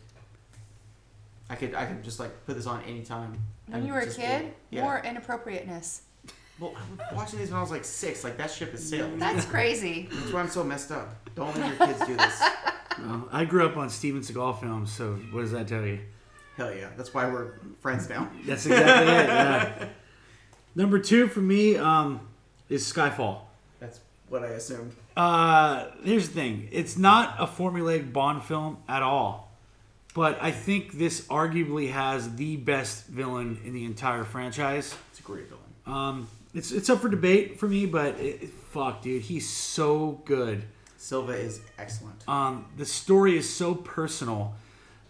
I could I could just like put this on anytime. When you were a kid, yeah. more inappropriateness. Well, I was watching these when I was like six. Like that ship is sailed. That's crazy. That's why I'm so messed up. Don't let your kids do this. Well, I grew up on Steven Seagal films, so what does that tell you? Hell yeah. That's why we're friends now. That's exactly it. Yeah. Number two for me um, is Skyfall. That's what I assumed. Uh, here's the thing: it's not a formulaic Bond film at all, but I think this arguably has the best villain in the entire franchise. It's a great villain. Um, it's it's up for debate for me, but it, fuck, dude, he's so good. Silva is excellent. Um, the story is so personal.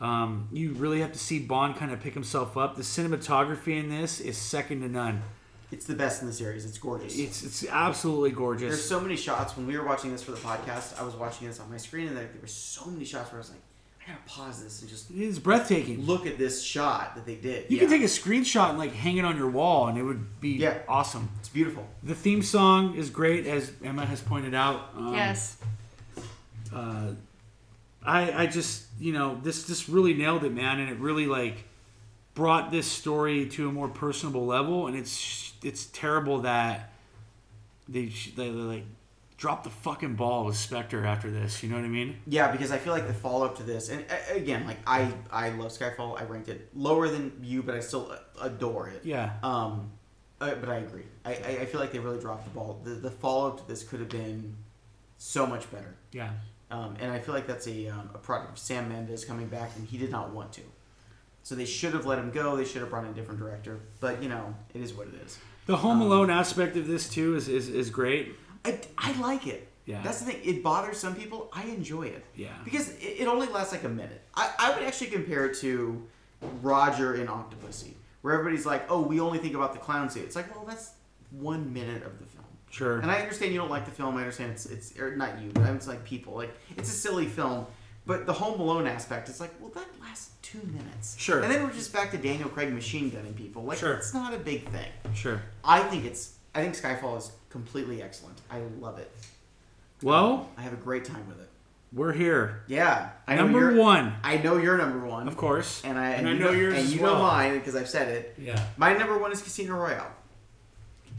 Um, you really have to see Bond kind of pick himself up. The cinematography in this is second to none. It's the best in the series. It's gorgeous. It's it's absolutely gorgeous. There's so many shots. When we were watching this for the podcast, I was watching this on my screen, and there, there were so many shots where I was like, I gotta pause this and just It's breathtaking. look at this shot that they did. You Yeah. can take a screenshot and like hang it on your wall, and it would be Yeah. awesome. It's beautiful. The theme song is great, as Emma has pointed out. Um, yes. uh, I I just you know this this really nailed it, man, and it really like brought this story to a more personable level. And it's it's terrible that they they, they like dropped the fucking ball with Spectre after this. You know what I mean? Yeah, because I feel like the follow up to this, and again, like I I love Skyfall. I ranked it lower than you, but I still adore it. Yeah. Um, uh, but I agree. I, I, feel like they really dropped the ball. The, the follow up to this could have been so much better. Yeah. Um, and I feel like that's a, um, a product of Sam Mendes coming back, and he did not want to. So they should have let him go. They should have brought in a different director. But, you know, it is what it is. The Home Um, Alone aspect of this too is is, is great. I, I like it. Yeah. That's the thing. It bothers some people. I enjoy it. Yeah. Because it, it only lasts like a minute. I, I would actually compare it to Roger in Octopussy, where everybody's like, oh, we only think about the clown suit. It's like, well, that's one minute of the film. Sure. And I understand you don't like the film. I understand it's it's not you, but I'm just like people. Like it's a silly film, but the Home Alone aspect, it's like, well, that lasts two minutes. Sure. And then we're just back to Daniel Craig machine gunning people. Like Sure. it's not a big thing. Sure. I think it's. I think Skyfall is completely excellent. I love it. Well, I have a great time with it. we're here. Yeah, I Number one, I know you're number one, of course, and I and I you know yours and you well. know mine because I've said it. Yeah. My number one is Casino Royale,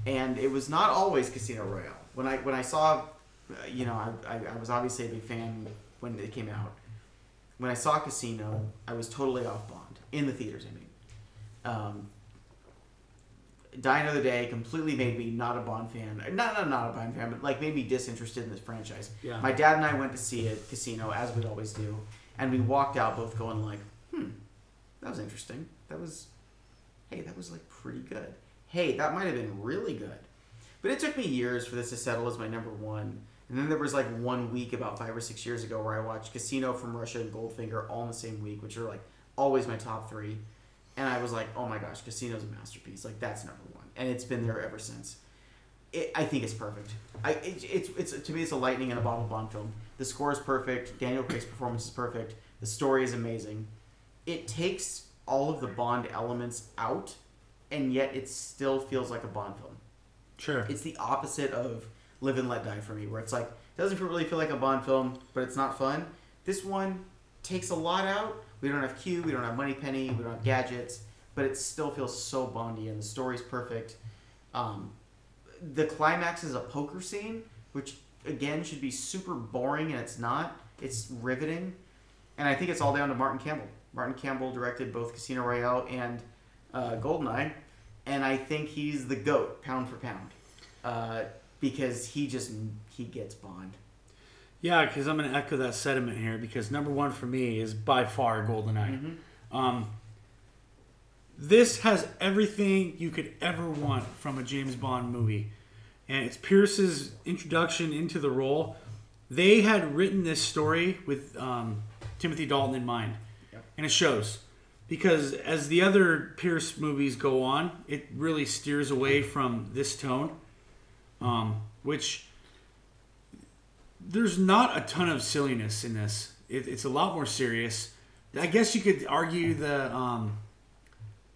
and it was not always Casino Royale. When I when I saw, uh, you know, I, I, I was obviously a big fan when it came out. When I saw Casino, I was totally off Bond in the theaters. I mean, um, Die Another Day completely made me not a Bond fan. Not not not a Bond fan, but like made me disinterested in this franchise. Yeah. My dad and I went to see it, Casino, as we'd always do, and we walked out both going like, "Hmm, that was interesting. That was, hey, that was like pretty good. Hey, that might have been really good." But it took me years for this to settle as my number one. And then there was like one week about five or six years ago where I watched Casino from Russia and Goldfinger all in the same week, which are like always my top three. And I was like, oh my gosh, Casino's a masterpiece. Like that's number one, and it's been there ever since. It, I think it's perfect. I it, it's it's to me it's a lightning in a bottle Bond film. The score is perfect. Daniel Craig's performance is perfect. The story is amazing. It takes all of the Bond elements out, and yet it still feels like a Bond film. Sure. It's the opposite of Live and Let Die for me, where it's like it doesn't really feel like a Bond film, but it's not fun. This one takes a lot out. We don't have Q, we don't have Moneypenny, we don't have gadgets, but it still feels so Bondy, and the story's perfect. Um, the climax is a poker scene, which again should be super boring, and it's not. It's riveting, and I think it's all down to Martin Campbell. Martin Campbell directed both Casino Royale and uh, Goldeneye, and I think he's the goat, pound for pound, uh, because he just he gets Bond. Yeah, because I'm going to echo that sentiment here because number one for me is by far GoldenEye. Um, this has everything you could ever want from a James Bond movie, and it's Pierce's introduction into the role. They had written this story with um, Timothy Dalton in mind, Yep. and it shows because as the other Pierce movies go on, it really steers away from this tone, um, which there's not a ton of silliness in this. It, it's a lot more serious. I guess you could argue the um,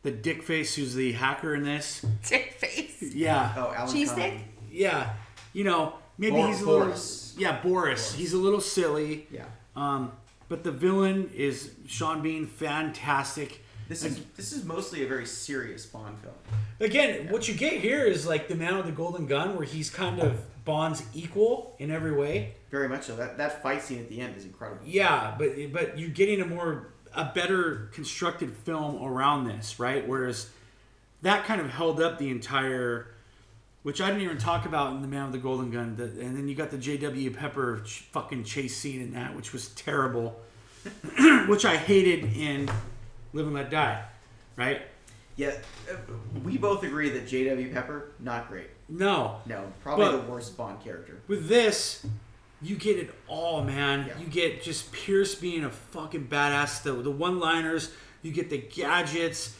the dick face who's the hacker in this. Dick face. Yeah, Oh, Alan Cheese Connery. dick? yeah. You know, maybe Bor- he's a little. Yeah, Boris. He's a little silly. Yeah. Um, but the villain is Sean Bean, fantastic. This is this is mostly a very serious Bond film. Again, what you get here is like the man with the golden gun, where he's kind of Bond's equal in every way. Very much so. That that fight scene at the end is incredible. Yeah, but but you're getting a more a better constructed film around this, right? Whereas that kind of held up the entire, which I didn't even talk about in the Man with the Golden Gun. The, and then you got the J.W. Pepper ch- fucking chase scene in that, which was terrible, which I hated in Live and Let Die, right? Yeah, uh, we both agree that J.W. Pepper not great. No, No, probably But- the worst Bond character. with this, you get it all, man. Yeah. You get just Pierce being a fucking badass. The the one liners. You get the gadgets.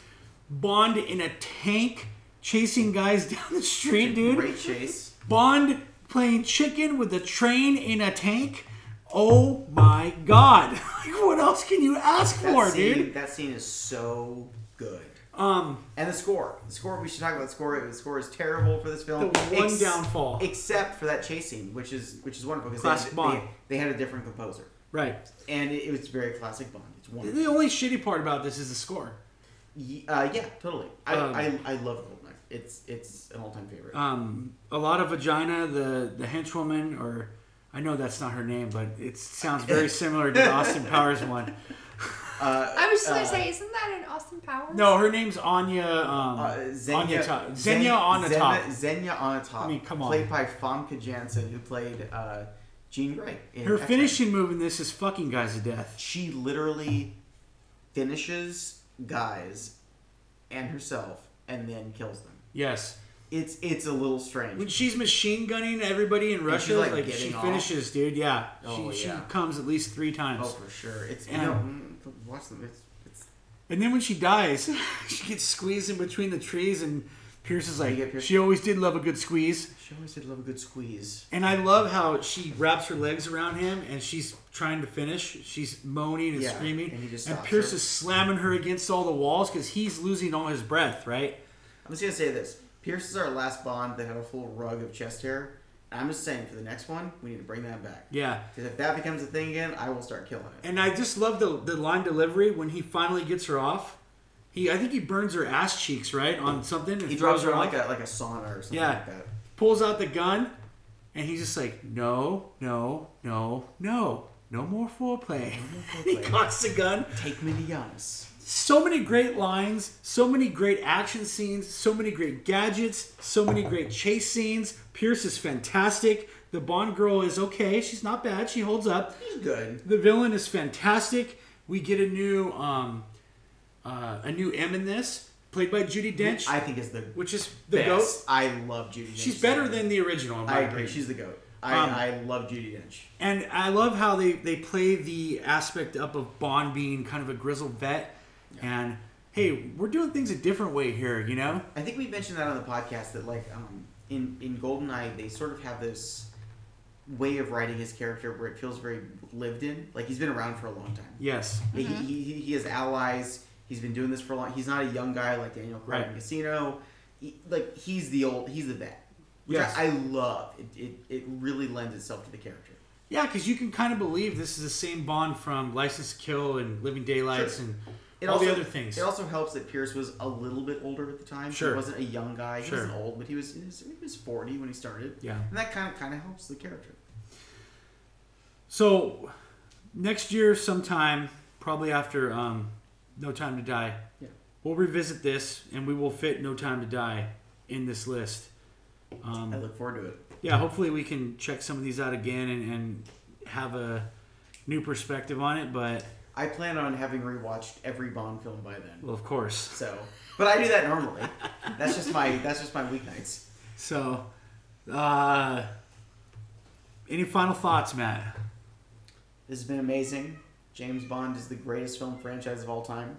Bond in a tank chasing guys down the street, dude. Great chase. Bond playing chicken with a train in a tank. Oh my god! What else can you ask That for, scene, dude? that scene is so good. Um, And the score. The score. We should talk about the score. The score is terrible for this film. The one downfall. except for that chase scene, which is which is wonderful because Classic they, Bond. They, they had a different composer, right. and it, it was very classic Bond. It's wonderful. The only shitty part about this is the score. Ye- Uh, yeah, totally. I, Um, I, I love Goldeneye. It's it's an all time favorite. um, a lot of vagina. The the henchwoman, or I know that's not her name, but it sounds very similar to the Austin Powers one. Uh, I was just gonna uh, say, isn't that an Austin Powers? No, her name's Anya. Um, Uh, Xenia, Onyato- Zen- Xenia Onatopp. Xenia, Xenia Onatopp. I mean, come on. Played by Famke Janssen, who played uh, Jean Grey. in Her X-Men. finishing move in this is fucking guys to death. She literally finishes guys and herself, and then kills them. Yes, It's it's a little strange. when she's machine gunning everybody in Russia, like, like, she off. finishes, dude. Yeah, Oh, she, yeah. she comes at least three times. oh, for sure. It's you know, watch them. It's it's And then when she dies, she gets squeezed in between the trees, and Pierce is like, Pierce- she always did love a good squeeze. she always did love a good squeeze. And I love how she wraps her legs around him, and she's trying to finish. She's moaning and Yeah, screaming, and and Pierce her. is slamming her against all the walls because he's losing all his breath. Right? I'm just gonna say this: Pierce is our last Bond that had a full rug of chest hair. I'm just saying for the next one, we need to bring that back. Yeah. Because if that becomes a thing again, I will start killing it. And I just love the the line delivery when he finally gets her off. He I think he burns her ass cheeks right on something. He drops throws her off. like a like a sauna or something Yeah. like that. pulls out the gun, and he's just like, no, no, no, no, no more foreplay. he foreplay. cocks the gun. Take me to Janus. So many great lines, so many great action scenes, so many great gadgets, so many great chase scenes. Pierce is fantastic. The Bond girl is okay. She's not bad. She holds up. He's good. The villain is fantastic. We get a new um, uh, a new M in this, played by Judi Dench, I think is the which is the best. goat. I love Judi. Dench. She's better than the original. I agree. opinion. She's the goat. I, Um, I love Judi Dench. And I love how they, they play the aspect up of Bond being kind of a grizzled vet. And hey, we're doing things a different way here, you know? I think we mentioned that on the podcast that like um, in in Goldeneye they sort of have this way of writing his character where it feels very lived in. Like he's been around for a long time. Yes. Like, He, mm-hmm. he, he has allies. He's been doing this for a long. He's not a young guy like Daniel Craig Right. in Casino. He, like he's the old. He's the vet. Which Yes. I, I love. It, it it really lends itself to the character. Yeah, because you can kind of believe this is the same Bond from License to Kill and Living Daylights Sure. and It all also, the other things. It also helps that Pierce was a little bit older at the time. Sure. He wasn't a young guy. He Sure. wasn't old, but he was, he was forty when he started. Yeah. And that kind of kind of helps the character. So next year, sometime, probably after um, No Time to Die, Yeah. we'll revisit this and we will fit No Time to Die in this list. Um, I look forward to it. yeah, hopefully we can check some of these out again and, and have a new perspective on it. But I plan on having rewatched every Bond film by then. well, of course. So, but I do that normally. That's just my that's just my weeknights. So, uh, any final thoughts, Matt? This has been amazing. James Bond is the greatest film franchise of all time.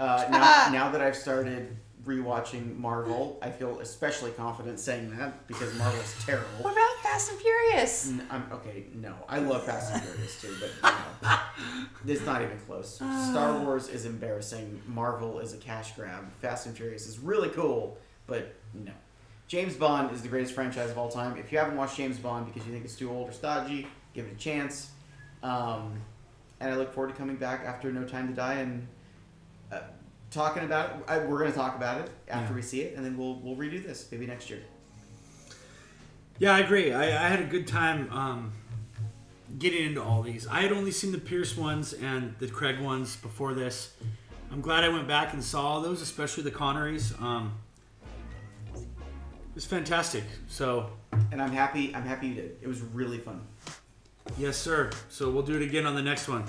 Uh, now, now that I've started rewatching Marvel, I feel especially confident saying that because Marvel's What terrible. About Fast and Furious? N- I'm, okay, no, I love Fast and Furious too, but no, it's not even close. Star Wars is embarrassing. Marvel is a cash grab. Fast and Furious is really cool, but no. James Bond is the greatest franchise of all time. If you haven't watched James Bond because you think it's too old or stodgy, give it a chance. Um, and I look forward to coming back after No Time to Die and uh, talking about it. I, we're going to talk about it after Yeah. we see it, and then we'll we'll redo this maybe next year. Yeah, I agree. I, I had a good time um, getting into all these. I had only seen the Pierce ones and the Craig ones before this. I'm glad I went back and saw all those, especially the Connerys. Um, it's fantastic. So, And I'm happy. I'm happy you did. It was really fun. yes, sir. So we'll do it again on the next one.